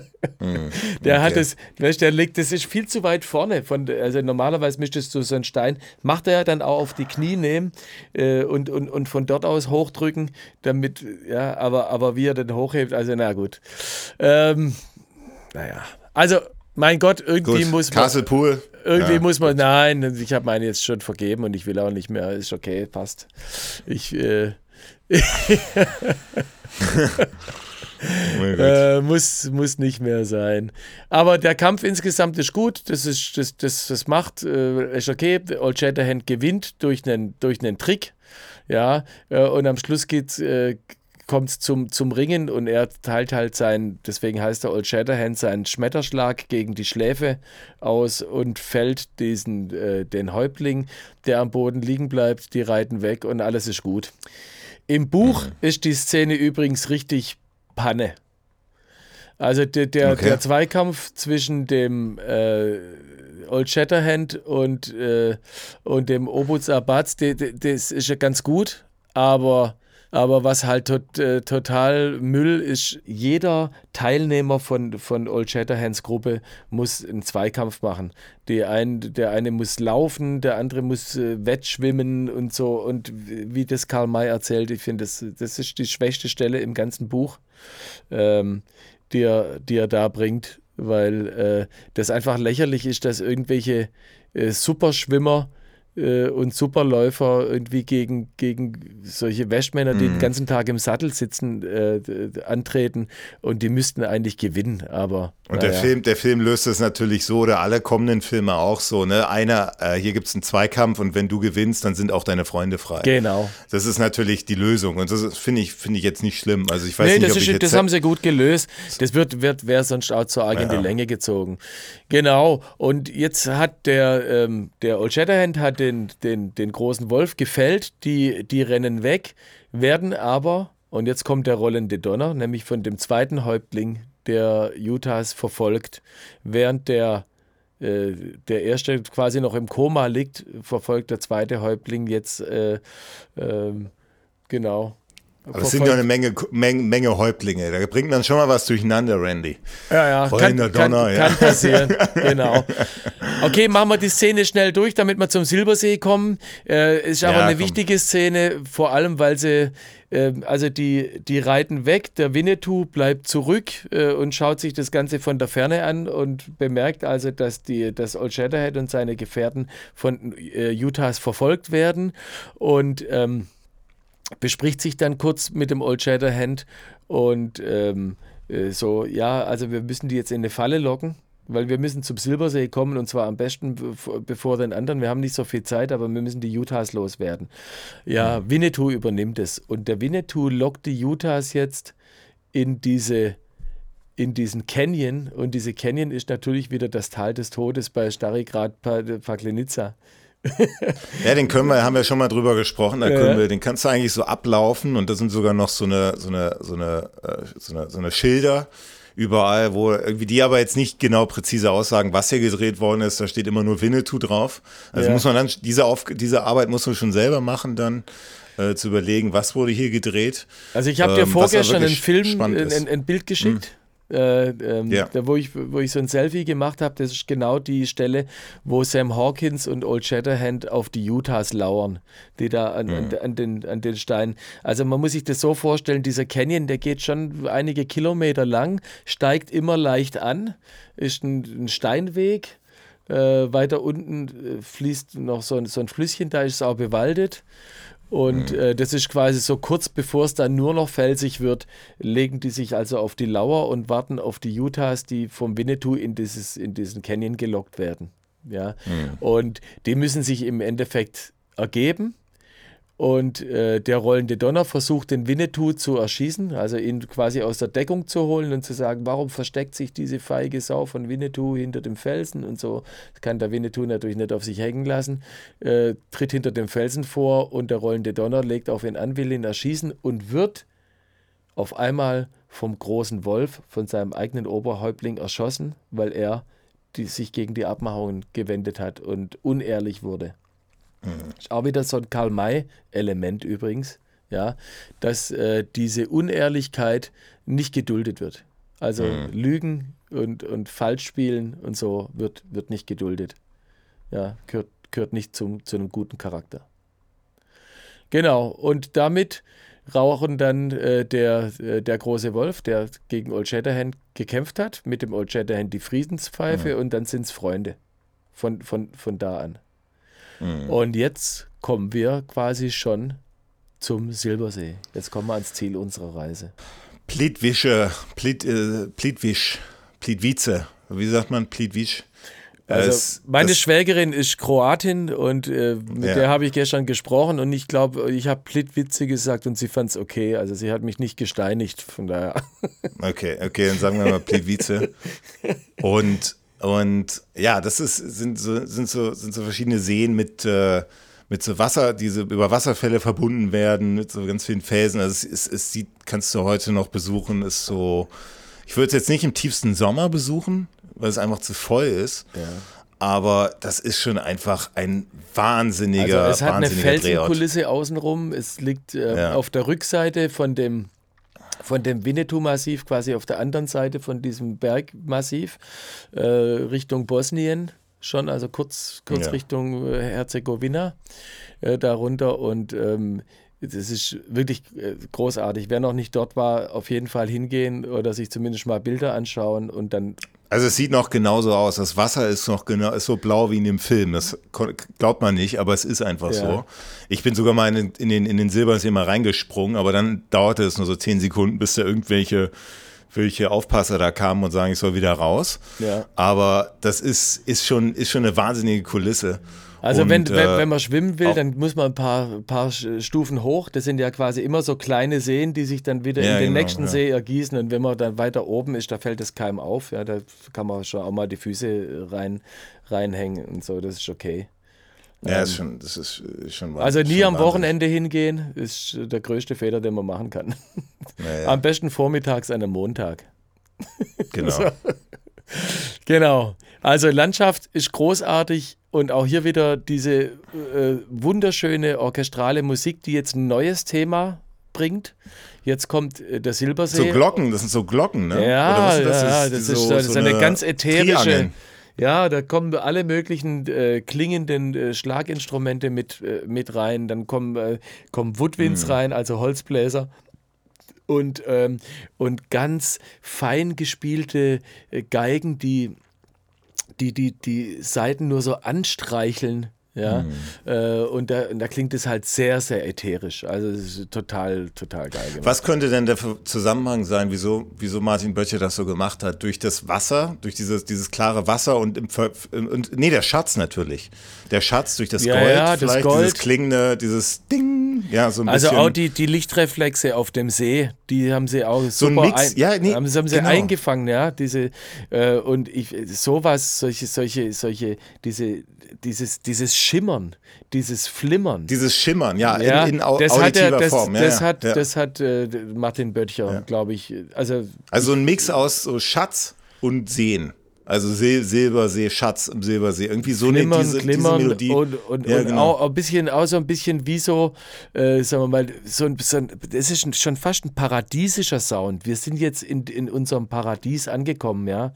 Der hat okay. es, weißt, der legt, das ist viel zu weit vorne. Von, also normalerweise müsstest du so einen Stein, macht er dann auch auf die Knie nehmen äh, und, und, und von dort aus hochdrücken, damit, ja, aber, aber wie er den hochhebt, also na gut. Ähm, naja, also mein Gott, irgendwie Gut, muss man. Castle Pool. Irgendwie ja. muss man, nein, ich habe meine jetzt schon vergeben und ich will auch nicht mehr. Ist okay, passt. Ich äh. äh, muss, muss nicht mehr sein. Aber der Kampf insgesamt ist gut. Das ist, das, das, das macht, äh, ist okay. Old Shatterhand gewinnt durch einen, durch einen Trick. Ja, äh, und am Schluss geht's, äh, kommt es zum, zum Ringen und er teilt halt sein, deswegen heißt er Old Shatterhand, seinen Schmetterschlag gegen die Schläfe aus und fällt diesen, äh, den Häuptling, der am Boden liegen bleibt, die reiten weg und alles ist gut. Im Buch ist die Szene übrigens richtig Panne. Also der, der, Okay. der Zweikampf zwischen dem äh, Old Shatterhand und, äh, und dem Obuz Abaz, das ist ja ganz gut, aber, aber was halt tot, äh, total Müll ist, jeder Teilnehmer von, von Old Shatterhands Gruppe muss einen Zweikampf machen. Die ein, der eine muss laufen, der andere muss äh, wettschwimmen und so. Und wie das Karl May erzählt, ich finde, das, das ist die schwächste Stelle im ganzen Buch ähm, die, er, die er da bringt, weil äh, das einfach lächerlich ist, dass irgendwelche äh, Superschwimmer äh, und Superläufer irgendwie gegen, gegen solche Wäschmänner, die den ganzen Tag im Sattel sitzen, äh, antreten und die müssten eigentlich gewinnen, aber Und der naja. Film, der Film löst es natürlich so, oder alle kommenden Filme auch so, ne? Einer, äh, hier gibt es einen Zweikampf und wenn du gewinnst, dann sind auch deine Freunde frei. Genau. Das ist natürlich die Lösung und das finde ich, finde ich jetzt nicht schlimm. Also ich weiß Nee, nicht, das, ob ich ist, das haben sie gut gelöst. Das wird, wird wäre sonst auch zu arg in die Ja. Länge gezogen. Genau. Und jetzt hat der, ähm, der Old Shatterhand hat den, den, den großen Wolf gefällt. Die, die rennen weg, werden aber, und jetzt kommt der rollende Donner, nämlich von dem zweiten Häuptling der Utahs verfolgt, während der äh, der erste quasi noch im Koma liegt, verfolgt der zweite Häuptling jetzt äh, ähm, genau. Aber es sind ja eine Menge, Menge, Menge Häuptlinge. Da bringt man schon mal was durcheinander, Randy. Ja, ja, kann, Rollender kann, Donner, ja. kann passieren. genau. Okay, machen wir die Szene schnell durch, damit wir zum Silbersee kommen. Äh, ist aber Ja, eine komm. wichtige Szene, vor allem, weil sie, äh, also die, die reiten weg, der Winnetou bleibt zurück äh, und schaut sich das Ganze von der Ferne an und bemerkt also, dass, die, dass Old Shatterhand und seine Gefährten von äh, Utahs verfolgt werden und ähm, bespricht sich dann kurz mit dem Old Shatterhand und ähm, äh, so, ja, also wir müssen die jetzt in eine Falle locken, weil wir müssen zum Silbersee kommen und zwar am besten bev- bevor den anderen. Wir haben nicht so viel Zeit, aber wir müssen die Utahs loswerden. Ja, Winnetou übernimmt es und der Winnetou lockt die Utahs jetzt in diese in diesen Canyon und diese Canyon ist natürlich wieder das Tal des Todes bei Starigrad Paklenica. Ja, den können wir, haben wir schon mal drüber gesprochen, da Ja. können wir, den kannst du eigentlich so ablaufen und da sind sogar noch so eine, so eine, so eine, äh, so eine, so eine Schilder überall, wo irgendwie die aber jetzt nicht genau präzise aussagen, was hier gedreht worden ist. Da steht immer nur Winnetou drauf. Also Ja. muss man dann, diese, Auf, diese Arbeit muss man schon selber machen, dann äh, zu überlegen, was wurde hier gedreht. Also ich habe dir Ähm, vorgestern ein wirklich Film, ein, ein, ein Bild geschickt. Äh, ähm, Ja. da, wo, ich, wo ich so ein Selfie gemacht habe, das ist genau die Stelle, wo Sam Hawkins und Old Shatterhand auf die Utahs lauern, die da an, an, an, den, an den Steinen. Also man muss sich das so vorstellen, dieser Canyon, der geht schon einige Kilometer lang, steigt immer leicht an, ist ein, ein Steinweg. Äh, weiter unten äh, fließt noch so ein, so ein Flüsschen, da ist es auch bewaldet. Und äh, das ist quasi so kurz bevor es dann nur noch felsig wird, legen die sich also auf die Lauer und warten auf die Utahs, die vom Winnetou in, dieses, in diesen Canyon gelockt werden. Ja? Und die müssen sich im Endeffekt ergeben. Und äh, der rollende Donner versucht, den Winnetou zu erschießen, also ihn quasi aus der Deckung zu holen und zu sagen, warum versteckt sich diese feige Sau von Winnetou hinter dem Felsen und so. Das kann der Winnetou natürlich nicht auf sich hängen lassen, äh, tritt hinter dem Felsen vor und der rollende Donner legt auf ihn an, will ihn erschießen und wird auf einmal vom großen Wolf, von seinem eigenen Oberhäuptling erschossen, weil er die, sich gegen die Abmachungen gewendet hat und unehrlich wurde. Ist auch wieder so ein Karl-May-Element übrigens, ja, dass äh, diese Unehrlichkeit nicht geduldet wird. Also Lügen und, und Falschspielen und so wird, wird nicht geduldet. Ja, gehört, gehört nicht zum, zu einem guten Charakter. Genau, und damit rauchen dann äh, der, äh, der große Wolf, der gegen Old Shatterhand gekämpft hat, mit dem Old Shatterhand die Friedenspfeife und dann sind es Freunde von, von, von da an. Und jetzt kommen wir quasi schon zum Silbersee. Jetzt kommen wir ans Ziel unserer Reise. Plitwische, Plit, äh, Plitwisch, Plitwice. Wie sagt man Plitwisch? Also Es- meine das- Schwägerin ist Kroatin und äh, mit Ja. der habe ich gestern gesprochen und ich glaube, ich habe Plitwitze gesagt und sie fand es okay. Also sie hat mich nicht gesteinigt, von daher. Okay, okay, dann sagen wir mal Plitwice. Und, und ja, das ist, sind, so, sind, so, sind so verschiedene Seen mit, äh, mit so Wasser, die so über Wasserfälle verbunden werden, mit so ganz vielen Felsen. Also es, es, es sieht, kannst du heute noch besuchen, ist so. Ich würde es jetzt nicht im tiefsten Sommer besuchen, weil es einfach zu voll ist. Aber das ist schon einfach ein wahnsinniger, Also es hat eine wahnsinniger Drehort. Felsenkulisse außenrum. Es liegt äh, Ja. auf der Rückseite von dem, von dem Winnetou-Massiv, quasi auf der anderen Seite von diesem Bergmassiv, äh, Richtung Bosnien schon, also kurz, kurz Ja. Richtung äh, Herzegowina äh, darunter. Und ähm, das ist wirklich äh, großartig. Wer noch nicht dort war, auf jeden Fall hingehen oder sich zumindest mal Bilder anschauen und dann Also es sieht noch genauso aus. Das Wasser ist noch genau, ist so blau wie in dem Film. Das glaubt man nicht, aber es ist einfach Ja. so. Ich bin sogar mal in, in den, in den Silbersee mal reingesprungen, aber dann dauerte es nur so zehn Sekunden, bis da irgendwelche welche Aufpasser da kamen und sagen, ich soll wieder raus. Ja. Aber das ist, ist, schon, ist schon eine wahnsinnige Kulisse. Also Und, wenn, wenn, äh, wenn man schwimmen will, dann muss man ein paar, paar Stufen hoch. Das sind ja quasi immer so kleine Seen, die sich dann wieder Ja, in den genau, nächsten ja. See ergießen. Und wenn man dann weiter oben ist, da fällt es keinem auf. Ja, da kann man schon auch mal die Füße rein, reinhängen und so. Das ist okay. Ja, ist schon, das ist schon Also nie schon am. Wochenende hingehen, ist der größte Fehler, den man machen kann. Ja, ja, Am besten vormittags an einem Montag. genau. Genau. Also Landschaft ist großartig und auch hier wieder diese äh, wunderschöne orchestrale Musik, die jetzt ein neues Thema bringt. Jetzt kommt äh, der Silbersee. So Glocken, das sind so Glocken, ne? Ja, sind ja, Das das ist so- das ist eine, ganz ätherische. Triangeln. Ja, da kommen alle möglichen äh, klingenden äh, Schlaginstrumente mit, äh, mit rein. Dann kommen, äh, kommen Mhm. Woodwinds rein, also Holzbläser. Und, ähm, und ganz fein gespielte äh, Geigen, die, die, die die Seiten nur so anstreicheln. Ja, Mhm. äh, und, da, und da klingt es halt sehr, sehr ätherisch. Also es ist total, total geil gemacht. Was könnte denn der Zusammenhang sein, wieso, wieso Martin Böttcher das so gemacht hat? Durch das Wasser, durch dieses, dieses klare Wasser und, im, und nee, der Schatz natürlich. Der Schatz durch das Ja, Gold, ja, das vielleicht Gold. dieses klingende, dieses Ding, ja, so ein Also bisschen. auch die, die Lichtreflexe auf dem See, die haben sie auch ein super Mix, ein, ja, nee, haben, sie- haben sie genau. eingefangen, ja, diese äh, und ich sowas, solche, solche, solche, diese, dieses, dieses Schimmern, dieses Flimmern. dieses Schimmern, ja, ja, in, in au das hat, auditiver er, das, Form. Ja, das ja, hat, das hat äh, Martin Böttcher, glaube ich, also also ein Mix aus so Schatz und Sehen. Also See, Silbersee, Schatz im Silbersee. Irgendwie so eine diese, diese Melodie. und, und, Ja, und genau. auch ein bisschen, auch so ein bisschen wie so, äh, sagen wir mal, so ein, so ein, das ist schon fast ein paradiesischer Sound. Wir sind jetzt in, in unserem Paradies angekommen, ja.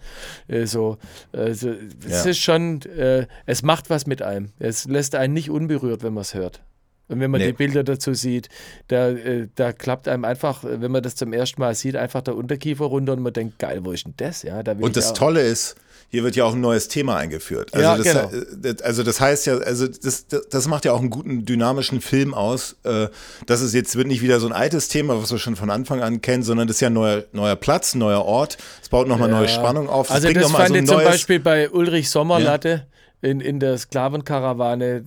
Äh, so, äh, so, es Ja. ist schon, äh, es macht was mit einem. Es lässt einen nicht unberührt, wenn man es hört. Und wenn man Nee. die Bilder dazu sieht, da, äh, da klappt einem einfach, wenn man das zum ersten Mal sieht, einfach der Unterkiefer runter und man denkt, geil, wo ist denn das? Ja, da Und das Tolle ist, hier wird ja auch ein neues Thema eingeführt. Also, Ja, das, genau. äh, das- also das heißt ja, also das, das, das macht ja auch einen guten dynamischen Film aus. Äh, das ist jetzt wird nicht wieder so ein altes Thema, was wir schon von Anfang an kennen, sondern das ist ja ein neuer, neuer Platz, ein neuer Ort. Es baut nochmal neue Spannung auf. Also das noch mal fand so ich zum Beispiel bei Ulrich Sommerlatte in, in der Sklavenkarawane,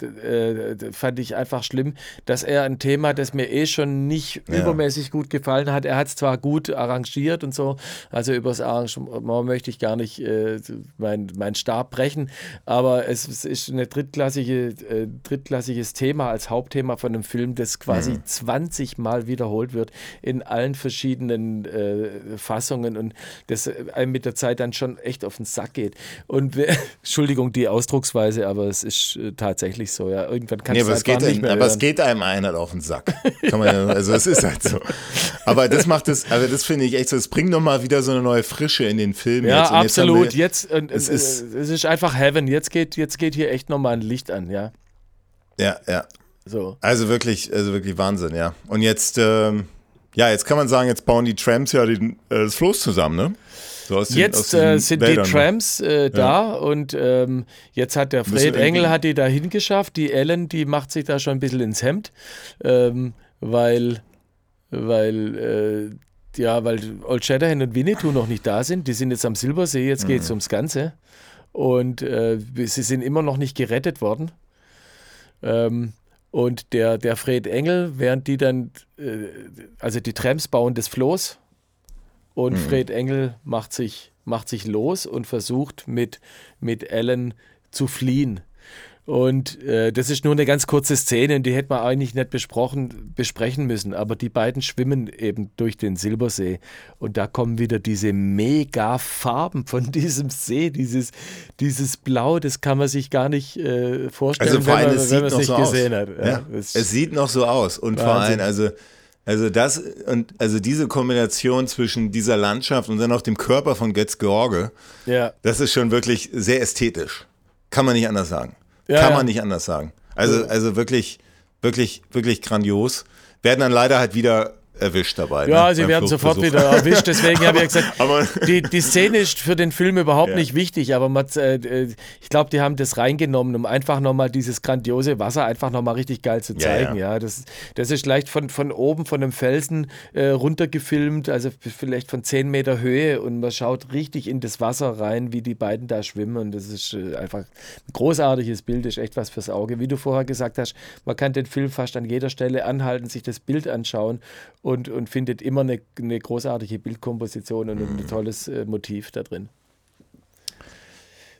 äh, fand ich einfach schlimm, dass er ein Thema, das mir eh schon nicht Ja. übermäßig gut gefallen hat. Er hat es zwar gut arrangiert und so, also über das Arrangement möchte ich gar nicht äh, meinen mein Stab brechen, aber es, es ist ein drittklassige, äh, drittklassiges Thema als Hauptthema von einem Film, das quasi Mhm. 20 Mal wiederholt wird in allen verschiedenen äh, Fassungen und das äh, einem mit der Zeit dann schon echt auf den Sack geht. Und Entschuldigung die Ausdrucksweise, aber es ist äh, tatsächlich so. Ja, irgendwann kann Nee, es aber, es geht, nicht mehr aber es hören. geht einem einen halt auf den Sack. Man ja, also es ist halt so. Aber das macht es, also das finde ich echt so, es bringt nochmal wieder so eine neue Frische in den Film. Ja, jetzt. Und jetzt absolut. wir- Jetzt, es es, ist- ist, es ist einfach Heaven. Jetzt geht, jetzt geht hier echt nochmal ein Licht an, ja. Ja, ja. So. Also wirklich, also wirklich Wahnsinn, ja. Und jetzt, ähm, ja, jetzt kann man sagen, jetzt bauen die Trams ja den, äh, das Floß zusammen, ne? Jetzt diesen äh, sind Wäldern, die ne? Trams äh, da und ähm, jetzt hat der Fred Engel hat die da hingeschafft. Die Ellen, die macht sich da schon ein bisschen ins Hemd, ähm, weil, weil, äh, ja, weil Old Shatterhand und Winnetou noch nicht da sind. Die sind jetzt am Silbersee, jetzt geht es Mhm. ums Ganze. Und äh, sie sind immer noch nicht gerettet worden. Ähm, und der, der Fred Engel, während die dann, äh, also die Trams bauen das Floß und Fred Engel macht sich, macht sich los und versucht mit, mit Ellen zu fliehen. Und äh, das ist nur eine ganz kurze Szene, und die hätte man eigentlich nicht besprochen, besprechen müssen. Aber die beiden schwimmen eben durch den Silbersee. Und da kommen wieder diese mega Farben von diesem See, dieses, dieses Blau, das kann man sich gar nicht äh, vorstellen, Also vor wenn allem, man es wenn sieht noch so aus. gesehen hat. Ja, das- es sieht noch so aus. Und vor Wahnsinn. allem, also, also das und also diese Kombination zwischen dieser Landschaft und dann auch dem Körper von Götz George, ja. das ist schon wirklich sehr ästhetisch. Kann man nicht anders sagen. Ja, Kann ja. man nicht anders sagen. Also, also wirklich, wirklich, wirklich grandios. Werden dann leider halt wieder erwischt dabei. Ja, ne, sie beim werden sofort wieder erwischt. Deswegen habe ich ja gesagt, Aber- die, die Szene ist für den Film überhaupt Ja. nicht wichtig, aber man, äh, äh, ich glaube, die haben das reingenommen, um einfach nochmal dieses grandiose Wasser einfach nochmal richtig geil zu Ja, zeigen. ja. Ja, das, das ist leicht von, von oben, von einem Felsen äh, runtergefilmt, also vielleicht von 10 Meter Höhe und man schaut richtig in das Wasser rein, wie die beiden da schwimmen und das ist äh, einfach ein großartiges Bild, ist echt was fürs Auge. Wie du vorher gesagt hast, man kann den Film fast an jeder Stelle anhalten, sich das Bild anschauen und, und findet immer eine, eine großartige Bildkomposition und Mhm. ein tolles äh, Motiv da drin.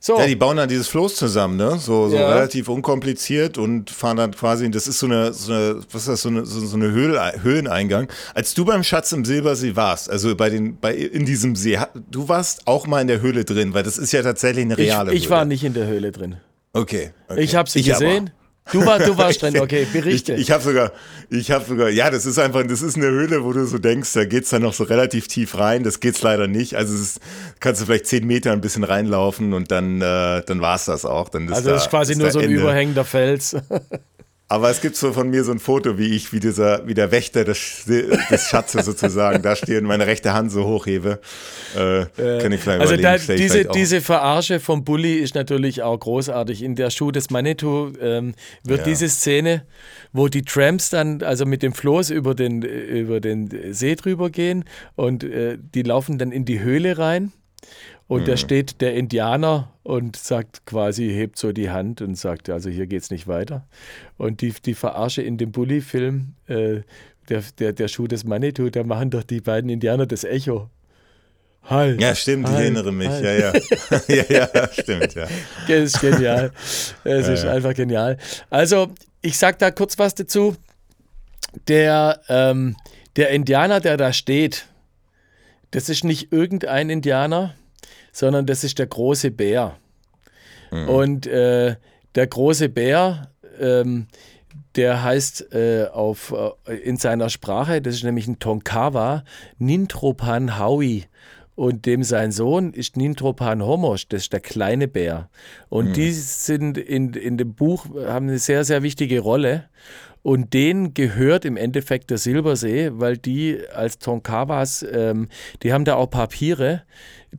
So, Ja, die bauen dann dieses Floß zusammen, ne? So, so Ja. relativ unkompliziert und fahren dann quasi, das ist so eine, so eine was ist das, so eine, so, so eine Höhle, Höheneingang. Als du beim Schatz im Silbersee warst, also bei den, bei, in diesem See, du warst auch mal in der Höhle drin, weil das ist ja tatsächlich eine ich, reale ich Höhle. war nicht in der Höhle drin. Okay. okay. Ich habe sie aber. gesehen. Du, war, du warst drin, okay, berichte. Ich, ich habe sogar, ich habe sogar, ja, das ist einfach, das ist eine Höhle, wo du so denkst, da geht's dann noch so relativ tief rein. Das geht's leider nicht. Also ist, kannst du vielleicht zehn Meter ein bisschen reinlaufen und dann, äh, dann war's das auch. Dann ist also da, das ist quasi ist nur da so ein Ende. überhängender Fels. Aber es gibt so von mir so ein Foto, wie ich, wie dieser, wie der Wächter des, des Schatzes sozusagen da stehe und meine rechte Hand so hochhebe. Äh, kann ich vielleicht Also da, diese, diese Verarsche vom Bully ist natürlich auch großartig. In der Schuh des Manitou ähm, wird Ja. diese Szene, wo die Tramps dann also mit dem Floß über den, über den See drüber gehen und äh, die laufen dann in die Höhle rein. Und Mhm. da steht der Indianer und sagt quasi, hebt so die Hand und sagt, also hier geht's nicht weiter. Und die, die Verarsche in dem Bully-Film, äh, der, der, der Schuh des Manitou, da machen doch die beiden Indianer das Echo. Halt. ja, stimmt, ich halt, erinnere mich. halt. Ja, ja. ja, ja, stimmt, ja. Das ist genial. Es ist ja. einfach genial. Also, ich sag da kurz was dazu. Der, ähm, der Indianer, der da steht, das ist nicht irgendein Indianer, sondern das ist der große Bär. Mhm. Und äh, der große Bär, ähm, der heißt äh, auf, äh, in seiner Sprache, das ist nämlich ein Tonkawa, Nintropan Haui. Und dem sein Sohn ist Nintropan Homos, das ist der kleine Bär. Und mhm. die sind in, in dem Buch, haben eine sehr, sehr wichtige Rolle. Und denen gehört im Endeffekt der Silbersee, weil die als Tonkawas, ähm, die haben da auch Papiere,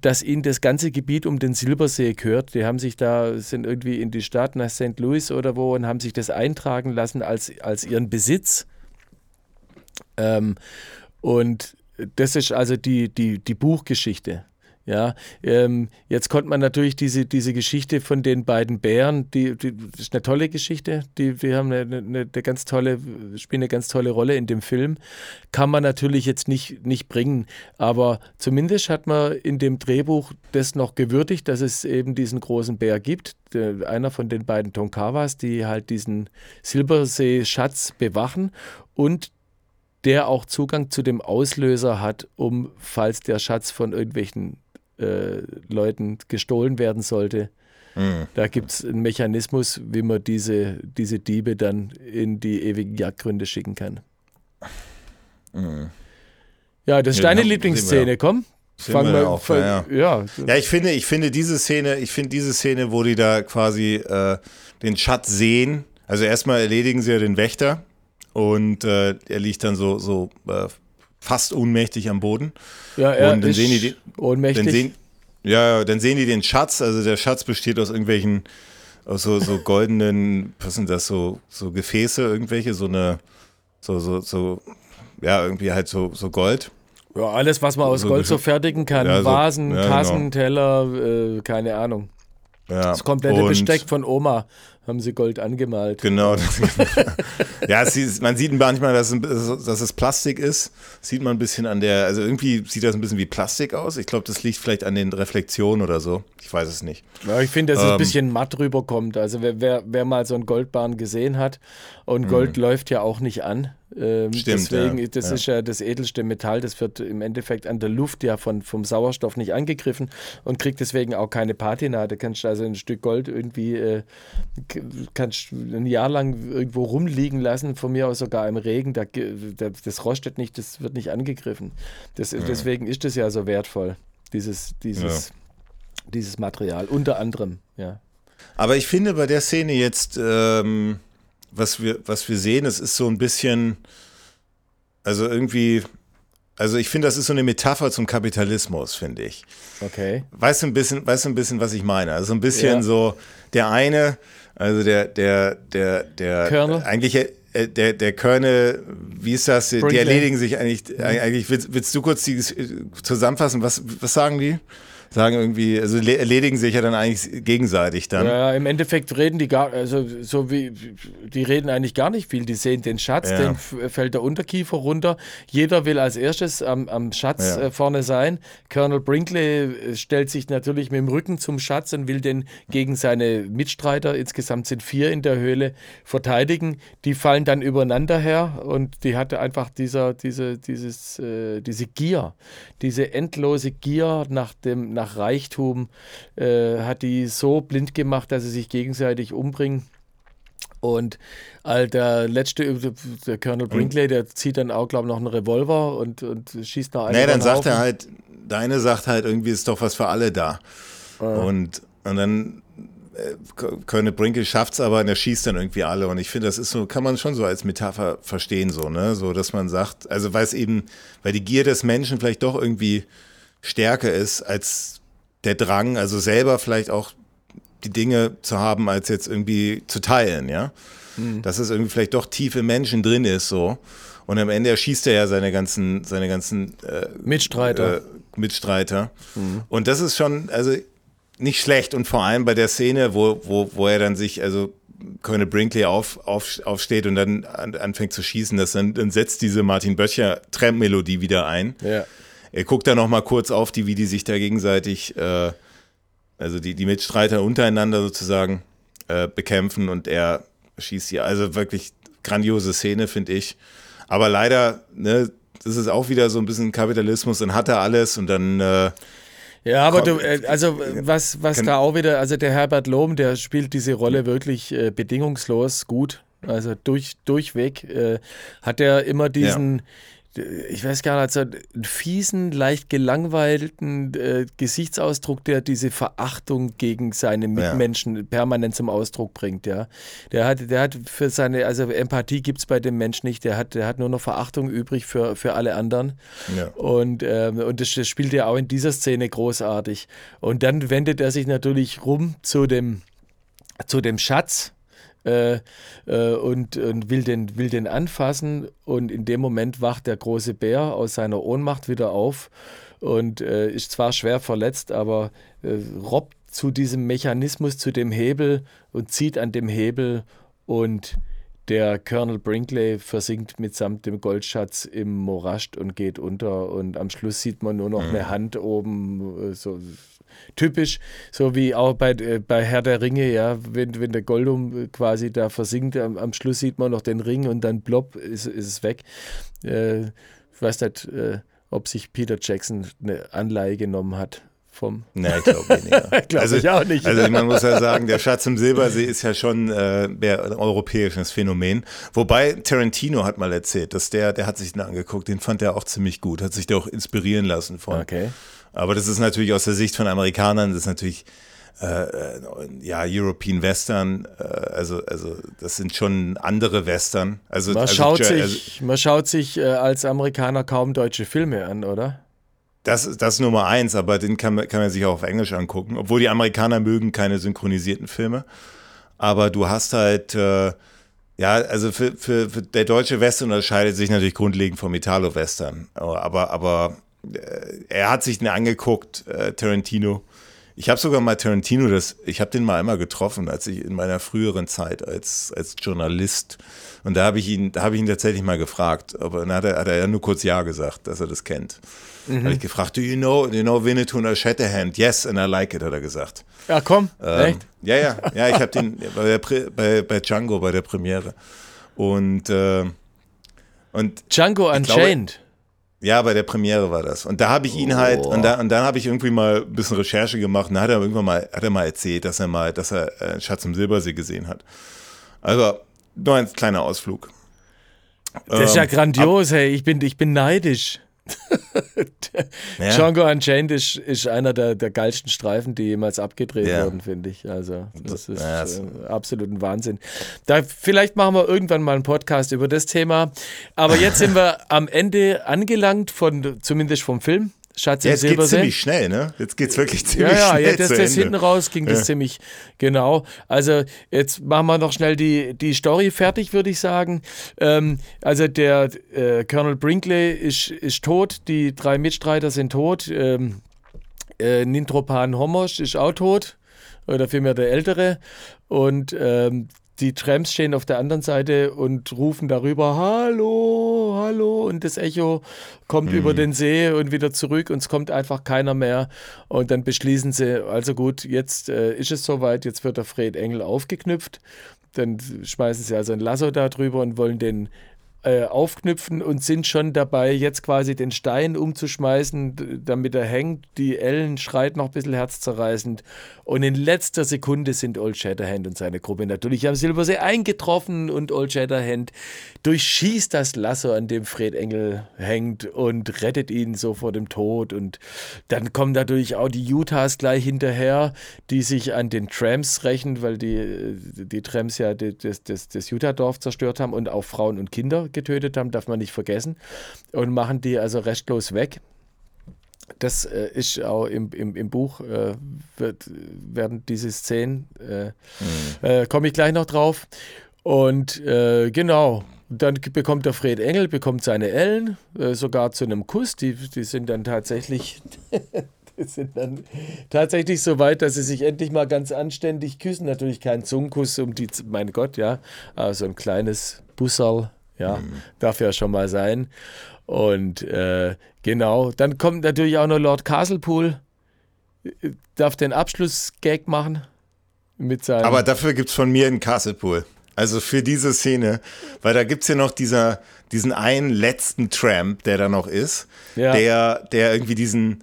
dass ihnen das ganze Gebiet um den Silbersee gehört. Die haben sich da, sind irgendwie in die Stadt nach St. Louis oder wo und haben sich das eintragen lassen als, als ihren Besitz. Ähm, und das ist also die, die, die Buchgeschichte. Ja, ähm, jetzt konnte man natürlich diese, diese Geschichte von den beiden Bären, die, die ist eine tolle Geschichte, die, die haben eine, eine, eine, ganz tolle, spielen eine ganz tolle Rolle in dem Film. Kann man natürlich jetzt nicht, nicht bringen, aber zumindest hat man in dem Drehbuch das noch gewürdigt, dass es eben diesen großen Bär gibt. Der, einer von den beiden Tonkawas, die halt diesen Silbersee-Schatz bewachen und der auch Zugang zu dem Auslöser hat, um, falls der Schatz von irgendwelchen äh, Leuten gestohlen werden sollte. Mhm. Da gibt es einen Mechanismus, wie man diese, diese Diebe dann in die ewigen Jagdgründe schicken kann. Mhm. Ja, das ist ja, deine Lieblingsszene, komm. Fangen wir auf. Ja, ja. ja, ich finde, ich finde diese Szene, ich finde diese Szene, wo die da quasi äh, den Schatz sehen. Also erstmal erledigen sie ja den Wächter und äh, er liegt dann so, so äh, fast ohnmächtig am Boden. Ja, er und dann ist sehen die den, ohnmächtig. Dann sehen, ja, dann sehen die den Schatz. Also der Schatz besteht aus irgendwelchen, aus so, so goldenen, was sind das, so, so Gefäße, irgendwelche, so eine, so, so, so, ja, irgendwie halt so, so Gold. Ja, alles, was man aus so Gold so fertigen kann. Ja, Vasen, ja, Kassen, genau. Teller, äh, keine Ahnung. Ja. Das komplette Besteck von Oma haben sie Gold angemalt. Genau. ja, es, man sieht manchmal, dass es, dass es Plastik ist. Sieht man ein bisschen an der, also irgendwie sieht das ein bisschen wie Plastik aus. Ich glaube, das liegt vielleicht an den Reflexionen oder so. Ich weiß es nicht. Ja, ich finde, dass ähm, es ein ähm, bisschen matt rüberkommt. Also wer, wer, wer mal so einen Goldbahn gesehen hat und Gold mhm. läuft ja auch nicht an. Ähm, Stimmt, deswegen, ja. das ja. ist ja das edelste Metall, das wird im Endeffekt an der Luft ja von, vom Sauerstoff nicht angegriffen und kriegt deswegen auch keine Patina. Da kannst du also ein Stück Gold irgendwie, äh, kannst ein Jahr lang irgendwo rumliegen lassen, von mir aus sogar im Regen, da, da, das rostet nicht, das wird nicht angegriffen. Das, ja. Deswegen ist das ja so wertvoll, dieses, dieses, dieses Material, unter anderem, ja. Aber ich finde bei der Szene jetzt, ähm was wir, was wir sehen, es ist so ein bisschen, also irgendwie, also ich finde, das ist so eine Metapher zum Kapitalismus, finde ich. Okay. Weißt du ein bisschen, weißt du ein bisschen, was ich meine? Also ein bisschen ja. so, der eine, also der, der, der, der, Colonel? eigentlich, äh, der, der Körne, wie ist das? Brinkley. Die erledigen sich eigentlich, mhm. eigentlich, willst, willst, du kurz die zusammenfassen? Was, was sagen die? Sagen irgendwie, also erledigen sich ja dann eigentlich gegenseitig dann. Ja, im Endeffekt reden die gar, also so wie, die reden eigentlich gar nicht viel. Die sehen den Schatz, ja. den fällt der Unterkiefer runter. Jeder will als erstes am, am Schatz ja. Äh, vorne sein. Colonel Brinkley äh, stellt sich natürlich mit dem Rücken zum Schatz und will den gegen seine Mitstreiter, insgesamt sind vier in der Höhle, verteidigen. Die fallen dann übereinander her und die hatte einfach dieser, diese, dieses, äh, diese Gier, diese endlose Gier nach dem, nach nach Reichtum, äh, hat die so blind gemacht, dass sie sich gegenseitig umbringen. Und all der letzte, der Colonel Brinkley, der zieht dann auch, glaube ich, noch einen Revolver und, und schießt noch einen. Nee, dann sagt er halt, deine sagt halt, irgendwie ist doch was für alle da. Ah. Und, und dann äh, Colonel Brinkley schafft es aber und er schießt dann irgendwie alle. Und ich finde, das ist so, kann man schon so als Metapher verstehen, so, ne? So, dass man sagt, also weil es eben, weil die Gier des Menschen vielleicht doch irgendwie stärker ist als der Drang, also selber vielleicht auch die Dinge zu haben, als jetzt irgendwie zu teilen, ja. Mhm. Dass es irgendwie vielleicht doch tief im Menschen drin ist, so. Und am Ende erschießt er ja seine ganzen, seine ganzen äh, Mitstreiter. Äh, Mitstreiter. Mhm. Und das ist schon, also nicht schlecht. Und vor allem bei der Szene, wo, wo, wo er dann sich, also Colonel Brinkley auf, auf, aufsteht und dann an, anfängt zu schießen, das dann, dann setzt diese Martin Böttcher Tramp-Melodie wieder ein. Ja. Er guckt da nochmal kurz auf, die, wie die sich da gegenseitig, äh, also die, die Mitstreiter untereinander sozusagen äh, bekämpfen und er schießt hier. Also wirklich grandiose Szene, finde ich. Aber leider, ne, das ist auch wieder so ein bisschen Kapitalismus, dann hat er alles und dann. Äh, Ja, aber du, äh, also was, was da auch wieder, also der Herbert Lohm, der spielt diese Rolle wirklich äh, bedingungslos gut. Also durch, durchweg äh, hat er immer diesen, ja ich weiß gar nicht, so einen fiesen, leicht gelangweilten äh, Gesichtsausdruck, der diese Verachtung gegen seine Mitmenschen ja. permanent zum Ausdruck bringt, ja. Der hat, der hat für seine, also Empathie gibt es bei dem Mensch nicht, der hat, der hat nur noch Verachtung übrig für, für alle anderen. Ja. Und, ähm, und das, das spielt er auch in dieser Szene großartig. Und dann wendet er sich natürlich rum zu dem, zu dem Schatz äh, äh, und, und will, den, will den anfassen. Und in dem Moment wacht der große Bär aus seiner Ohnmacht wieder auf und äh, ist zwar schwer verletzt, aber äh, robbt zu diesem Mechanismus, zu dem Hebel und zieht an dem Hebel und der Colonel Brinkley versinkt mitsamt dem Goldschatz im Morast und geht unter und am Schluss sieht man nur noch mhm. eine Hand oben, äh, so typisch, so wie auch bei, äh, bei Herr der Ringe, ja, wenn, wenn der Gollum quasi da versinkt, am, am Schluss sieht man noch den Ring und dann plopp, ist, ist es weg. Äh, ich weiß nicht, äh, ob sich Peter Jackson eine Anleihe genommen hat vom. Nein, ich glaube weniger. glaube also, ich auch nicht. Also man muss ja sagen, der Schatz im Silbersee ist ja schon äh, ein europäisches Phänomen. Wobei Tarantino hat mal erzählt, dass der, der hat sich den angeguckt, den fand er auch ziemlich gut, hat sich da auch inspirieren lassen von. Okay. Aber das ist natürlich aus der Sicht von Amerikanern, das ist natürlich äh, äh, ja, European Western, äh, also, also das sind schon andere Western. Also, man, also, schaut also, sich, man schaut sich äh, als Amerikaner kaum deutsche Filme an, oder? Das, das ist Nummer eins, aber den kann, kann man sich auch auf Englisch angucken. Obwohl die Amerikaner mögen keine synchronisierten Filme. Aber du hast halt, äh, ja, also für, für, für der deutsche Western unterscheidet sich natürlich grundlegend vom Italo-Western. Aber, aber er hat sich den angeguckt, äh, Tarantino. Ich habe sogar mal Tarantino, das, ich habe den mal einmal getroffen, als ich in meiner früheren Zeit als, als Journalist. Und da habe ich ihn, da habe ich ihn tatsächlich mal gefragt, aber dann hat er, hat er ja nur kurz Ja gesagt, dass er das kennt. Mhm. Habe ich gefragt, do you know, do you know Winnetou and Shatterhand? Yes, and I like it, hat er gesagt. Ja, komm, ähm, echt? Ja, ja, ja, ich habe den bei, der, bei, bei Django, bei der Premiere. Und, äh, und Django Unchained. Glaube, ja, bei der Premiere war das. Und da habe ich ihn halt, und, da, und dann habe ich irgendwie mal ein bisschen Recherche gemacht und dann hat er irgendwann mal, hat er mal erzählt, dass er mal, dass er äh, Schatz im Silbersee gesehen hat. Also, nur ein kleiner Ausflug. Das ist ja ähm, grandios, hey. Ich bin, ich bin neidisch ja. Django Unchained ist, ist einer der, der geilsten Streifen, die jemals abgedreht ja. wurden, finde ich. Also, das ist ja, äh, absolut ein Wahnsinn. Da, vielleicht machen wir irgendwann mal einen Podcast über das Thema. Aber jetzt sind wir am Ende angelangt, von, zumindest vom Film. Schatz Jetzt geht ziemlich schnell, ne? Jetzt geht es wirklich ziemlich ja, ja, schnell. Ja, das, das hinten raus ging ja. das ziemlich genau. Also jetzt machen wir noch schnell die, die Story fertig, würde ich sagen. Ähm, also der äh, Colonel Brinkley ist, ist tot, die drei Mitstreiter sind tot. Ähm, äh, Nintropan Homosch ist auch tot, oder vielmehr der Ältere. Und ähm, die Trams stehen auf der anderen Seite und rufen darüber, hallo, hallo. Und das Echo kommt mhm. über den See und wieder zurück und es kommt einfach keiner mehr. Und dann beschließen sie, also gut, jetzt äh, ist es soweit, jetzt wird der Fred Engel aufgeknüpft. Dann schmeißen sie also ein Lasso da drüber und wollen den äh, aufknüpfen und sind schon dabei, jetzt quasi den Stein umzuschmeißen, damit er hängt. Die Ellen schreit noch ein bisschen herzzerreißend. Und in letzter Sekunde sind Old Shatterhand und seine Gruppe natürlich am Silbersee eingetroffen und Old Shatterhand durchschießt das Lasso, an dem Fred Engel hängt und rettet ihn so vor dem Tod. Und dann kommen natürlich auch die Utahs gleich hinterher, die sich an den Trams rächen, weil die, die Trams ja das, das, das Utah-Dorf zerstört haben und auch Frauen und Kinder getötet haben, darf man nicht vergessen. Und machen die also restlos weg. Das äh, ist auch im, im, im Buch, äh, wird, werden diese Szenen, äh, mhm. Äh, komme ich gleich noch drauf. Und äh, genau, dann bekommt der Fred Engel, bekommt seine Ellen, sogar zu einem Kuss. Die, die sind dann tatsächlich. sind dann tatsächlich so weit, dass sie sich endlich mal ganz anständig küssen. Natürlich kein Zungenkuss um die, mein Gott, ja, aber so ein kleines Busserl ja, mhm. darf ja schon mal sein. Und äh, genau, dann kommt natürlich auch noch Lord Castlepool, darf den Abschlussgag machen. Mit seinem Aber dafür gibt es von mir einen Castlepool. Also für diese Szene, weil da gibt es ja noch dieser, diesen einen letzten Tramp, der da noch ist, ja. der, der irgendwie diesen,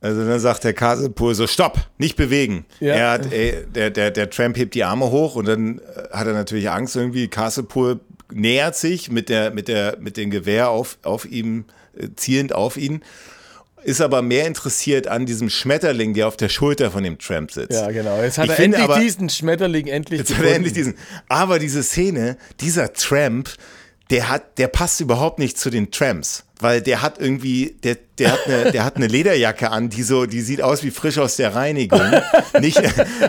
Also dann sagt der Kasepol so, stopp, nicht bewegen. Ja. Er hat, ey, der, der, der Tramp hebt die Arme hoch und dann äh, hat er natürlich Angst irgendwie. Kasepol nähert sich mit, der, mit, der, mit dem Gewehr auf, auf ihm, äh, zielend auf ihn, ist aber mehr interessiert an diesem Schmetterling, der auf der Schulter von dem Tramp sitzt. Ja, genau. Jetzt hat Ich er endlich aber- diesen Schmetterling endlich Jetzt hat gefunden. er endlich diesen. Aber diese Szene, dieser Tramp, der hat, der passt überhaupt nicht zu den Tramps. Weil der hat irgendwie, der, der hat eine, der hat eine Lederjacke an, die so, die sieht aus wie frisch aus der Reinigung. Nicht,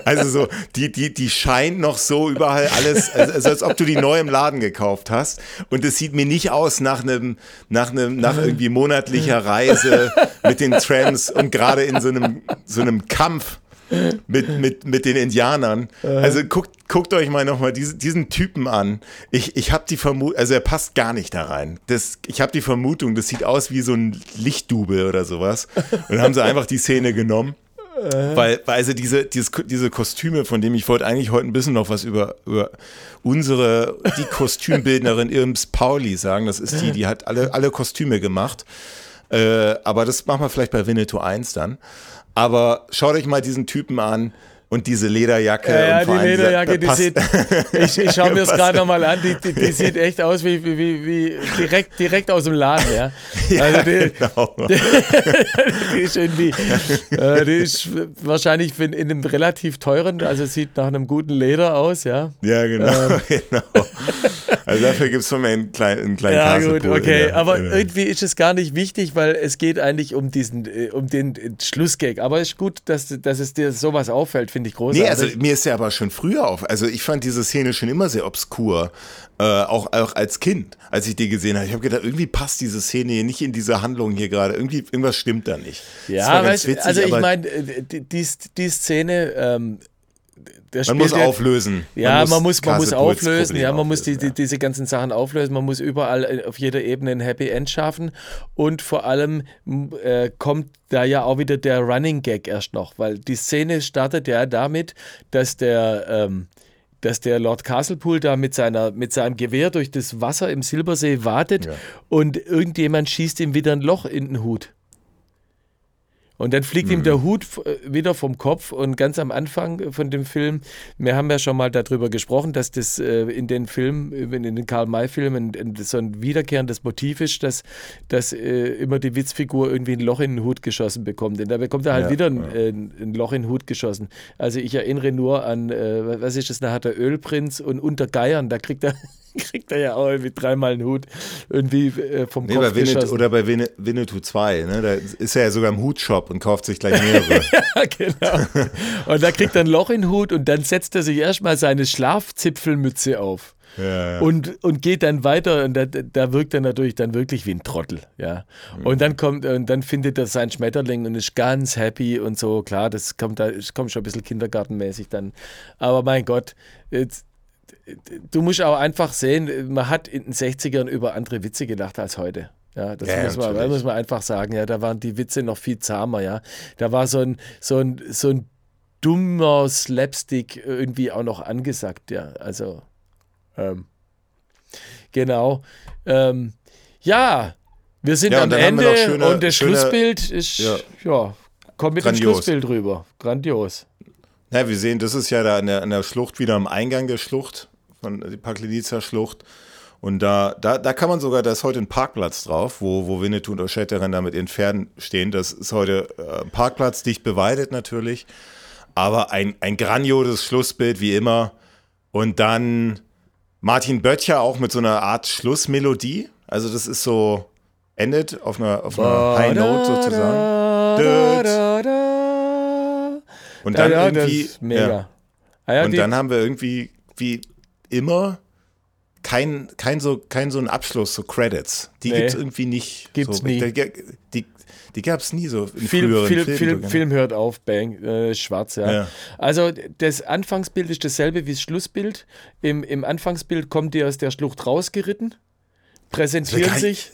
also so, die, die, die scheint noch so überall alles, also als ob du die neu im Laden gekauft hast. Und es sieht mir nicht aus nach einem, nach einem, nach irgendwie monatlicher Reise mit den Trams und gerade in so einem, so einem Kampf mit, mit, mit den Indianern. Also guckt, guckt euch mal nochmal diese, diesen Typen an. Ich, ich habe die Vermutung, also er passt gar nicht da rein. Das, ich habe die Vermutung, das sieht aus wie so ein Lichtdubel oder sowas. Und dann haben sie einfach die Szene genommen. Weil, weil also diese, dieses, diese Kostüme, von dem ich wollte eigentlich heute ein bisschen noch was über, über unsere, die Kostümbildnerin Irms Pauli sagen. Das ist die, die hat alle, alle Kostüme gemacht. Äh, aber das machen wir vielleicht bei Winnetou 1 dann. Aber schaut euch mal diesen Typen an und diese Lederjacke. Ja, ja und die Lederjacke, die sieht, ich, ich schaue mir das gerade nochmal an, die, die, die sieht echt aus wie, wie, wie, direkt, direkt aus dem Laden, ja. Also die, genau. die ist irgendwie, äh, die ist wahrscheinlich in, in einem relativ teuren, also sieht nach einem guten Leder aus, ja. Ja, genau. Ähm. genau. Also dafür gibt es von mir einen kleinen, einen kleinen Ja, Kasepol gut, okay. der- Aber irgendwie ist es gar nicht wichtig, weil es geht eigentlich um diesen, äh, um den äh, Schlussgag. Aber es ist gut, dass, dass es dir sowas auffällt, finde ich großartig. Nee, also mir ist ja aber schon früher auf. Also ich fand diese Szene schon immer sehr obskur. Äh, auch, auch als Kind, als ich die gesehen habe. Ich habe gedacht, irgendwie passt diese Szene hier nicht in diese Handlung hier gerade. Irgendwie, irgendwas stimmt da nicht. Ja, weißt, witzig, also ich meine, äh, die, die, die Szene, ähm, Man muss ja- auflösen. Ja, man muss, man muss auflösen, Problem ja, man muss die, die, diese ganzen Sachen auflösen, man muss überall äh, auf jeder Ebene ein Happy End schaffen und vor allem äh, kommt da ja auch wieder der Running Gag erst noch, weil die Szene startet ja damit, dass der, ähm, dass der Lord Castlepool da mit, seiner, mit seinem Gewehr durch das Wasser im Silbersee wartet Ja. und irgendjemand schießt ihm wieder ein Loch in den Hut. Und dann fliegt ihm der Hut äh, wieder vom Kopf und ganz am Anfang von dem Film, wir haben ja schon mal darüber gesprochen, dass das äh, in den Filmen, in den Karl-May-Filmen so ein wiederkehrendes Motiv ist, dass, dass äh, immer die Witzfigur irgendwie ein Loch in den Hut geschossen bekommt. Und da bekommt er halt Ja, wieder ein, ja. ein Loch in den Hut geschossen. Also ich erinnere nur an, was ist das, da hat der Ölprinz und unter Geiern, da kriegt er, kriegt er ja auch irgendwie dreimal einen Hut irgendwie äh, vom Nee, Kopf bei Winnet, oder bei Winne- Winnetou 2, ne? Da ist er ja sogar im Hutshop und kauft sich gleich mehrere. Ja, genau. Und da kriegt er ein Loch in den Hut und dann setzt er sich erstmal seine Schlafzipfelmütze auf. ja. Und, und geht dann weiter und da, da wirkt er natürlich dann wirklich wie ein Trottel, ja. Und dann kommt, und dann findet er seinen Schmetterling und ist ganz happy und so, klar, das kommt da, kommt schon ein bisschen kindergartenmäßig dann. Aber mein Gott, jetzt, du musst auch einfach sehen, man hat in den 60ern über andere Witze gedacht als heute. Ja, das Ja, muss, man, natürlich. muss man einfach sagen. Ja, da waren die Witze noch viel zahmer, ja. Da war so ein, so ein, so ein dummer Slapstick irgendwie auch noch angesagt, ja. Also, ähm, genau. Ähm, ja, wir sind Ja, am Ende schöne- und das schöne- Schlussbild ist, ja, Ja. kommt mit Grandios. dem Schlussbild rüber. Grandios. Ja, wir sehen, das ist ja da an der, an der Schlucht wieder am Eingang der Schlucht, von die Paklenica Schlucht. Und da, da, da kann man sogar, da ist heute ein Parkplatz drauf, wo, wo Winnetou und Oschetterin da mit ihren Pferden stehen. Das ist heute äh, ein Parkplatz, dicht beweidet natürlich. Aber ein, ein grandioses Schlussbild, wie immer. Und dann Martin Böttcher auch mit so einer Art Schlussmelodie. Also das ist so, endet auf einer, auf einer High Note sozusagen. Und dann irgendwie. Ja. Ah, ja, und dann haben wir irgendwie, wie immer, kein, kein, so, kein so einen Abschluss, so Credits. Die Nee. gibt es irgendwie nicht. Gibt's so, nie. Die, die, die gab es nie so in Film, früheren Film, Filmen. Film, Film hört auf, bang, äh, schwarz, ja. Ja. Also das Anfangsbild ist dasselbe wie das Schlussbild. Im, Im Anfangsbild kommt die aus der Schlucht rausgeritten, präsentieren Geil. sich.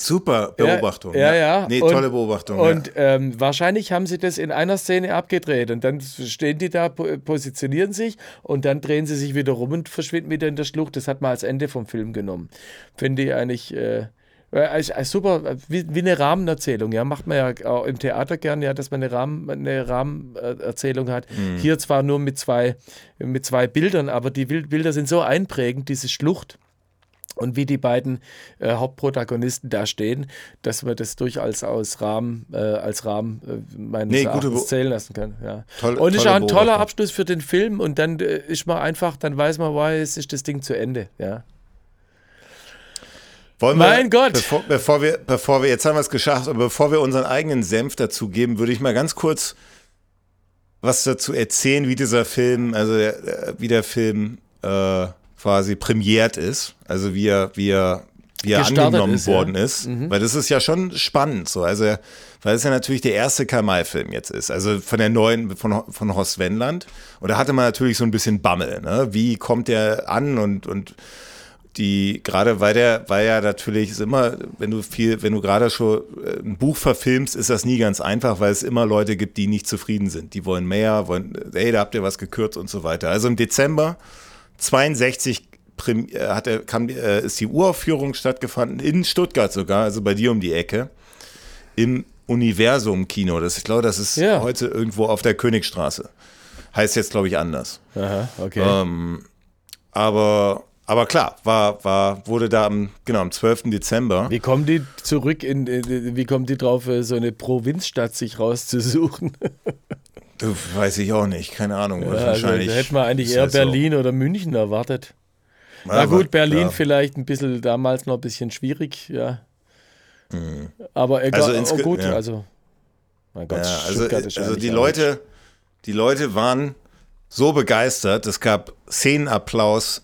Super Beobachtung. Ja, ja. Nee, Und- tolle Beobachtung. Und ähm, wahrscheinlich haben sie das in einer Szene abgedreht und dann stehen die da, po- positionieren sich und dann drehen sie sich wieder rum und verschwinden wieder in der Schlucht. Das hat man als Ende vom Film genommen. Finde ich eigentlich äh, Äh, super, wie, wie, eine Rahmenerzählung, ja, macht man ja auch im Theater gern, ja, dass man eine, Rahmen, eine Rahmenerzählung hat. Mhm. Hier zwar nur mit zwei, mit zwei Bildern, aber die Bilder sind so einprägend, diese Schlucht und wie die beiden äh, Hauptprotagonisten da stehen, dass man das durchaus als Rahmen, äh, als Rahmen äh, meines nee, Erachtens zählen lassen kann. Ja. Toll, und ist auch ein toller Abschluss für den Film und dann äh, ist man einfach, dann weiß man, weiß, ist das Ding zu Ende. Ja. Wollen mein wir, Gott! Bevor, bevor, wir, bevor wir, jetzt haben wir es geschafft, aber bevor wir unseren eigenen Senf dazu geben, würde ich mal ganz kurz was dazu erzählen, wie dieser Film, also wie der Film äh, quasi premiert ist, also wie er, wie er, wie er angenommen ist, worden ja. ist. Mhm. Weil das ist ja schon spannend so. Also, weil es ja natürlich der erste Karl-May-Film jetzt ist. Also von der neuen, von, von Horst Wendland. Und da hatte man natürlich so ein bisschen Bammel. Ne? Wie kommt der an und, und die gerade weil der, weil ja natürlich ist immer, wenn du viel, wenn du gerade schon äh, ein Buch verfilmst, ist das nie ganz einfach, weil es immer Leute gibt, die nicht zufrieden sind. Die wollen mehr, wollen, hey, da habt ihr was gekürzt und so weiter. Also im Dezember 62 äh, hat er, kam, äh, ist die Uraufführung stattgefunden, in Stuttgart sogar, also bei dir um die Ecke, im Universum-Kino. Das, ich glaube, das ist ja. heute irgendwo auf der Königstraße. Heißt jetzt, glaube ich, anders. Aha, okay. Ähm, aber aber klar, war, war, wurde da am, genau, am 12. Dezember. Wie kommen die zurück in, wie kommen die drauf, äh, so eine Provinzstadt sich rauszusuchen? du, weiß ich auch nicht, keine Ahnung. Ja, wahrscheinlich also, da hätte man eigentlich eher Berlin so. oder München erwartet. Na ja, gut, Berlin klar. vielleicht ein bisschen damals noch ein bisschen schwierig, ja. Hm. Aber egal, also oh gut, ja. also. Mein Gott, ja, also, also die Leute, die Leute waren so begeistert, es gab Szenenapplaus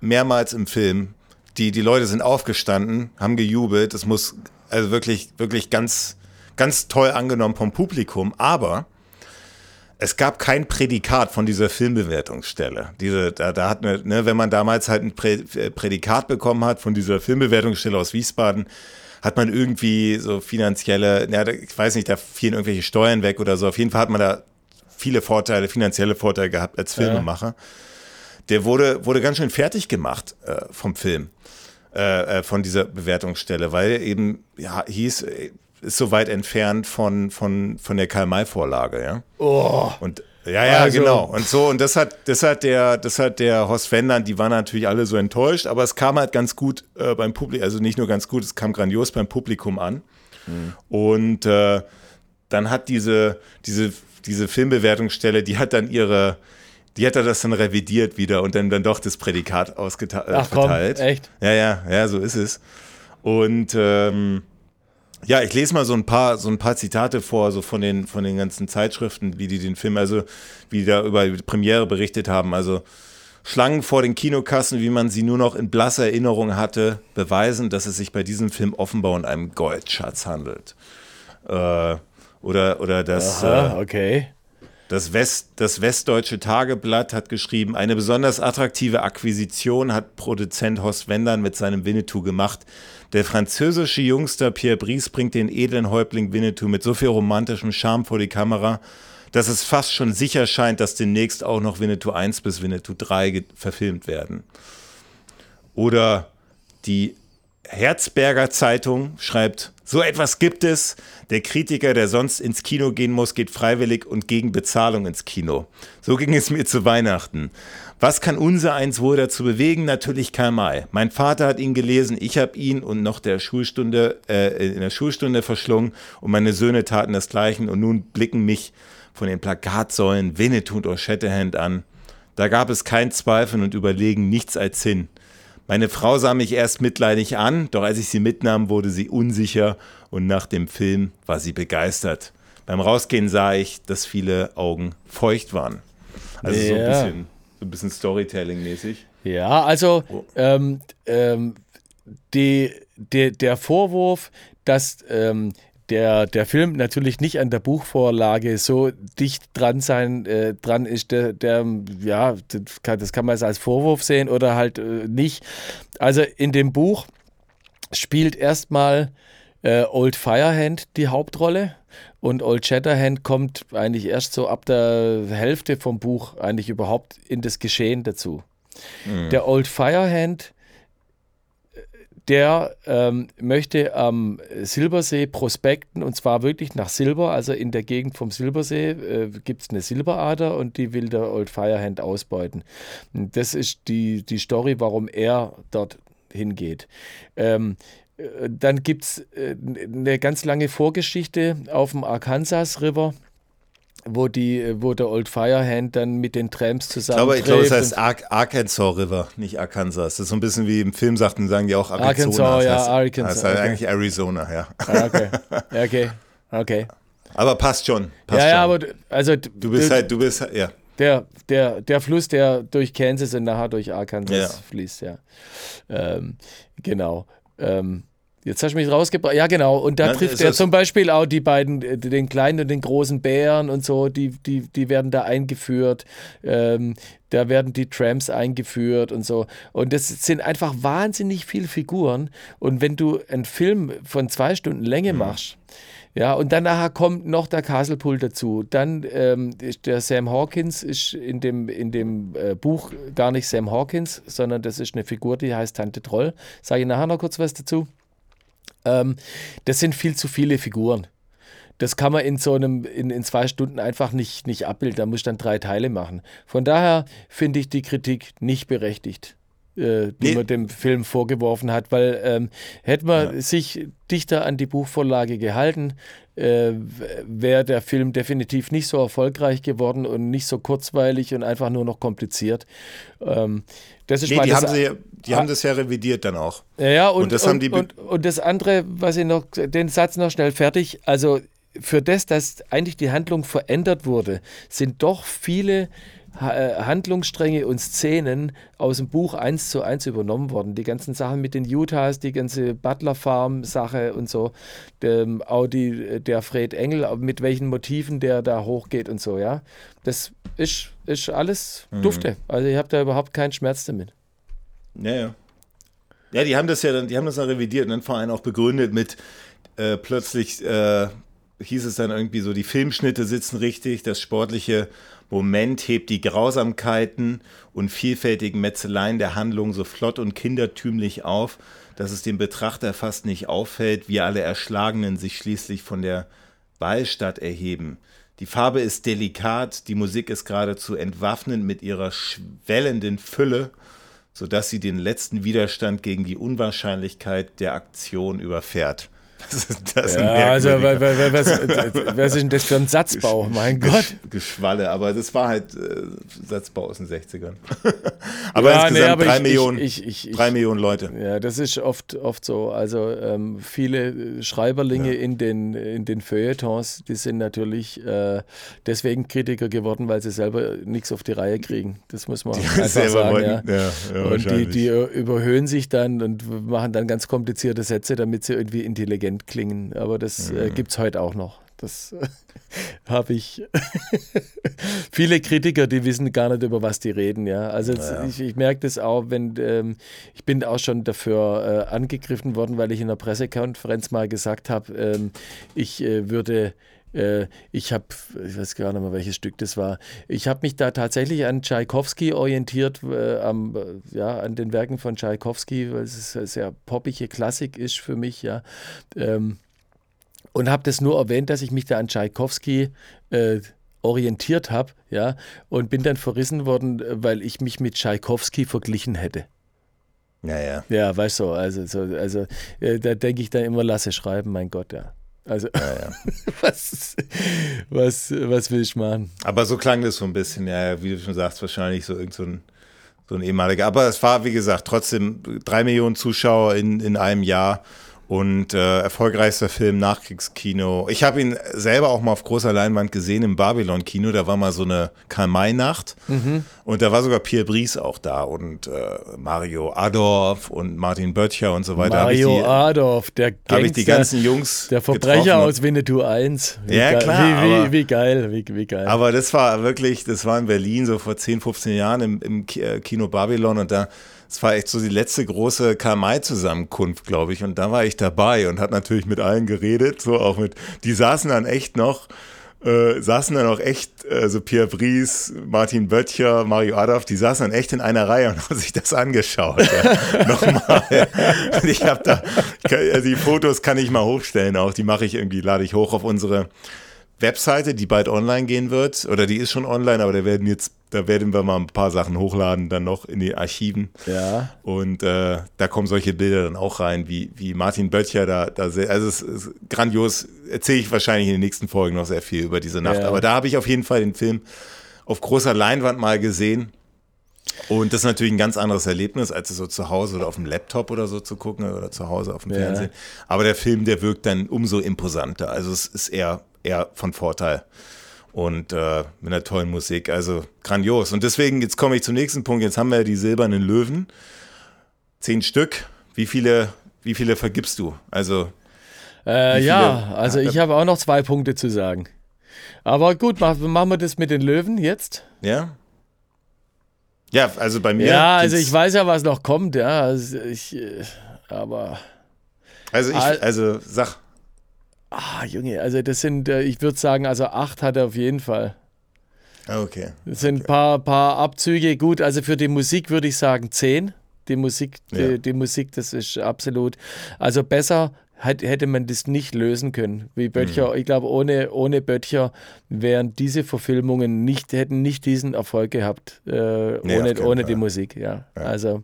mehrmals im Film. Die, die Leute sind aufgestanden, haben gejubelt. Das muss also wirklich, wirklich ganz, ganz toll angenommen vom Publikum. Aber es gab kein Prädikat von dieser Filmbewertungsstelle. Diese, da, da hat eine, ne, wenn man damals halt ein äh, Prädikat bekommen hat von dieser Filmbewertungsstelle aus Wiesbaden, hat man irgendwie so finanzielle, ja, ich weiß nicht, da fielen irgendwelche Steuern weg oder so. Auf jeden Fall hat man da viele Vorteile, finanzielle Vorteile gehabt als Filmemacher. Ja der wurde, wurde ganz schön fertig gemacht äh, vom Film, äh, äh von dieser Bewertungsstelle, weil eben ja, hieß, äh, ist so weit entfernt von, von, von der Karl-May-Vorlage, ja. Oh. Und ja, ja, also. genau. Und so, und das hat, das hat der, das hat der Horst Wendland, die waren natürlich alle so enttäuscht, aber es kam halt ganz gut äh, beim Publikum, also nicht nur ganz gut, es kam grandios beim Publikum an. Mhm. Und äh, dann hat diese, diese, diese Filmbewertungsstelle, die hat dann ihre, die hat er das dann revidiert wieder und dann, dann doch das Prädikat ausgeteilt. Äh, Ach komm, echt? Ja, ja, ja, so ist es. Und ähm, ja, ich lese mal so ein paar, so ein paar Zitate vor, so von den, von den ganzen Zeitschriften, wie die den Film, also wie die da über die Premiere berichtet haben. Also Schlangen vor den Kinokassen, wie man sie nur noch in blasser Erinnerung hatte, beweisen, dass es sich bei diesem Film offenbar um einen Goldschatz handelt. Äh, oder, oder das. Aha, äh, okay. Das, West, das Westdeutsche Tageblatt hat geschrieben, eine besonders attraktive Akquisition hat Produzent Horst Wendern mit seinem Winnetou gemacht. Der französische Jungster Pierre Brice bringt den edlen Häuptling Winnetou mit so viel romantischem Charme vor die Kamera, dass es fast schon sicher scheint, dass demnächst auch noch Winnetou 1 bis Winnetou 3 verfilmt werden. Oder die Herzberger Zeitung schreibt, so etwas gibt es. Der Kritiker, der sonst ins Kino gehen muss, geht freiwillig und gegen Bezahlung ins Kino. So ging es mir zu Weihnachten. Was kann unser eins wohl dazu bewegen? Natürlich Karl May. Mein Vater hat ihn gelesen, ich habe ihn und noch der Schulstunde, äh, in der Schulstunde verschlungen und meine Söhne taten das Gleiche und nun blicken mich von den Plakatsäulen Winnetou und O'Shatterhand an. Da gab es kein Zweifel und Überlegen, nichts als Sinn. Meine Frau sah mich erst mitleidig an, doch als ich sie mitnahm, wurde sie unsicher und nach dem Film war sie begeistert. Beim Rausgehen sah ich, dass viele Augen feucht waren. Also ja. so ein bisschen, so bisschen Storytelling-mäßig. Ja, also oh. ähm, ähm, die, die, der Vorwurf, dass ähm, der, der Film natürlich nicht an der Buchvorlage so dicht dran sein äh, dran ist, der, der ja, das kann, das kann man als Vorwurf sehen oder halt äh, nicht. Also in dem Buch spielt erstmal äh, Old Firehand die Hauptrolle und Old Shatterhand kommt eigentlich erst so ab der Hälfte vom Buch eigentlich überhaupt in das Geschehen dazu. Mhm. Der Old Firehand der ähm, möchte am Silbersee prospekten und zwar wirklich nach Silber, also in der Gegend vom Silbersee äh, gibt es eine Silberader und die will der Old Firehand ausbeuten. Das ist die, die Story, warum er dort hingeht. Ähm, äh, dann gibt es äh, eine ganz lange Vorgeschichte auf dem Arkansas River wo die, wo der Old Firehand dann mit den Trams zusammen. Ich glaube, ich glaube es heißt Ar Arkansas River, nicht Arkansas. Das ist so ein bisschen wie im Film sagten, sagen die auch Arizona. Arkansas, ja, das heißt, Arkansas. Das heißt okay. eigentlich Arizona, ja. Ah, okay, okay, okay. Aber passt schon. Passt ja, ja, schon. aber also du bist halt, du bist ja. Der, der, der Fluss, der durch Kansas und nachher durch Arkansas Ja. fließt, ja. Ähm, genau. Ähm, jetzt hast du mich rausgebracht. Ja, genau. Und da Ja, trifft er zum Beispiel auch die beiden, äh, den kleinen und den großen Bären und so, die, die, die werden da eingeführt. Ähm, da werden die Trams eingeführt und so. Und das sind einfach wahnsinnig viele Figuren. Und wenn du einen Film von zwei Stunden Länge Mhm. machst, ja, und dann nachher kommt noch der Castlepool dazu. Dann ähm, ist der Sam Hawkins ist in dem, in dem äh, Buch gar nicht Sam Hawkins, sondern das ist eine Figur, die heißt Tante Troll. Sage ich nachher noch kurz was dazu. Ähm, das sind viel zu viele Figuren. Das kann man in so einem, in, in zwei Stunden einfach nicht, nicht abbilden. Da muss ich dann drei Teile machen. Von daher finde ich die Kritik nicht berechtigt, äh, die Nee. man dem Film vorgeworfen hat, weil ähm, hätte man sich dichter an die Buchvorlage gehalten, äh, wäre der Film definitiv nicht so erfolgreich geworden und nicht so kurzweilig und einfach nur noch kompliziert. Ähm, das ist Nee, mal die, das haben, sie, die haben das ja revidiert dann auch. ja, ja, und, Und das und, haben die und, und das andere, was ich noch, den Satz noch schnell fertig. Also für das, dass eigentlich die Handlung verändert wurde, sind doch viele Handlungsstränge und Szenen aus dem Buch eins zu eins übernommen worden. Die ganzen Sachen mit den Utahs, die ganze Butler Farm Sache und so, ähm, auch die, der Fred Engel, mit welchen Motiven der da hochgeht und so, ja. Das ist, ist alles Mhm. dufte. Also ich habe da überhaupt keinen Schmerz damit. Ja, ja. Ja, die haben das ja dann, die haben das dann revidiert und dann vor allem auch begründet mit äh, plötzlich äh, hieß es dann irgendwie so, die Filmschnitte sitzen richtig, das sportliche Moment hebt die Grausamkeiten und vielfältigen Metzeleien der Handlung so flott und kindertümlich auf, dass es dem Betrachter fast nicht auffällt, wie alle Erschlagenen sich schließlich von der Ballstadt erheben. Die Farbe ist delikat, die Musik ist geradezu entwaffnend mit ihrer schwellenden Fülle sodass sie den letzten Widerstand gegen die Unwahrscheinlichkeit der Aktion überfährt. Das ist, das Ja, also merkwürdiger wa- wa- was, was ist denn das für ein Satzbau? Mein Gott. Gesch Geschwalle, aber das war halt äh, Satzbau aus den 60ern. aber Ja, insgesamt nee, aber drei, ich- Millionen, ich- ich- drei Millionen Leute. Ja, das ist oft, oft so. Also ähm, viele äh, Schreiberlinge in, den, in den Feuilletons, die sind natürlich äh, deswegen Kritiker geworden, weil sie selber nichts auf die Reihe kriegen. Das muss man einfach Selber sagen. wollten- ja. ja, ja, und die, die äh, überhöhen sich dann und machen dann ganz komplizierte Sätze, damit sie irgendwie intelligent klingen. Aber das äh, Mhm. gibt es heute auch noch. Das äh, habe ich. Viele Kritiker, die wissen gar nicht, über was die reden. Ja, also jetzt, Ja. ich, ich merke das auch, wenn ähm, ich bin auch schon dafür äh, angegriffen worden, weil ich in einer Pressekonferenz mal gesagt habe, ähm, ich äh, würde äh, ich habe, ich weiß gar nicht mehr, welches Stück das war. Ich habe mich da tatsächlich an Tschaikowski orientiert, äh, am, äh, ja, an den Werken von Tschaikowski, weil es eine sehr poppige Klassik ist für mich, ja. Ähm, und habe das nur erwähnt, dass ich mich da an Tschaikowski äh, orientiert habe, ja, und bin dann verrissen worden, weil ich mich mit Tschaikowski verglichen hätte. Ja, ja. Ja, weißt du, also, so, also äh, da denke ich dann immer, lasse schreiben, mein Gott, ja. Also, was, was, was will ich machen? Aber so klang das so ein bisschen, ja, ja, wie du schon sagst, wahrscheinlich so irgend so ein, so ein ehemaliger. Aber es war, wie gesagt, trotzdem drei Millionen Zuschauer in, in einem Jahr und äh, erfolgreichster Film Nachkriegskino. Ich habe ihn selber auch mal auf großer Leinwand gesehen im Babylon-Kino. Da war mal so eine Karl-May-Nacht und da war sogar Pierre Brice auch da und äh, Mario Adorf und Martin Böttcher und so weiter. Mario die, Adolf, der hab ich die ganzen Jungs der Verbrecher aus Winnetou 1. Wie Ja, geil, klar, Wie, aber- wie, wie geil, wie, wie geil. Aber das war wirklich, das war in Berlin so vor 10, 15 Jahren im, im äh, Kino Babylon und da, das war echt so die letzte große Karl-May-Zusammenkunft, glaube ich. Und da war ich dabei und hat natürlich mit allen geredet, so auch mit, die saßen dann echt noch äh, saßen dann auch echt, also Pierre Brice, Martin Böttcher, Mario Adolf, die saßen dann echt in einer Reihe und haben sich das angeschaut. Ja. Nochmal. Und ich habe da, also die Fotos kann ich mal hochstellen auch, die mache ich irgendwie, lade ich hoch auf unsere Webseite, die bald online gehen wird, oder die ist schon online, aber da werden jetzt, da werden wir mal ein paar Sachen hochladen, dann noch in die Archiven. Ja. Und äh, da kommen solche Bilder dann auch rein, wie, wie Martin Böttcher da, da sehr, also es ist grandios, erzähle ich wahrscheinlich in den nächsten Folgen noch sehr viel über diese Nacht. Ja. Aber da habe ich auf jeden Fall den Film auf großer Leinwand mal gesehen. Und das ist natürlich ein ganz anderes Erlebnis, als es so zu Hause oder auf dem Laptop oder so zu gucken oder zu Hause auf dem Ja. Fernsehen. Aber der Film, der wirkt dann umso imposanter. Also es ist eher, eher von Vorteil. Und äh, mit einer tollen Musik. Also grandios. Und deswegen, jetzt komme ich zum nächsten Punkt. Jetzt haben wir die silbernen Löwen. Zehn Stück. Wie viele, wie viele vergibst du? Also, Äh, ja, also ich habe auch noch zwei Punkte zu sagen. Aber gut, mach, machen wir das mit den Löwen jetzt. ja? Ja, also bei mir. Ja, also ich weiß ja, was noch kommt, ja. Also ich, äh, aber, Also, ich, Al- also sag. Ah, Junge, also das sind, äh, ich würde sagen, also acht hat er auf jeden Fall. Ah, Okay. Das sind ein paar, paar Abzüge. Gut, also für die Musik würde ich sagen zehn. Die Musik, Ja. die, die Musik, das ist absolut. Also besser hätt- hätte man das nicht lösen können. Wie Böttcher, Mhm. ich glaube, ohne, ohne Böttcher wären diese Verfilmungen nicht, hätten nicht diesen Erfolg gehabt, äh, Nee, ohne, ohne Fall. die Musik, ja. Also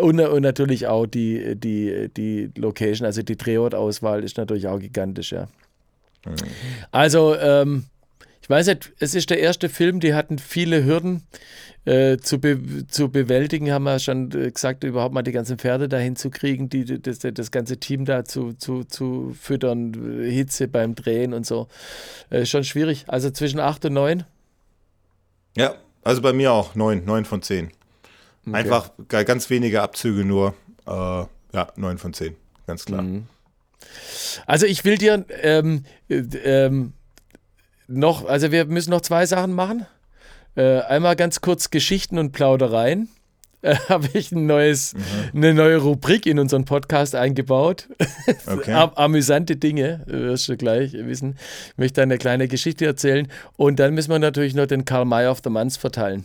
und, und natürlich auch die, die, die Location, also die Drehortauswahl ist natürlich auch gigantisch, ja. Mhm. Also, ähm, ich weiß nicht, es ist der erste Film, die hatten viele Hürden äh, zu, be zu bewältigen, haben wir schon äh, gesagt, überhaupt mal die ganzen Pferde dahin zu kriegen, die, das, das ganze Team da zu, zu, zu füttern, Hitze beim Drehen und so. Äh, schon schwierig. Also zwischen 8 und 9. Ja, also bei mir auch neun, neun von zehn. Einfach ga- ganz wenige Abzüge nur. Äh, ja, neun von zehn, ganz klar. Mhm. Also ich will dir ähm, äh, ähm, noch, also wir müssen noch zwei Sachen machen. Äh, einmal ganz kurz Geschichten und Plaudereien. Äh, Habe ich ein neues, eine neue Rubrik in unseren Podcast eingebaut. Okay. Am, amüsante Dinge, äh, wirst du gleich wissen. Ich möchte eine kleine Geschichte erzählen. Und dann müssen wir natürlich noch den Karl May of the Month verteilen.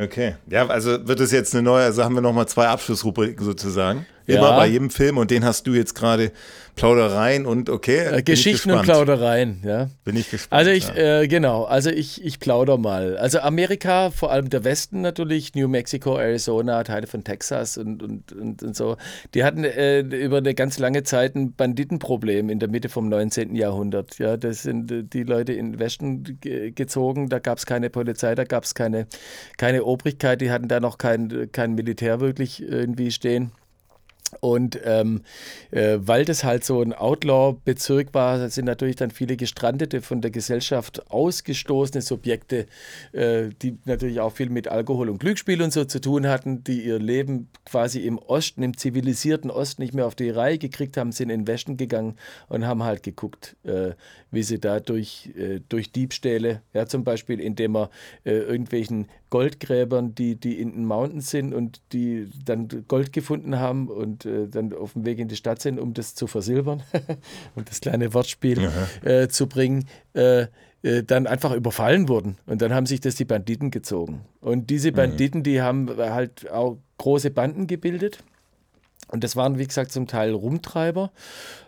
Okay. Ja, also wird es jetzt eine neue, also haben wir nochmal zwei Abschlussrubriken sozusagen. Ja. Immer bei jedem Film und den hast du jetzt gerade Plaudereien und okay. Äh, ich Geschichten und. Plaudereien, ja. Bin ich gespannt. Also ich, ja. äh, genau, also ich, ich plauder mal. Also Amerika, vor allem der Westen natürlich, New Mexico, Arizona, Teile von Texas und, und, und, und so, die hatten äh, über eine ganz lange Zeit ein Banditenproblem in der Mitte vom 19. Jahrhundert. Ja, das sind äh, die Leute in den Westen ge gezogen, da gab es keine Polizei, da gab es keine, keine Obrigkeit, die hatten da noch kein, kein Militär wirklich irgendwie stehen. Und ähm, äh, weil das halt so ein Outlaw-Bezirk war, sind natürlich dann viele gestrandete, von der Gesellschaft ausgestoßene Subjekte, äh, die natürlich auch viel mit Alkohol und Glücksspiel und so zu tun hatten, die ihr Leben quasi im Osten, im zivilisierten Osten nicht mehr auf die Reihe gekriegt haben, sind in den Westen gegangen und haben halt geguckt, äh, wie sie da durch, äh, durch Diebstähle, ja zum Beispiel, indem er äh, irgendwelchen Goldgräbern, die, die in den Mountains sind und die dann Gold gefunden haben und äh, dann auf dem Weg in die Stadt sind, um das zu versilbern, um das kleine Wortspiel äh, zu bringen, äh, äh, dann einfach überfallen wurden. Und dann haben sich das die Banditen gezogen. Und diese Banditen, die haben halt auch große Banden gebildet. Und das waren, wie gesagt, zum Teil Rumtreiber.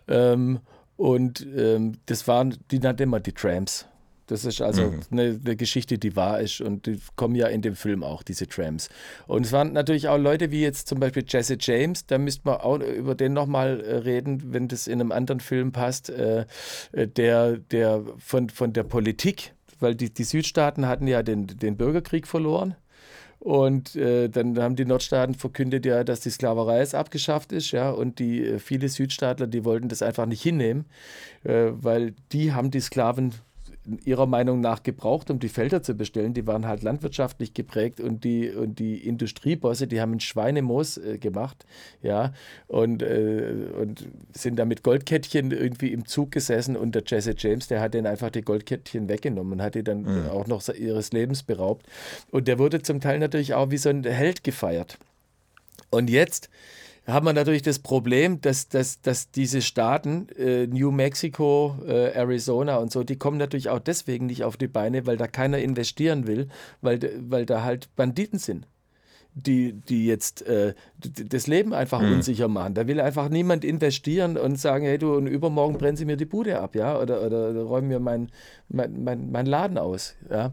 Ähm, und ähm, das waren, die nannte man die Tramps. Das ist also eine, eine Geschichte, die wahr ist und die kommen ja in dem Film auch, diese Tramps. Und es waren natürlich auch Leute wie jetzt zum Beispiel Jesse James, da müsste man auch über den nochmal äh, reden, wenn das in einem anderen Film passt, äh, äh, der, der von, von der Politik, weil die, die Südstaaten hatten ja den, den Bürgerkrieg verloren. Und äh, dann haben die Nordstaaten verkündet ja, dass die Sklaverei jetzt abgeschafft ist, ja. Und die äh, viele Südstaatler, die wollten das einfach nicht hinnehmen, äh, weil die haben die Sklaven ihrer Meinung nach gebraucht, um die Felder zu bestellen. Die waren halt landwirtschaftlich geprägt und die, und die Industriebosse, die haben ein Schweinemoos äh, gemacht, ja, und, äh, und sind da mit Goldkettchen irgendwie im Zug gesessen und der Jesse James, der hat denen einfach die Goldkettchen weggenommen und hat die dann auch noch ihres Lebens beraubt. Und der wurde zum Teil natürlich auch wie so ein Held gefeiert. Und jetzt haben wir natürlich das Problem, dass, dass, dass diese Staaten, äh, New Mexico, äh, Arizona und so, die kommen natürlich auch deswegen nicht auf die Beine, weil da keiner investieren will, weil, weil da halt Banditen sind die, die jetzt äh, das Leben einfach mhm. unsicher machen. Da will einfach niemand investieren und sagen, hey du, und übermorgen brennen sie mir die Bude ab, ja, oder, oder, oder räumen mir mein, mein, mein, mein Laden aus. Ja.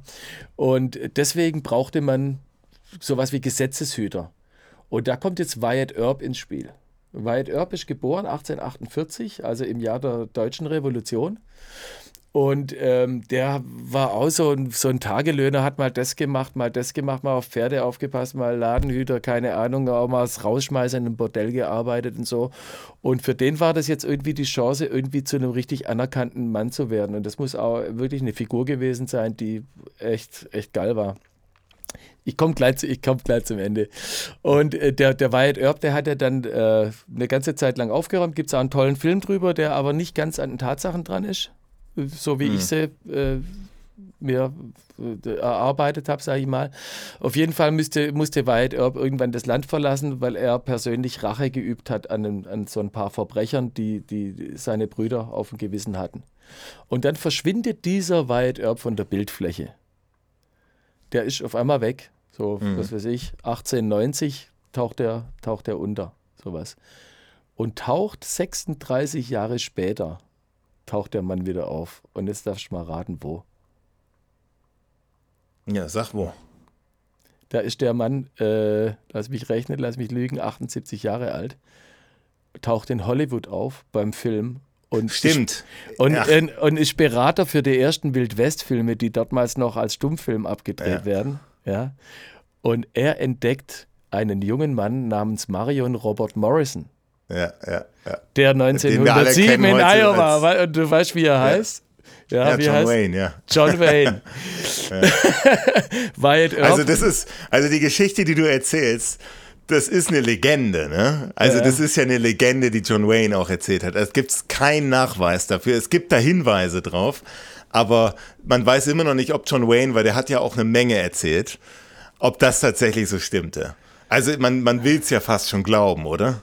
Und deswegen brauchte man sowas wie Gesetzeshüter. Und da kommt jetzt Wyatt Earp ins Spiel. Wyatt Earp ist geboren 1848, also im Jahr der Deutschen Revolution. Und ähm, der war auch so ein, so ein Tagelöhner, hat mal das gemacht, mal das gemacht, mal auf Pferde aufgepasst, mal Ladenhüter, keine Ahnung, auch mal als Rausschmeißer in einem Bordell gearbeitet und so. Und für den war das jetzt irgendwie die Chance, irgendwie zu einem richtig anerkannten Mann zu werden. Und das muss auch wirklich eine Figur gewesen sein, die echt, echt geil war. Ich komme gleich, komm gleich zum Ende. Und äh, der, der Wyatt Earp, der hat ja dann äh, eine ganze Zeit lang aufgeräumt. Gibt es auch einen tollen Film drüber, der aber nicht ganz an den Tatsachen dran ist so wie mhm. ich sie äh, mir äh, erarbeitet habe, sage ich mal. Auf jeden Fall müsste, musste Wyatt Earp irgendwann das Land verlassen, weil er persönlich Rache geübt hat an, an so ein paar Verbrechern, die, die seine Brüder auf dem Gewissen hatten. Und dann verschwindet dieser Wyatt Earp von der Bildfläche. Der ist auf einmal weg. So, mhm. was weiß ich, 1890 taucht er, taucht er unter, sowas. Und taucht 36 Jahre später taucht der Mann wieder auf. Und jetzt darfst du mal raten, wo. Ja, sag wo. Da ist der Mann, äh, lass mich rechnen, lass mich lügen, 78 Jahre alt, taucht in Hollywood auf beim Film. Und Stimmt. Ist, und, und, und, ist Berater für die ersten Wildwest-Filme, die dortmals noch als Stummfilm abgedreht ja. werden. Ja. Und er entdeckt einen jungen Mann namens Marion Robert Morrison. Ja, ja, ja. Der 1907 in Iowa, als, du weißt, wie er heißt? Ja, ja John heißt? Wayne, ja. John Wayne. Wyatt Also das ist, also die Geschichte, die du erzählst, das ist eine Legende, ne? Also ja. das ist ja eine Legende, die John Wayne auch erzählt hat. Es gibt keinen Nachweis dafür. Es gibt da Hinweise drauf, aber man weiß immer noch nicht, ob John Wayne, weil der hat ja auch eine Menge erzählt, ob das tatsächlich so stimmte. Also man, man will es ja fast schon glauben, oder?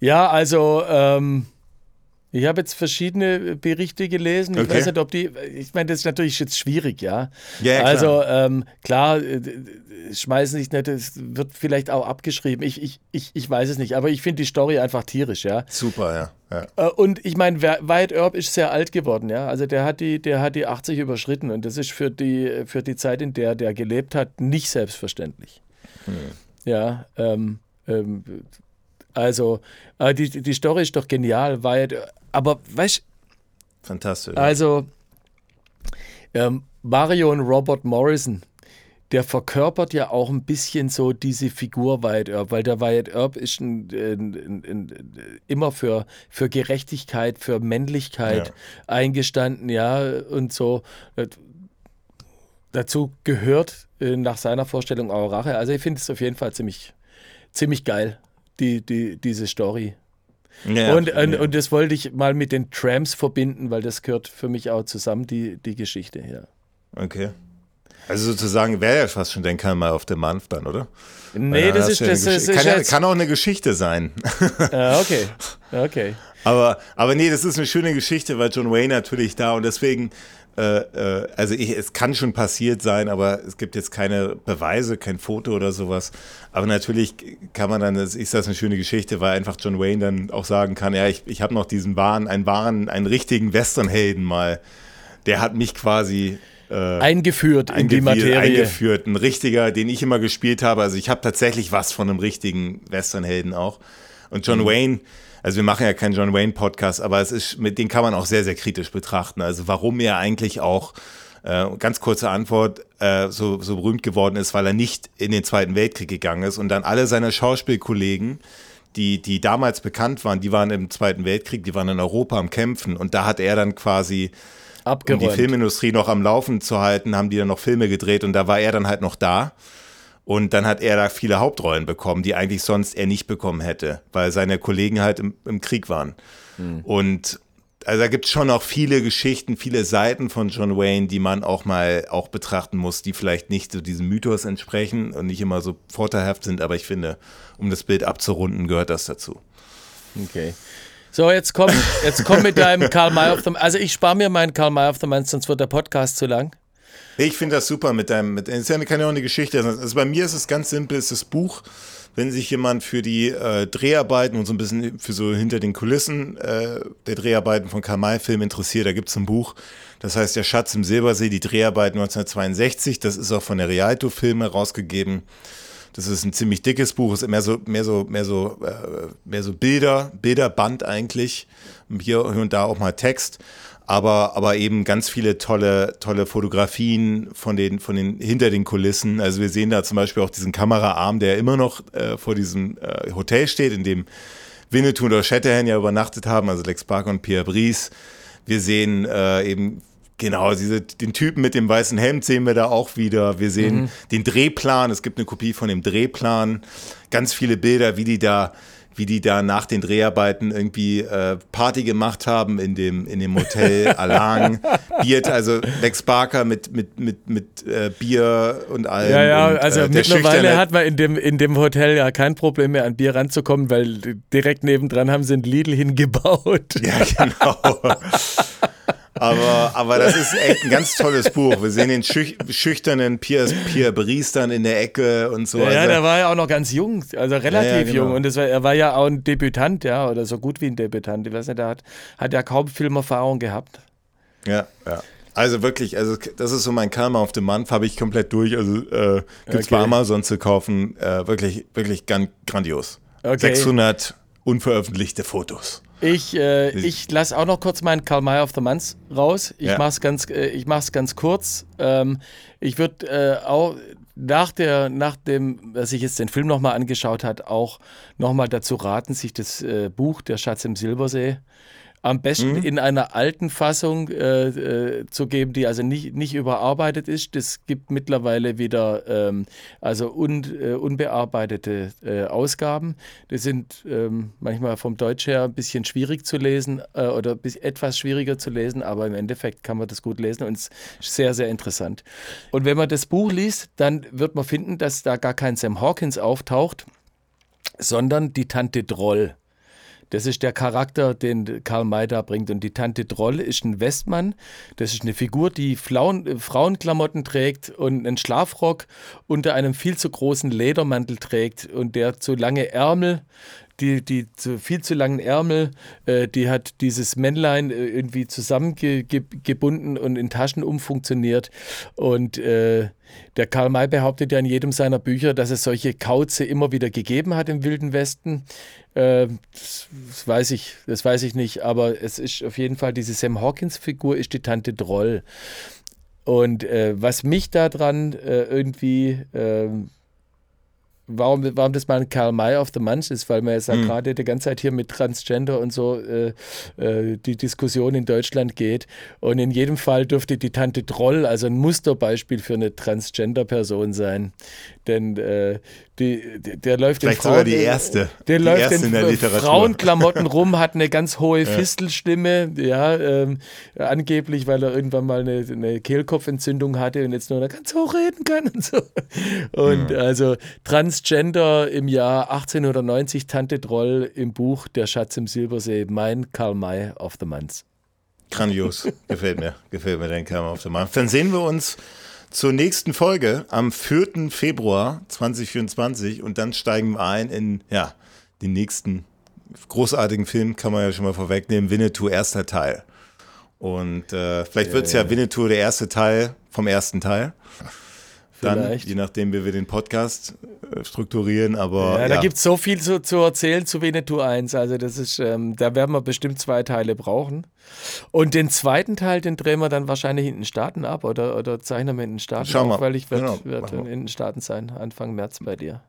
Ja, also ähm, ich habe jetzt verschiedene Berichte gelesen. Ich okay. weiß nicht, ob die. Ich meine, das ist natürlich jetzt schwierig, ja. ja, klar. Also ähm, klar, äh, schmeißen sich nicht, es wird vielleicht auch abgeschrieben. Ich, ich, ich, ich weiß es nicht, aber ich finde die Story einfach tierisch, ja. Super, ja. ja. Äh, und ich meine, Wyatt Earp ist sehr alt geworden, ja. Also der hat die, der hat die 80 überschritten und das ist für die, für die Zeit, in der der gelebt hat, nicht selbstverständlich. Hm. Ja, ähm, ähm, also, äh, die, die Story ist doch genial, weil, aber weißt Fantastisch. Also, ähm, Marion Robert Morrison, der verkörpert ja auch ein bisschen so diese Figur Wyatt Earp, weil der Wyatt Earp ist ein, ein, ein, immer für, für Gerechtigkeit, für Männlichkeit ja. eingestanden, ja, und so. Dazu gehört äh, nach seiner Vorstellung auch Rache. Also ich finde es auf jeden Fall ziemlich, ziemlich geil die, die, diese Story. Ja, und, und, ja. und das wollte ich mal mit den Trams verbinden, weil das gehört für mich auch zusammen, die, die Geschichte, ja. Okay. Also sozusagen wäre ja fast schon den mal auf dem Manf dann, oder? Nee, das ist, das ist, kann, ja, kann, auch eine Geschichte sein. Ja, okay. Okay. aber, aber nee, das ist eine schöne Geschichte, weil John Wayne natürlich da und deswegen äh, äh, also ich, es kann schon passiert sein, aber es gibt jetzt keine Beweise, kein Foto oder sowas. Aber natürlich kann man dann, ist das eine schöne Geschichte, weil einfach John Wayne dann auch sagen kann, ja, ich, ich habe noch diesen wahren, einen wahren, einen richtigen Westernhelden mal. Der hat mich quasi äh, eingeführt in die Materie. Eingeführt, ein richtiger, den ich immer gespielt habe. Also ich habe tatsächlich was von einem richtigen Westernhelden auch. Und John mhm. Wayne also wir machen ja keinen John Wayne Podcast, aber es ist, mit den kann man auch sehr, sehr kritisch betrachten. Also warum er eigentlich auch äh, ganz kurze Antwort, äh, so, so berühmt geworden ist, weil er nicht in den Zweiten Weltkrieg gegangen ist und dann alle seine Schauspielkollegen, die, die damals bekannt waren, die waren im Zweiten Weltkrieg, die waren in Europa am Kämpfen und da hat er dann quasi Abgeräumt. um die Filmindustrie noch am Laufen zu halten, haben die dann noch Filme gedreht und da war er dann halt noch da. Und dann hat er da viele Hauptrollen bekommen, die eigentlich sonst er nicht bekommen hätte, weil seine Kollegen halt im, im Krieg waren. Mhm. Und also da gibt es schon auch viele Geschichten, viele Seiten von John Wayne, die man auch mal auch betrachten muss, die vielleicht nicht so diesem Mythos entsprechen und nicht immer so vorteilhaft sind, aber ich finde, um das Bild abzurunden, gehört das dazu. Okay. So, jetzt komm, jetzt komm mit deinem Karl May of the Also ich spare mir meinen Karl May of the Mainz, sonst wird der Podcast zu lang. Ich finde das super mit deinem, mit, ist ja keine eine Geschichte. Also bei mir ist es ganz simpel, ist das Buch, wenn sich jemand für die äh, Dreharbeiten und so ein bisschen für so hinter den Kulissen äh, der Dreharbeiten von Karl May-Film interessiert, da gibt es ein Buch, das heißt Der Schatz im Silbersee, die Dreharbeiten 1962, das ist auch von der Rialto Film herausgegeben. Das ist ein ziemlich dickes Buch, ist mehr so, mehr so, mehr so, äh, mehr so Bilder, Bilderband eigentlich. Hier und da auch mal Text. Aber, aber eben ganz viele tolle, tolle Fotografien von den, von den, hinter den Kulissen. Also wir sehen da zum Beispiel auch diesen Kameraarm, der immer noch äh, vor diesem äh, Hotel steht, in dem Winnetou oder Shatterhand ja übernachtet haben, also Lex Barker und Pierre Brice. Wir sehen äh, eben Genau, diese, den Typen mit dem weißen Hemd sehen wir da auch wieder. Wir sehen mhm. den Drehplan. Es gibt eine Kopie von dem Drehplan. Ganz viele Bilder, wie die da, wie die da nach den Dreharbeiten irgendwie äh, Party gemacht haben in dem, in dem Hotel Alang. Bier, also Lex Barker mit, mit, mit, mit äh, Bier und allem. Ja, ja, und, also äh, mittlerweile hat man in dem, in dem Hotel ja kein Problem mehr an Bier ranzukommen, weil direkt nebendran haben sie ein Lidl hingebaut. Ja, genau. Aber, aber das ist echt ein ganz tolles Buch. Wir sehen den schüch schüchternen Pierre, Pierre Brice dann in der Ecke und so. Ja, also, der war ja auch noch ganz jung, also relativ ja, ja, genau. jung. Und das war, er war ja auch ein Debütant, ja, oder so gut wie ein Debütant. Ich weiß nicht, der hat, hat ja kaum Filmerfahrung gehabt. Ja, ja. Also wirklich, also das ist so mein Karma auf dem Month, habe ich komplett durch. Also äh, gibt es okay. bei Amazon zu kaufen. Äh, wirklich, wirklich ganz grandios. Okay. 600 unveröffentlichte Fotos. Ich, äh, ich lasse auch noch kurz meinen Karl May of the Month raus. Ich ja. mache es ganz, äh, ganz kurz. Ähm, ich würde äh, auch nach, der, nach dem, dass ich jetzt den Film nochmal angeschaut hat, auch nochmal dazu raten, sich das äh, Buch Der Schatz im Silbersee am besten mhm. in einer alten Fassung äh, äh, zu geben, die also nicht, nicht überarbeitet ist. Das gibt mittlerweile wieder ähm, also un, äh, unbearbeitete äh, Ausgaben. Die sind ähm, manchmal vom Deutsch her ein bisschen schwierig zu lesen äh, oder etwas schwieriger zu lesen, aber im Endeffekt kann man das gut lesen und es ist sehr, sehr interessant. Und wenn man das Buch liest, dann wird man finden, dass da gar kein Sam Hawkins auftaucht, sondern die Tante Droll. Das ist der Charakter, den Karl May da bringt. Und die Tante Droll ist ein Westmann. Das ist eine Figur, die Flauen, äh, Frauenklamotten trägt und einen Schlafrock unter einem viel zu großen Ledermantel trägt und der zu lange Ärmel die, die zu, viel zu langen Ärmel, äh, die hat dieses Männlein äh, irgendwie zusammengebunden und in Taschen umfunktioniert. Und äh, der Karl May behauptet ja in jedem seiner Bücher, dass es solche Kauze immer wieder gegeben hat im Wilden Westen. Äh, das, das, weiß ich, das weiß ich nicht, aber es ist auf jeden Fall diese Sam Hawkins-Figur ist die Tante Droll. Und äh, was mich daran äh, irgendwie ähm, warum, warum das mal ein Karl May of the Month ist, weil man jetzt mhm. gerade die ganze Zeit hier mit Transgender und so äh, äh, die Diskussion in Deutschland geht. Und in jedem Fall dürfte die Tante Troll also ein Musterbeispiel für eine Transgender-Person sein. Denn äh, die, die, der läuft Vielleicht in Frauen, sogar die erste. Der die läuft erste in, in Frauenklamotten rum, hat eine ganz hohe ja. Fistelstimme, ja, ähm, angeblich, weil er irgendwann mal eine, eine, Kehlkopfentzündung hatte und jetzt nur noch ganz hoch reden kann und so. Und mhm. also Transgender im Jahr 1890, Tante Droll im Buch Der Schatz im Silbersee, mein Karl May of the Month. Grandios, gefällt mir, gefällt mir dein Karl May of the Month. Dann sehen wir uns zur nächsten Folge am 4. Februar 2024 und dann steigen wir ein in ja, den nächsten großartigen Film, kann man ja schon mal vorwegnehmen, Winnetou erster Teil. Und äh, vielleicht wird es ja, ja Winnetou der erste Teil vom ersten Teil. Dann, Vielleicht. je nachdem, wie wir den Podcast strukturieren, aber. Ja, ja. da gibt es so viel zu, zu, erzählen zu Winnetou 1. Also, das ist, ähm, da werden wir bestimmt zwei Teile brauchen. Und den zweiten Teil, den drehen wir dann wahrscheinlich in den Staaten ab oder, oder zeichnen wir in den Staaten Schauen auf, weil ich werde genau. werd in den Staaten sein, Anfang März bei dir.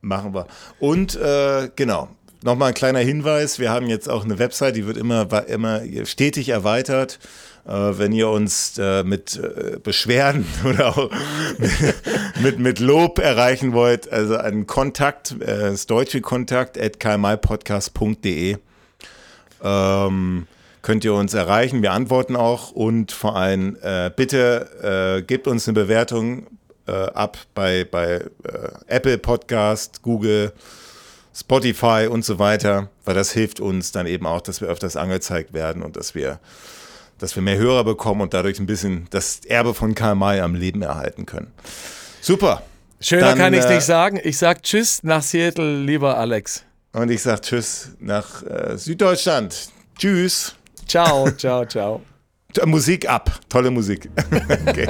Machen wir. Und äh, genau, nochmal ein kleiner Hinweis: Wir haben jetzt auch eine Website, die wird immer, immer stetig erweitert. Äh, wenn ihr uns äh, mit äh, Beschwerden oder auch mit, mit Lob erreichen wollt, also einen Kontakt, das deutsche Kontakt at kmipodcast.de. Ähm, könnt ihr uns erreichen. Wir antworten auch und vor allem äh, bitte äh, gebt uns eine Bewertung äh, ab bei, bei Apple Podcast, Google, Spotify und so weiter, weil das hilft uns dann eben auch, dass wir öfters angezeigt werden und dass wir, dass wir mehr Hörer bekommen und dadurch ein bisschen das Erbe von Karl May am Leben erhalten können. Super. Schöner dann, kann ich es äh, nicht sagen. Ich sage Tschüss nach Seattle, lieber Alex. Und ich sage Tschüss nach äh, Süddeutschland. Tschüss. Ciao, ciao, ciao. Musik ab. Tolle Musik. okay.